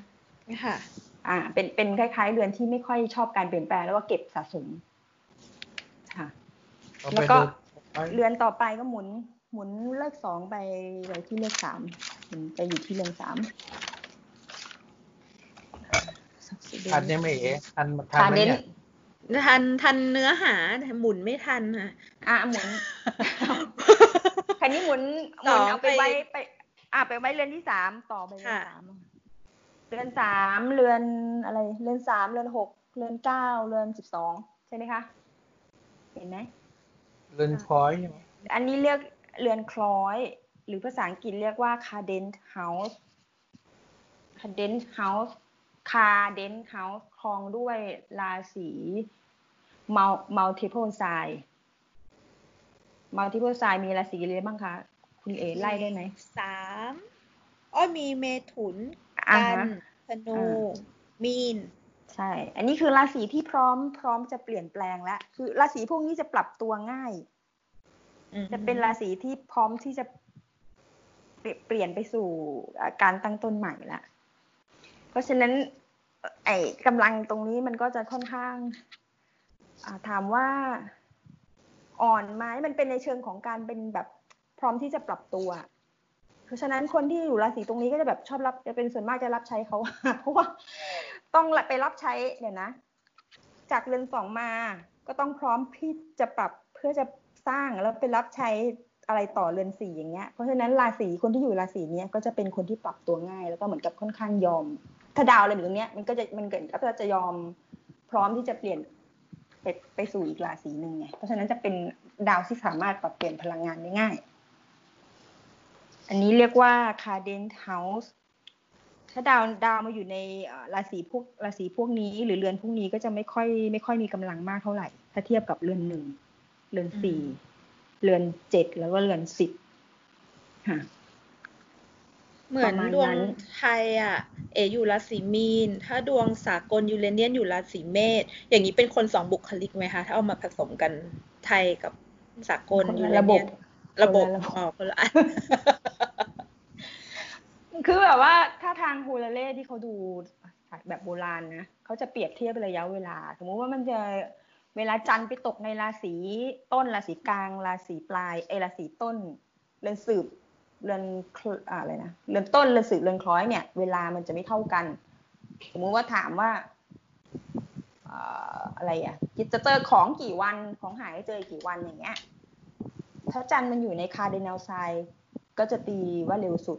Speaker 2: ค่ะ
Speaker 3: อ่าเป็นเป็นคล้ายๆ เรือนที่ไม่ค่อยชอบการเปลี่ยนแปลงแล้วก็เก็บสะสมค่ะ
Speaker 1: เอา
Speaker 3: แล้ว
Speaker 1: ไป
Speaker 3: ก็
Speaker 1: ดูไป
Speaker 3: เรือนต่อไปก็หมุน หมุนเลขสองไปไปที่เลขสามหมุนไปอยู่ที่เรือนสาม
Speaker 1: ทันได้ไหมเอ๋ทันทั
Speaker 3: คาน
Speaker 1: ไหม
Speaker 3: เดน
Speaker 1: เนี่ย
Speaker 2: ทันทันเนื้อหาแต่หมุนไม่ทันค่ะ
Speaker 3: อะหมุนคันนี้หมุนห
Speaker 2: ต่
Speaker 3: มุ
Speaker 2: อน
Speaker 3: เอาไป
Speaker 2: ไป
Speaker 3: ไว้ไป อะไปไว้เรือนที่สามต่อไปเรือน
Speaker 2: ค่ะ
Speaker 3: สาม เรือนสามเรือนอะไร เรือนสามเรือนหกเรือนเก้าเรือนสิบสองใช่ไหมคะ เห็นไหม
Speaker 1: เรือนคอยใช่ไหม
Speaker 3: อันนี้เรียกเรือนคล้อย หรือภาษาอังกฤษเรียกว่า cadent house cadent house cadent house ครองด้วยราศี mul- multiple sign multiple sign มีราศีอะไรบ้างคะ คุณเอไล่ได้ไหม
Speaker 2: สามอ้อมีเมถุน
Speaker 3: อ่า
Speaker 2: กั
Speaker 3: ฮะ
Speaker 2: นธนู
Speaker 3: อ่า
Speaker 2: มีน
Speaker 3: ใช่ อันนี้คือราศีที่พร้อมพร้อมจะเปลี่ยนแปลงแล้ว คือราศีพวกนี้จะปรับตัวง่าย จะเป็นราศีที่พร้อมที่จะเปลี่ยนเปลี่ยนไปสู่อ่าการตั้งต้นใหม่ละ เพราะฉะนั้นเอ่อไอ้กำลังตรงนี้มันก็จะค่อนข้างอ่าถามว่าอ่อนไหมมันเป็นในเชิงของการเป็นแบบพร้อมที่จะปรับตัวเพ ราะฉะนั้นคนที่อยู่ราศีตรงนี้ก็จะแบบชอบรับจะเป็นส่วนมากจะรับใช้เขาเพราะว่าต้องไปรับใช้เดี๋ยวนะ จากเรือนสองมาก็ต้องพร้อมที่จะปรับเพื่อจะสร้างแล้วไปรับใช้อะไรต่อเรือนสี่อย่างเงี้ยเพราะฉะนั้นราศีคนที่อยู่ราศีเนี้ยก็จะเป็นคนที่ปรับตัวง่าย แล้วก็เหมือนกับค่อนข้างยอม ถ้าดาวอะไรอยู่ตรงเนี้ยมันก็จะมันเกิดก็จะยอมพร้อมที่จะเปลี่ยนไปไปสู่อีกราศีหนึ่งไงเพราะฉะนั้นจะเป็นดาวที่สามารถปรับเปลี่ยนพลังงานได้ง่าย อันนี้เรียกว่า Cardent House ถ้าดาวดาวมาอยู่ในเอ่อราศีพวกราศีพวกนี้ หรือเรือนพวกนี้ก็จะไม่ค่อย ไม่ค่อยมีกำลังมากเท่าไหร่ ถ้าเทียบกับเรือนหนึ่งเรือนสี่เรือนเจ็ดแล้วก็เรือนสิบค่ะ
Speaker 2: เหมือน
Speaker 3: ประมาณ
Speaker 2: ดวง
Speaker 3: นั้น
Speaker 2: ไทยอะ เออยู่ราศีมีน ถ้าดวงสากลยูเรเนียนอยู่ราศีเมษอย่างนี้เป็นคนสองบุคลิกไหมคะ ถ้าเอามาผสมกันไทยกับสากล
Speaker 3: คน
Speaker 2: ยู
Speaker 3: ละ
Speaker 2: เร
Speaker 3: ระบ
Speaker 2: เนี
Speaker 3: บ
Speaker 2: ยน ระบบ
Speaker 3: คนละระบบ
Speaker 2: อ๋อคนละอัน
Speaker 3: คือแบบว่าถ้าทางฮูลาเล่ที่เขาดูแบบโบราณนะเขาจะเปรียบเทียบระยะเวลา สมมุติว่ามันจะเวลาจันทร์ไปตกในราศีต้นราศีกลางราศีปลายไอยราศีต้นเรือนสืบเรือนคลอ่าอะไรนะเรือนต้นเรือนสืบเรือนคล้อยเนี่ย เวลามันจะไม่เท่ากัน สมมุติว่าถามว่าเอ่ออะไรอะกิจเจอของกี่วันของหายเจอกี่วันอย่างเงี้ย ถ้าจันทร์มันอยู่ใน cardinal sign ก็จะตีว่าเร็วสุด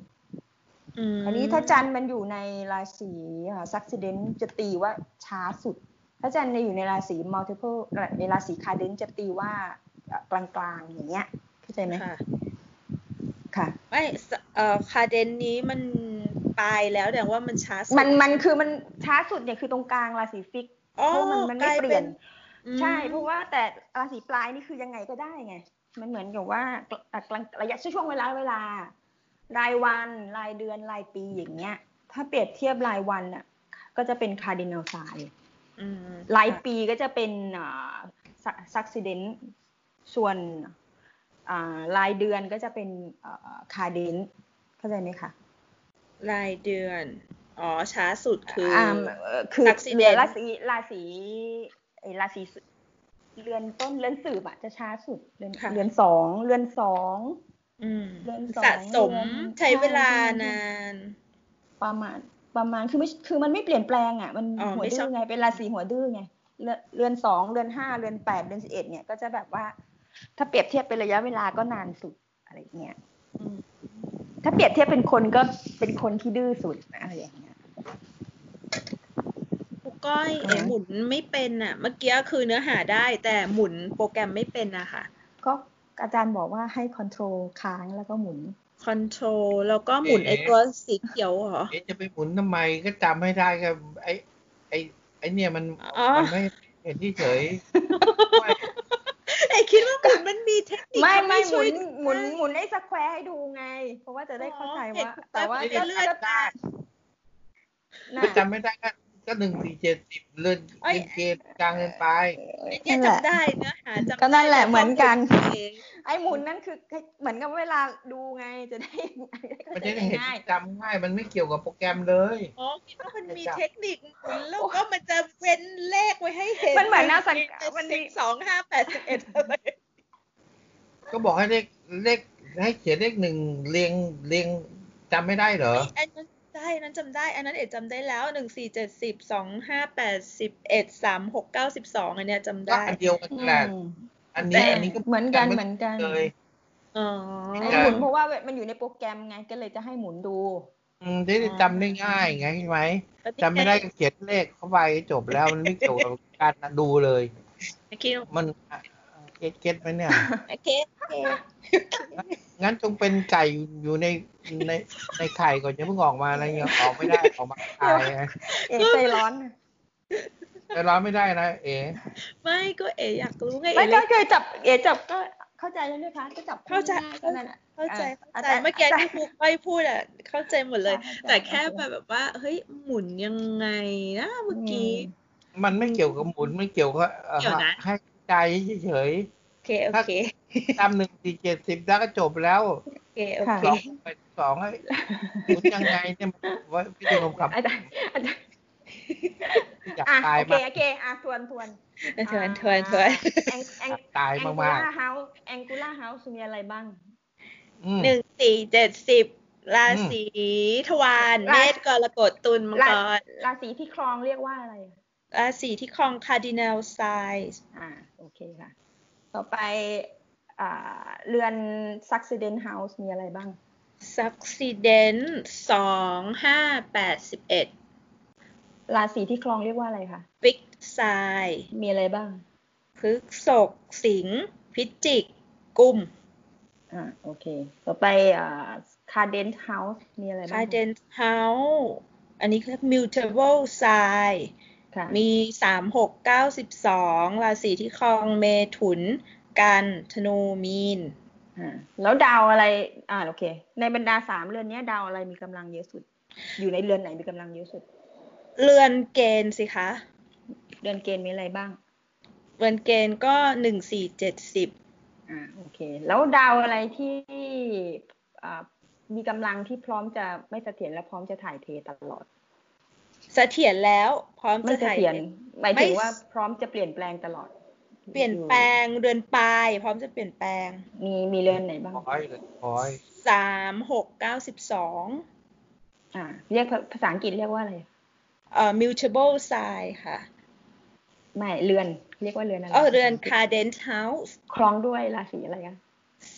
Speaker 2: อืม
Speaker 3: อันนี้ถ้าจันทร์มันอยู่ในราศี succedent จะตีว่าช้าสุด ถ้าจันทร์อยู่ในราศี mutable ในราศีคาเดนจะตีว่ากลางๆอย่างเงี้ยเข้าใจไหม
Speaker 2: ค่ะ
Speaker 3: ค่ะ
Speaker 2: ไม่สเอ่อคาเดนนี้มันปลายแล้วแต่ว่ามันช้าสุด
Speaker 3: มันมันคือมันช้าสุดเนี่ยคือตรงกลางราศีฟิก
Speaker 2: อ๋อ
Speaker 3: เพราะมันมันไม่
Speaker 2: กา
Speaker 3: เปลี่ยน
Speaker 2: อืม
Speaker 3: ใช่เพราะว่าแต่ราศีปลายนี่คือยังไงก็ได้ไง มันเหมือนกับว่ากลางระยะช่วงเวลาเวลา รายวันรายเดือนรายปีอย่างเงี้ย ถ้าเปรียบเทียบรายวันอะ ก็จะเป็น cardinal sign
Speaker 2: อืม
Speaker 3: รายปีก็จะเป็น succedent ส่วนอ่ารายเดือนก็จะเป็น cadent เข้าใจไหมคะ
Speaker 2: รายเดือน อ๋อช้าสุดคืออ
Speaker 3: อ่าเอ่อคือ
Speaker 2: succedent
Speaker 3: เรือราศีราศีไอ้ราศี เรือนต้นเรือนสืบอะจะช้าสุดเรือน
Speaker 2: ค่ะ
Speaker 3: เรือนสองเรือนสอง
Speaker 2: อืม
Speaker 3: เรือนสอง
Speaker 2: สะสม
Speaker 3: เรือน
Speaker 2: ใช้เวลา
Speaker 3: ใช่
Speaker 2: นาน
Speaker 3: ประมาณประมาณคือไม่คือมันไม่เปลี่ยนแปลงอะมัน
Speaker 2: อ๋อ
Speaker 3: หัว
Speaker 2: ไม่ช
Speaker 3: ดื้
Speaker 2: อบ
Speaker 3: อไงเป็นราศีหัวดื้อไงเรือนเรือนสองเรือนห้าเรือนแปดเรือนสิบเอ็ดเนี่ยก็จะแบบว่า ถ้าเปรียบเทียบเป็นระยะเวลาก็นานสุดอะไรอย่างเงี้ย
Speaker 2: อืม
Speaker 3: ถ้าเปรียบเทียบเป็นคนก็เป็นคนที่ดื้อสุดอะไรอย่างเงี้ย
Speaker 2: ครู ก้อยเอ๋
Speaker 3: อ่าฮะ
Speaker 2: หมุนไม่เป็นอะ เมื่อกี้คือเนื้อหาได้ แต่หมุนโปรแกรมไม่เป็นอะค่ะ
Speaker 3: ก็อาจารย์บอกว่าให้คอนโทรลค้างแล้วก็หมุน
Speaker 2: คอนโทรลแล้วก็หมุนไอ้ตัวสีเขียวเหรอ
Speaker 1: เอ๊ะจะไปหมุนทำไมก็จำให้ได้ก็ไอ้ไอ้ไอ้เนี่ยมัน
Speaker 2: อ๋อ
Speaker 1: มันไม่เห็นที่เฉยไม่
Speaker 2: เอ๋คิดว่าหมุนมันมีเทคนิค
Speaker 3: ไม่
Speaker 2: ทำ
Speaker 3: ไม่ห
Speaker 2: ช่
Speaker 3: มุ
Speaker 2: วย
Speaker 3: นหมุนหมุนไอ้สแควร์ให้ดูไง เพราะว่าจะได้เข้าใจว่า
Speaker 2: อ๋อ
Speaker 3: แต่ว่า
Speaker 2: เห็น
Speaker 3: ก็
Speaker 2: เลือด
Speaker 3: ก็
Speaker 2: ได้
Speaker 3: น่ะ
Speaker 1: ก็จำไม่ได้ก็ ก็หนึ่งสี่เจ็ดสิบเลื่อน
Speaker 2: เอ้ย
Speaker 1: เกณฑ์กลางเกินไป
Speaker 2: เนี่ย
Speaker 3: นั่นแหละ
Speaker 2: จำได้เนื้อหาจำ
Speaker 3: ก็นั่นแหละ
Speaker 2: ได้
Speaker 3: เหมือนกัน
Speaker 2: ข้มูลเอง
Speaker 3: ไอ้หมุนนั่นคือเหมือนกับเวลาดูไงจะได้
Speaker 1: มัน
Speaker 3: เข้า
Speaker 1: จะ
Speaker 3: ใจ
Speaker 1: ได้เห็น
Speaker 3: ง่าย
Speaker 1: จำง่ายมันไม่เกี่ยวกับโปรแกรมเลย
Speaker 2: อ๋อคิดว่ามันมี
Speaker 1: จะจำ
Speaker 2: เทคนิคหมุนแล้วก็มันจะเว้นเลขไว้ให้เห็น
Speaker 3: มันเหมือนหน้าสัง
Speaker 2: มั
Speaker 3: มันน
Speaker 2: มี
Speaker 3: มี
Speaker 2: สองห้าแปดสิบเอ็ดอะไร
Speaker 1: ก็บอกให้เลขเลขให้เขียนเลขหนึ่งเรียงเรียงจำไม่ได้เหรอ
Speaker 2: อันนั้ นได้อันนั้นจำได้ อันนั้นเอ็ดจำได้แล้วหนึ่งสี่เจ็ดสิบสองห้าแปดสิบเอ็ดสามหกเก้าสิบสองอันเนี้ยจำ
Speaker 1: ก็
Speaker 2: ได้
Speaker 1: อันเดียวกันแหละ
Speaker 3: อืม
Speaker 1: อัน
Speaker 3: แต่
Speaker 1: นี้อันนี้ก็
Speaker 3: เหมือนกันเหมือนกัน
Speaker 1: เลย
Speaker 2: อ๋อ
Speaker 3: ไอ้หมุนเพราะว่ามันอยู่ในโปรแกรมไงก็เลยจะให้หมุนดู
Speaker 1: อืมจะได้จำได้ง่ายไงใช่ไหมจำไม่ได้ก็เขียนเลขเข้าไปจบแล้วมันไม่เกี่ยวกับการดูเลย
Speaker 2: โอเค
Speaker 1: มัน get get ไหมเนี่ย
Speaker 2: โอเคโอเค
Speaker 1: งั้นจงเป็นไก่อยู่ในในในไข่ก่อนจะเพิ่งออกมาอะไรเงี้ยออกไม่ได้ออกมาตายไง
Speaker 3: เอะใจร้อน
Speaker 1: แต่ร้อนไม่ได้นะเอ๋
Speaker 2: ไม่ก็เอ๋อยากรู้ไง
Speaker 3: ไม่
Speaker 2: เอ๋
Speaker 3: ก็เคยจับเอะจับก็เข้าใจแล้วด้วยคะก็จับ
Speaker 2: เข้าใจ
Speaker 3: ง่ยๆก็นั่นน่ะ
Speaker 2: เข้าใจ
Speaker 3: อะ
Speaker 2: เข้าใจ
Speaker 3: อะ
Speaker 2: เมื่อกี้
Speaker 3: อะ
Speaker 2: ที่ครูก้อยพูดอะเข้าใจหมดเลย
Speaker 3: ใช่
Speaker 2: แต่แค่
Speaker 3: เข้าใจ
Speaker 2: แบบว่า เฮ้ยหมุนยังไงนะเมื่อกี้
Speaker 1: มันไม่เกี่ยวกับหมุนไม่เกี่ยวกับเอ่อ
Speaker 2: เกี่ยวนะ
Speaker 1: ให้ ใจเฉย
Speaker 2: โอเคโอเค
Speaker 1: ๆทำหนึ่งสี่เจ็ดสิบแล้วก็จบแล้ว
Speaker 2: โอเคโอ
Speaker 3: ค่ะ
Speaker 2: เค
Speaker 1: สองไปสองให้หมุนยังไงเนี่ยว่าพี่จะลงกับ
Speaker 3: อาจารย์อาจารย์
Speaker 1: อยาก
Speaker 3: อะ
Speaker 1: ตาย
Speaker 3: โอเค
Speaker 1: มาก
Speaker 3: โอเคอะทวนทวน
Speaker 2: ทวนทวนทวน
Speaker 3: แองแอง
Speaker 1: ตาย
Speaker 3: แองกู
Speaker 1: มาก
Speaker 3: ล่าเฮาส์แองกูล่าเฮาส์มีอะไรบ้าง
Speaker 1: ๆอืม
Speaker 2: หนึ่งสี่เจ็ดสิบรา
Speaker 1: อืม
Speaker 2: ศีทวาร
Speaker 3: รา
Speaker 2: เมษกรกฎตุลมัง
Speaker 3: ราก
Speaker 2: ร
Speaker 3: ราศีที่ครองเรียกว่าอะไร
Speaker 2: ราศีที่ครองคาร์ดินัลไซส์
Speaker 3: อ่าโอเคค่ะ ต่อไปอ่าเรือน Succedent House มีอะไรบ้าง
Speaker 2: ซักซิเดนสองห้าแปดสิบเอ็ด
Speaker 3: ราศีที่ครองเรียกว่าอะไรคะ
Speaker 2: ฟิกไซ
Speaker 3: มีอะไรบ้าง
Speaker 2: พฤกษกสิงห์พิจิก กุม
Speaker 3: อ่าโอเค ต่อไปอ่า Cardent House มีอะไรบ้าง
Speaker 2: คาเดนเฮาอันนี้คือมิว เทเบิลไซ
Speaker 3: ค่ะ
Speaker 2: มีสามหกเก้าสิบสองราศีที่ครองเมถุน กันธนูมีน
Speaker 3: อ่าแล้วดาวอะไร อ่าโอเค ในบรรดาสามเรือนเนี้ยดาวอะไรมีกำลังเยอะสุด อยู่ในเรือนไหนมีกำลังเยอะสุด
Speaker 2: เรือนเกณฑ์สิคะ
Speaker 3: เรือนเกณฑ์มีอะไรบ้าง
Speaker 2: เรือนเกณฑ์ก็หนึ่งสี่เจ็ดสิบ
Speaker 3: อ่าโอเค แล้วดาวอะไรที่อ่ามีกำลังที่พร้อมจะไม่เสถียรและพร้อมจะถ่ายเทตลอด
Speaker 2: เสถียรแล้ว พร้อม
Speaker 3: ไม่
Speaker 2: จะ
Speaker 3: เส
Speaker 2: ถ่าย
Speaker 3: ถียรหมายถึง
Speaker 2: ไม่
Speaker 3: ว่าพร้อมจะเปลี่ยนแปลงตลอด
Speaker 2: เปลี่ยนแปลงเรือนปลาย พร้อมจะเปลี่ยนแปลง
Speaker 3: มีมีเรือนไหนบ้าง
Speaker 1: ร้อยเลยร้อย
Speaker 2: สามหกเก้าสิบสอง
Speaker 3: อ่าเรียกภาษาอังกฤษเรียกว่าอะไร
Speaker 2: เอ่อ mutable sign ค่ะ
Speaker 3: ไม่เรือน เรียกว่าเรือนอะไร
Speaker 2: เออเรือน cadent house
Speaker 3: คล้องด้วยราศีอะไรคะ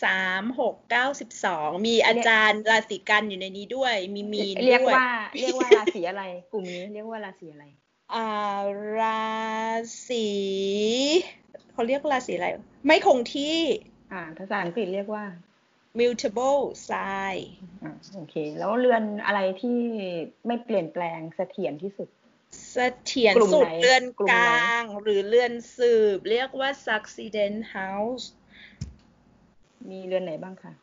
Speaker 2: สามหกเก้าสิบสองมีอาจารย์ราศีกันอยู่ในนี้ด้วย มีมีน
Speaker 3: เรียก
Speaker 2: ด้วย
Speaker 3: ว่าเรียกว่าราศีอะไร กลุ่มนี้เรียกว่าราศีอะไร
Speaker 2: อ่าราศีเขาเรียกราศีอะไร ไม่คงที่
Speaker 3: อ่าภาษาอังกฤษเรียกว่า
Speaker 2: mutable sign
Speaker 3: อ่าโอเค แล้วเรือนอะไรที่ไม่เปลี่ยนแปลงเสถียรที่สุด
Speaker 2: เสถียร
Speaker 3: กลุ่ม
Speaker 2: สุด
Speaker 3: ไหน
Speaker 2: เรือน
Speaker 3: กลุ่ม
Speaker 2: ก
Speaker 3: ไหน
Speaker 2: ลาง หรือเรือนสืบ เรียกว่า succeedent house
Speaker 3: มีเรือนไหนบ้างคะ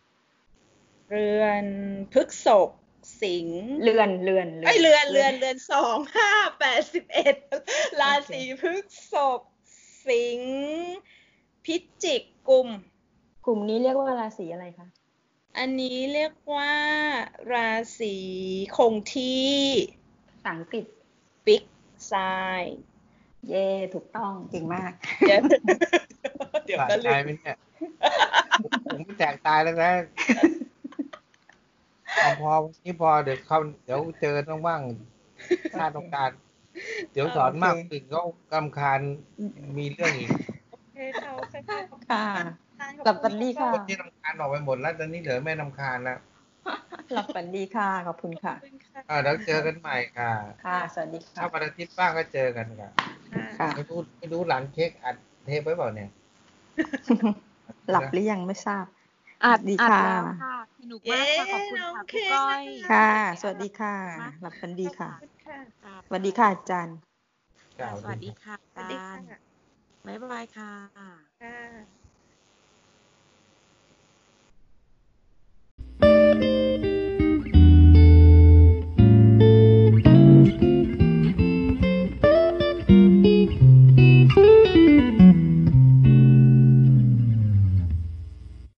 Speaker 2: เรือนพฤกษกสิงห์
Speaker 3: เรือนเรือน
Speaker 2: ไอยเรือนเรือนเรือนสองห้าแปดสิบเอ็ดราศีพฤษภสิงห์พิจิกกุม
Speaker 3: กลุ่มนี้เรียกว่าราศีอะไรคะ
Speaker 2: อันนี้เรียกว่าราศีคงที่
Speaker 3: ภาษาอังกฤษ
Speaker 2: ฟิกไซ
Speaker 3: เย่ถูกต้องเก่งมาก
Speaker 2: เดี๋ยวเดี๋ยวก็ลื
Speaker 1: ตาย
Speaker 2: ม
Speaker 1: ไหมเนี่ยผมไม่แตกตายแล้วนะเอาพอวันนี้พอเดี๋ยวเขาเดี๋ยวเจอต้องบ้างถ้าต้องการ เดี๋ยวสอนมากขึ้นก็กำคาญมีเรื่องอีก
Speaker 2: โอเคค่ะโอเคค่ะ
Speaker 3: ค่ะ
Speaker 2: ขอบ
Speaker 3: หลับฝันดีค่ะ
Speaker 1: คนที่นำคาญออกไปหมดแล้วตอนนี้เหลือแม่นำคาญแล้ว
Speaker 3: หลับฝันดีค่ะ ขอบคุณค่ะ
Speaker 2: ขอบคุณค่ะ
Speaker 1: อ่าเดี๋ยวเจอกันใหม่ค่ะ
Speaker 3: ค่ะ สวัสดีค่ะ
Speaker 1: ถ้าวันอาทิตย์บ้างก็เจอกันค่ะ
Speaker 3: ค่ะ
Speaker 1: ไม่รู้ไม่รู้หลานเค้กอัดเทปไว้เปล่าเนี่ย
Speaker 3: หลับหรือยังไม่ทราบ
Speaker 4: อัด
Speaker 3: ดี
Speaker 4: อัด
Speaker 3: ค่ะ
Speaker 4: แล้วค่ะสนุกมากค่ะขอบคุณ
Speaker 2: เย้น้อง
Speaker 4: ค่ะ
Speaker 2: เค
Speaker 4: ครูก้อย
Speaker 3: ค่ะ สวัสดีค่ะ หลับฝันดีค่ะ
Speaker 2: ขอบคุณค่ะ
Speaker 4: ค่ะ
Speaker 3: สวัสดีค่ะอาจารย์
Speaker 4: ค่ะสวัสดีค่ะ
Speaker 2: สวัสดี
Speaker 4: อาจารย์
Speaker 2: ค่ะ
Speaker 4: บ๊ายบายค่ะ
Speaker 2: ค่ะ